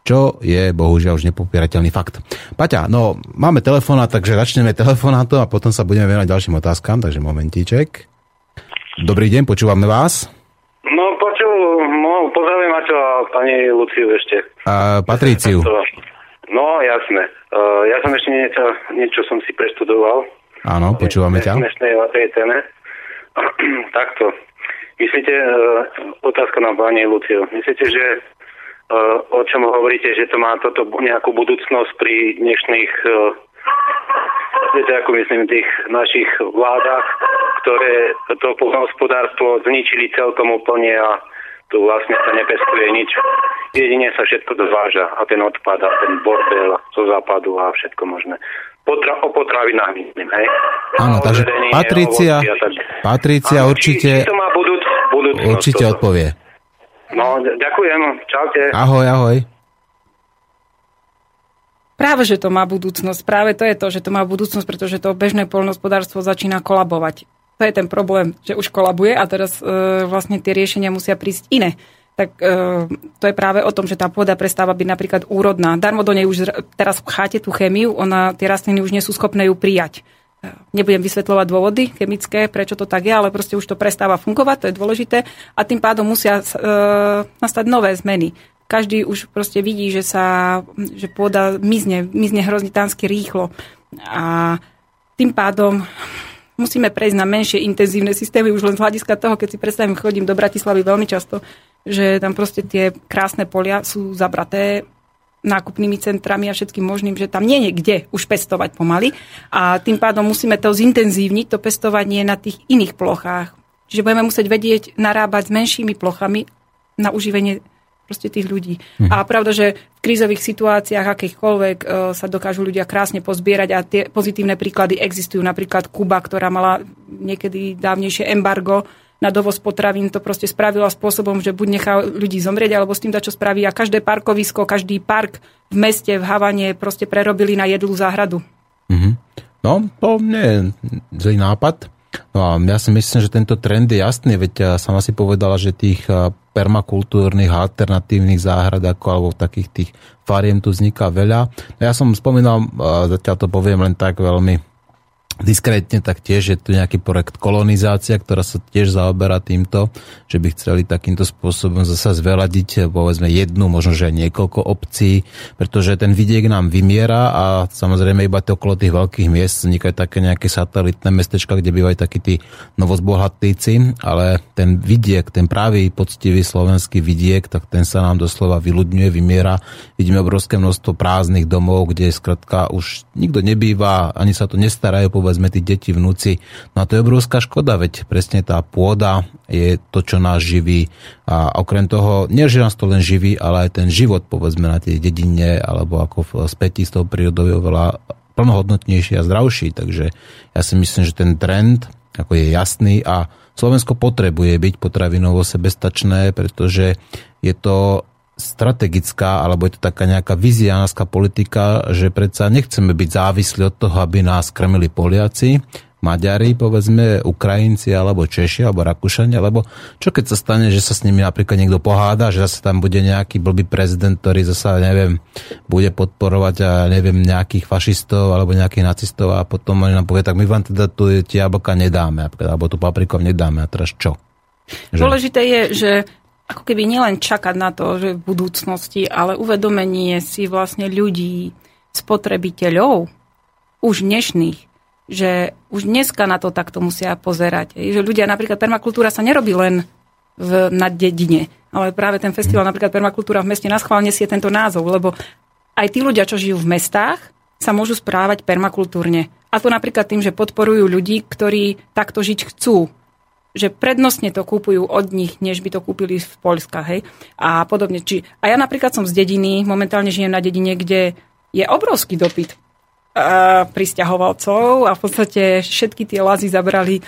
čo je bohužiaľ už nepopierateľný fakt. Paťa, no máme telefóna, takže začneme telefonátom a potom sa budeme venovať ďalším otázkam, takže momentíček. Dobrý deň, počúvame vás. No počul, no, pozdravím Maťo a pani Luciu ešte. A, Patriciu. No, jasné. Uh, ja som ešte niečo, niečo som si preštudoval. Áno, počúvame ťa. Dnešnej téme. *clears throat* Takto. Myslíte, uh, otázka na pani Luciu. Myslíte, že o čom hovoríte, že to má toto nejakú budúcnosť pri dnešných uh, viete, ako myslím, tých našich vládach, ktoré to poľnohospodárstvo zničili celkom úplne a tu vlastne sa nepestuje nič. Jedine sa všetko dováža a ten odpad a ten bordel zo západu a všetko možné. Potra- o potravinách myslím, hej? Áno, takže Patricia, ovoci a tak. Patricia Áno, určite, Či, či to má budúc, budúcnosť. určite toto. odpovie. No, ďakujem. Čaute. Ahoj, ahoj. Práve, že to má budúcnosť. Práve to je to, že to má budúcnosť, pretože to bežné poľnohospodárstvo začína kolabovať. To je ten problém, že už kolabuje a teraz e, vlastne tie riešenia musia prísť iné. Tak e, to je práve o tom, že tá pôda prestáva byť napríklad úrodná. Darmo do nej už teraz cháte tú chemiu, ona, tie rastliny už nie sú schopné ju prijať. Nebudem vysvetľovať dôvody chemické, prečo to tak je, ale proste už to prestáva fungovať, to je dôležité a tým pádom musia e, nastať nové zmeny každý už proste vidí, že sa, že pôda mizne, mizne hrozne tánsky rýchlo. A tým pádom musíme prejsť na menšie intenzívne systémy, už len z hľadiska toho, keď si predstavím, chodím do Bratislavy veľmi často, že tam proste tie krásne polia sú zabraté nákupnými centrami a všetkým možným, že tam nie je kde už pestovať pomaly a tým pádom musíme to zintenzívniť, to pestovanie na tých iných plochách. Čiže budeme musieť vedieť narábať s menšími plochami na uživenie proste tých ľudí. Mhm. A pravda, že v krízových situáciách akýchkoľvek e, sa dokážu ľudia krásne pozbierať a tie pozitívne príklady existujú. Napríklad Kuba, ktorá mala niekedy dávnejšie embargo na dovoz potravín, to proste spravila spôsobom, že buď nechá ľudí zomrieť, alebo s tým čo spraví. A každé parkovisko, každý park v meste, v Havane proste prerobili na jedlú záhradu. Mhm. No, to nie je zlý nápad. No a ja si myslím, že tento trend je jasný, veď ja sama si povedala, že tých a, permakultúrnych alternatívnych záhrad ako, alebo takých tých fariem tu vzniká veľa. No Ja som spomínal, a zatiaľ to poviem len tak veľmi diskrétne, tak tiež je tu nejaký projekt kolonizácia, ktorá sa tiež zaoberá týmto, že by chceli takýmto spôsobom zasa zveladiť povedzme jednu, možno že aj niekoľko obcí, pretože ten vidiek nám vymiera a samozrejme iba to okolo tých veľkých miest vznikajú také nejaké satelitné mestečka, kde bývajú takí tí novozbohatlíci, ale ten vidiek, ten pravý poctivý slovenský vidiek, tak ten sa nám doslova vyľudňuje, vymiera. Vidíme obrovské množstvo prázdnych domov, kde skratka už nikto nebýva, ani sa to nestarajú, povedzme tí deti, vnúci. No a to je obrovská škoda, veď presne tá pôda je to, čo nás živí. A okrem toho, nie že nás to len živí, ale aj ten život, povedzme, na tej dedine, alebo ako v spätí s tou prírodou je oveľa plnohodnotnejší a zdravší. Takže ja si myslím, že ten trend ako je jasný a Slovensko potrebuje byť potravinovo sebestačné, pretože je to strategická, alebo je to taká nejaká viziánska politika, že predsa nechceme byť závislí od toho, aby nás krmili Poliaci, Maďari, povedzme, Ukrajinci, alebo Češi, alebo Rakúšania, alebo čo keď sa stane, že sa s nimi napríklad niekto poháda, že zase tam bude nejaký blbý prezident, ktorý zase, neviem, bude podporovať, a neviem, nejakých fašistov alebo nejakých nacistov a potom oni nám povie, tak my vám teda tu tie jablka nedáme, alebo tu paprikov nedáme a teraz čo? Že... Dôležité je, že ako keby nielen čakať na to, že v budúcnosti, ale uvedomenie si vlastne ľudí, spotrebiteľov, už dnešných, že už dneska na to takto musia pozerať. Že ľudia, napríklad permakultúra sa nerobí len v, na dedine, ale práve ten festival, napríklad permakultúra v meste, nás chválne si je tento názov, lebo aj tí ľudia, čo žijú v mestách, sa môžu správať permakultúrne. A to napríklad tým, že podporujú ľudí, ktorí takto žiť chcú. Že prednostne to kúpujú od nich, než by to kúpili v Poľska, hej? A podobne. Či, a ja napríklad som z dediny, momentálne žijem na dedine, kde je obrovský dopyt pristahovalcov a v podstate všetky tie lazy zabrali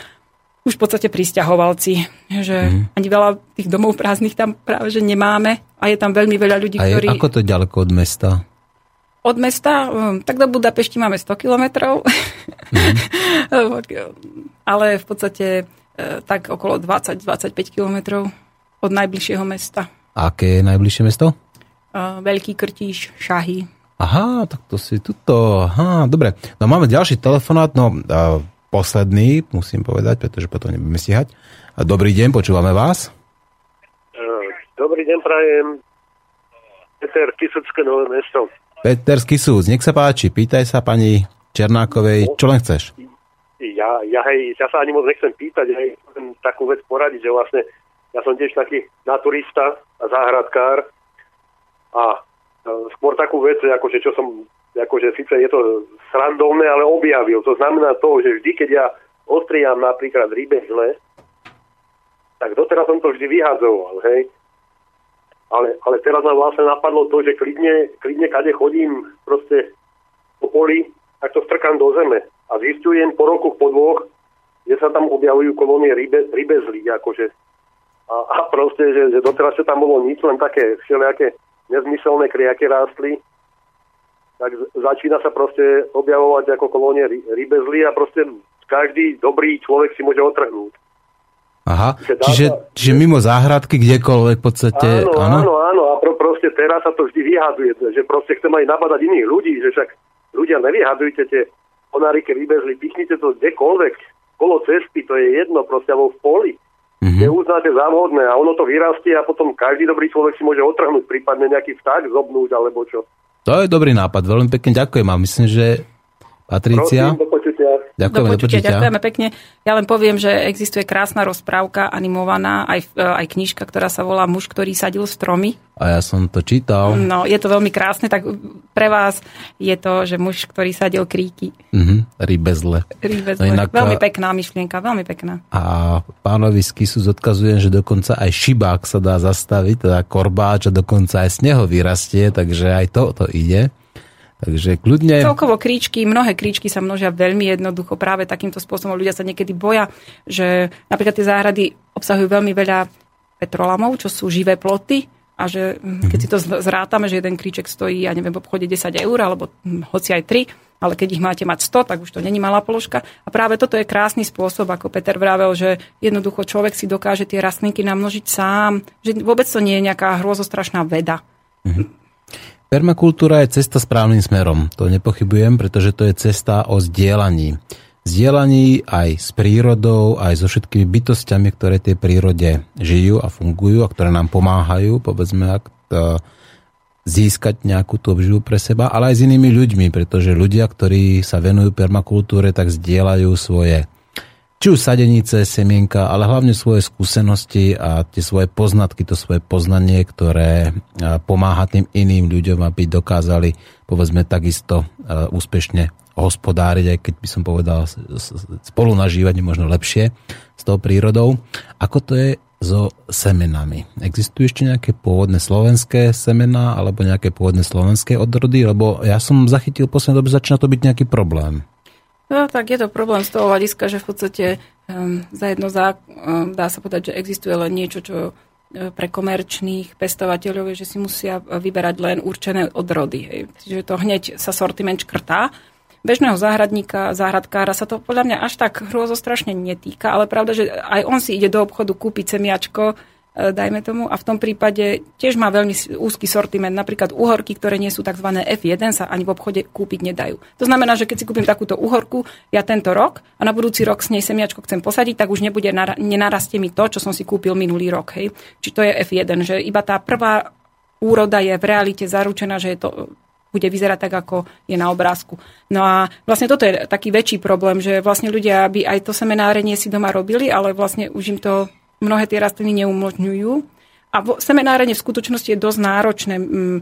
už v podstate pristahovalci. Že mm. ani veľa tých domov prázdnych tam práve že nemáme a je tam veľmi veľa ľudí, a je, ktorí... ako to ďaleko od mesta? Od mesta? Um, tak do Budapešti máme 100 kilometrov. Mm. *laughs* Ale v podstate tak okolo 20-25 kilometrov od najbližšieho mesta. Aké je najbližšie mesto? Veľký Krtíš, Šahy. Aha, tak to si tuto, aha, dobre. No máme ďalší telefonát, no a posledný, musím povedať, pretože potom nebudeme stíhať. Dobrý deň, počúvame vás. Dobrý deň, prajem. Peter Kisucké nové mesto. Peter Kisúc, nech sa páči, pýtaj sa pani Černákovej, čo len chceš. Ja, ja, hej, ja sa ani moc nechcem pýtať, hej, takú vec poradiť, že vlastne ja som tiež taký naturista a záhradkár a skôr takú vec, akože čo som, akože síce je to srandovné, ale objavil. To znamená to, že vždy, keď ja ostriam napríklad rybe zle, tak doteraz som to vždy vyhadzoval, hej. Ale, ale teraz ma vlastne napadlo to, že klidne, klidne kade chodím proste po poli, tak to strkám do zeme. A zistujem po rokoch, po dvoch, že sa tam objavujú kolónie rybe, rybezlí, akože. A, a proste, že, že doteraz sa tam bolo nič, len také všelijaké nezmyselné kriaky rástli, tak začína sa proste objavovať ako kolónie rybezly a proste každý dobrý človek si môže otrhnúť. Aha, čiže, čiže mimo záhradky, kdekoľvek v podstate, áno? Áno, áno, áno a pro, proste teraz sa to vždy vyhaduje, že proste chcem aj nabadať iných ľudí, že však ľudia nevyhadujte tie ponárike rybezly, pichnite to kdekoľvek, kolo cesty, to je jedno, proste, alebo v poli mm-hmm. neuznáte za vhodné a ono to vyrastie a potom každý dobrý človek si môže otrhnúť, prípadne nejaký vták zobnúť alebo čo. To je dobrý nápad, veľmi pekne ďakujem a myslím, že Patricia. Prosím, počutia. Ďakujeme, do počutia, ďakujeme pekne. Ja len poviem, že existuje krásna rozprávka animovaná, aj, aj knižka, ktorá sa volá Muž, ktorý sadil stromy. A ja som to čítal. No, je to veľmi krásne, tak pre vás je to, že muž, ktorý sadil kríky. Mhm, rybezle. Rybezle. No inak, veľmi pekná myšlienka, veľmi pekná. A pánovi z Kisu odkazujem, že dokonca aj šibák sa dá zastaviť, teda korbáč a dokonca aj sneho vyrastie, takže aj to, to ide. Takže kľudne... Celkovo kríčky, mnohé kríčky sa množia veľmi jednoducho práve takýmto spôsobom. Ľudia sa niekedy boja, že napríklad tie záhrady obsahujú veľmi veľa petrolamov, čo sú živé ploty a že mm, keď si to zrátame, že jeden kríček stojí, ja neviem, v obchode 10 eur, alebo hm, hoci aj 3, ale keď ich máte mať 100, tak už to není malá položka. A práve toto je krásny spôsob, ako Peter vravel, že jednoducho človek si dokáže tie rastlinky namnožiť sám, že vôbec to nie je nejaká hrôzostrašná veda. Permakultúra je cesta správnym smerom. To nepochybujem, pretože to je cesta o zdieľaní. Zdieľaní aj s prírodou, aj so všetkými bytostiami, ktoré tej prírode žijú a fungujú a ktoré nám pomáhajú, povedzme, ak to získať nejakú tú obživu pre seba, ale aj s inými ľuďmi, pretože ľudia, ktorí sa venujú permakultúre, tak zdieľajú svoje či už sadenice, semienka, ale hlavne svoje skúsenosti a tie svoje poznatky, to svoje poznanie, ktoré pomáha tým iným ľuďom, aby dokázali, povedzme, takisto a, úspešne hospodáriť, aj keď by som povedal, spolu nažívať možno lepšie s tou prírodou. Ako to je so semenami? Existujú ešte nejaké pôvodné slovenské semená alebo nejaké pôvodné slovenské odrody? Lebo ja som zachytil v poslednej dobe, začína to byť nejaký problém. No, tak je to problém z toho hľadiska, že v podstate um, za jedno zá, um, dá sa povedať, že existuje len niečo, čo e, pre komerčných pestovateľov je, že si musia vyberať len určené odrody. Hej. Čiže to hneď sa sortiment škrtá. Bežného záhradníka, záhradkára sa to podľa mňa až tak hrôzostrašne netýka, ale pravda, že aj on si ide do obchodu kúpiť semiačko, e, dajme tomu, a v tom prípade tiež má veľmi úzky sortiment. Napríklad uhorky, ktoré nie sú tzv. F1, sa ani v obchode kúpiť nedajú. To znamená, že keď si kúpim takúto uhorku ja tento rok a na budúci rok s nej semiačko chcem posadiť, tak už nebude, nara- nenarastie mi to, čo som si kúpil minulý rok. Hej. Či to je F1, že iba tá prvá úroda je v realite zaručená, že je to bude vyzerať tak, ako je na obrázku. No a vlastne toto je taký väčší problém, že vlastne ľudia by aj to seminárenie si doma robili, ale vlastne už im to mnohé tie rastliny neumožňujú. A vo, seminárenie v skutočnosti je dosť náročné, mm, e,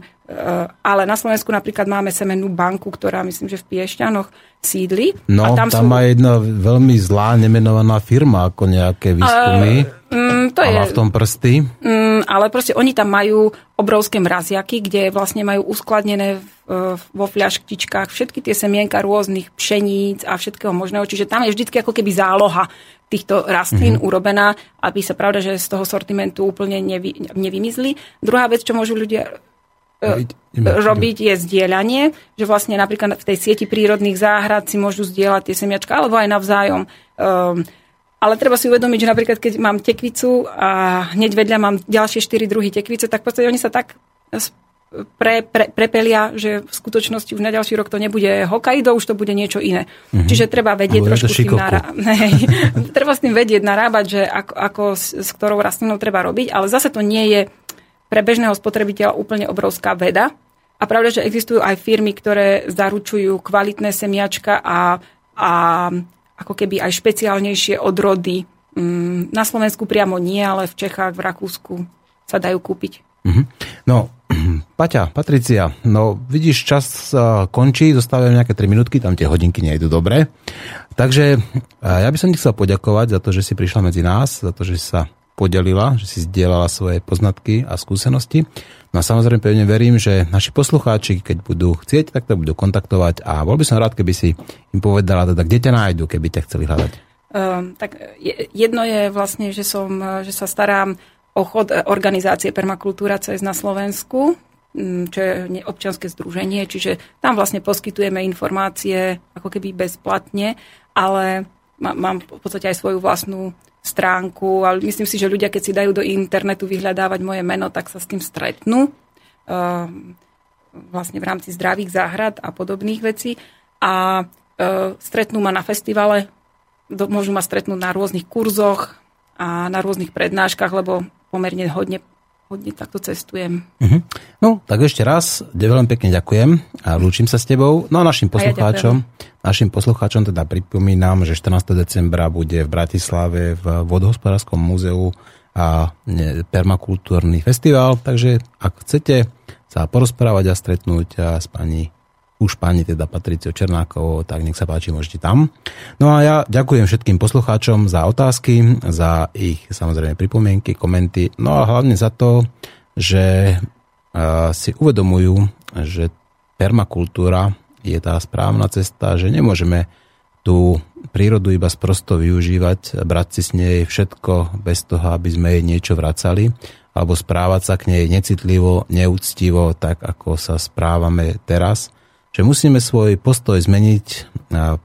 ale na Slovensku napríklad máme semennú banku, ktorá myslím, že v Piešťanoch sídli. No, a tam, sú, tam má jedna veľmi zlá, nemenovaná firma, ako nejaké výskumy. Mm, to a je, má v tom prsty. Mm, ale proste oni tam majú obrovské mraziaky, kde vlastne majú uskladnené v, e, vo fľaštičkách všetky tie semienka rôznych pšeníc a všetkého možného. Čiže tam je vždy ako keby záloha týchto rastlín mm-hmm. urobená, aby sa pravda, že z toho sortimentu úplne nevy, nevymizli. Druhá vec, čo môžu ľudia e, ideme, robiť je zdieľanie, že vlastne napríklad v tej sieti prírodných záhrad si môžu zdieľať tie semiačka, alebo aj navzájom. Um, ale treba si uvedomiť, že napríklad keď mám tekvicu a hneď vedľa mám ďalšie 4 druhy tekvice, tak v podstate oni sa tak pre, pre, prepelia, že v skutočnosti už na ďalší rok to nebude Hokkaido, už to bude niečo iné. Mm-hmm. Čiže treba vedieť to trošku s tým nará... *laughs* Hej. treba s tým vedieť narábať, že ako, ako s, s ktorou rastlinou treba robiť, ale zase to nie je pre bežného spotrebiteľa úplne obrovská veda. A pravda, že existujú aj firmy, ktoré zaručujú kvalitné semiačka a, a ako keby aj špeciálnejšie odrody. Mm, Na Slovensku priamo nie, ale v Čechách, v Rakúsku sa dajú kúpiť. Mhm. No, *clears throat* Paťa, Patricia, no vidíš, čas sa končí, zostávajú nejaké 3 minútky, tam tie hodinky nejdu dobre. Takže a ja by som ti chcel poďakovať za to, že si prišla medzi nás, za to, že si sa podelila, že si zdieľala svoje poznatky a skúsenosti. No a samozrejme pevne verím, že naši poslucháči, keď budú chcieť, tak to budú kontaktovať a bol by som rád, keby si im povedala, teda, kde ťa nájdu, keby ťa chceli hľadať. Um, tak je- jedno je vlastne, že, som, že sa starám o chod eh, organizácie Permakultúra CS na Slovensku, čo je občianske združenie, čiže tam vlastne poskytujeme informácie ako keby bezplatne, ale má- mám v podstate aj svoju vlastnú stránku, ale myslím si, že ľudia, keď si dajú do internetu vyhľadávať moje meno, tak sa s tým stretnú. Um, vlastne v rámci zdravých záhrad a podobných vecí. A e, stretnú ma na festivale, môžu ma stretnúť na rôznych kurzoch a na rôznych prednáškach, lebo pomerne hodne, hodne takto cestujem. Mhm. No, tak ešte raz, veľmi pekne ďakujem a lúčim sa s tebou. No a našim A ja poslucháčom, našim poslucháčom teda pripomínam, že 14. decembra bude v Bratislave v Vodohospodárskom múzeu a permakultúrny festival, takže ak chcete sa porozprávať a stretnúť s pani už pani teda Patriciou Černákovou, tak nech sa páči, môžete tam. No a ja ďakujem všetkým poslucháčom za otázky, za ich samozrejme pripomienky, komenty, no a hlavne za to, že a, si uvedomujú, že permakultúra je tá správna cesta, že nemôžeme tú prírodu iba sprosto využívať, brať si s nej všetko bez toho, aby sme jej niečo vracali, alebo správať sa k nej necitlivo, neúctivo, tak ako sa správame teraz. Že musíme svoj postoj zmeniť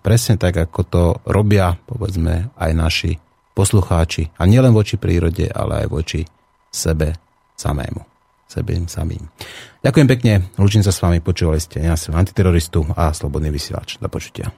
presne tak, ako to robia, povedzme, aj naši poslucháči. A nielen voči prírode, ale aj voči sebe samému. Sebe samým. Ďakujem pekne, ľúčim sa s vami, počúvali ste ja som antiteroristu a slobodný vysielač. Do počutia.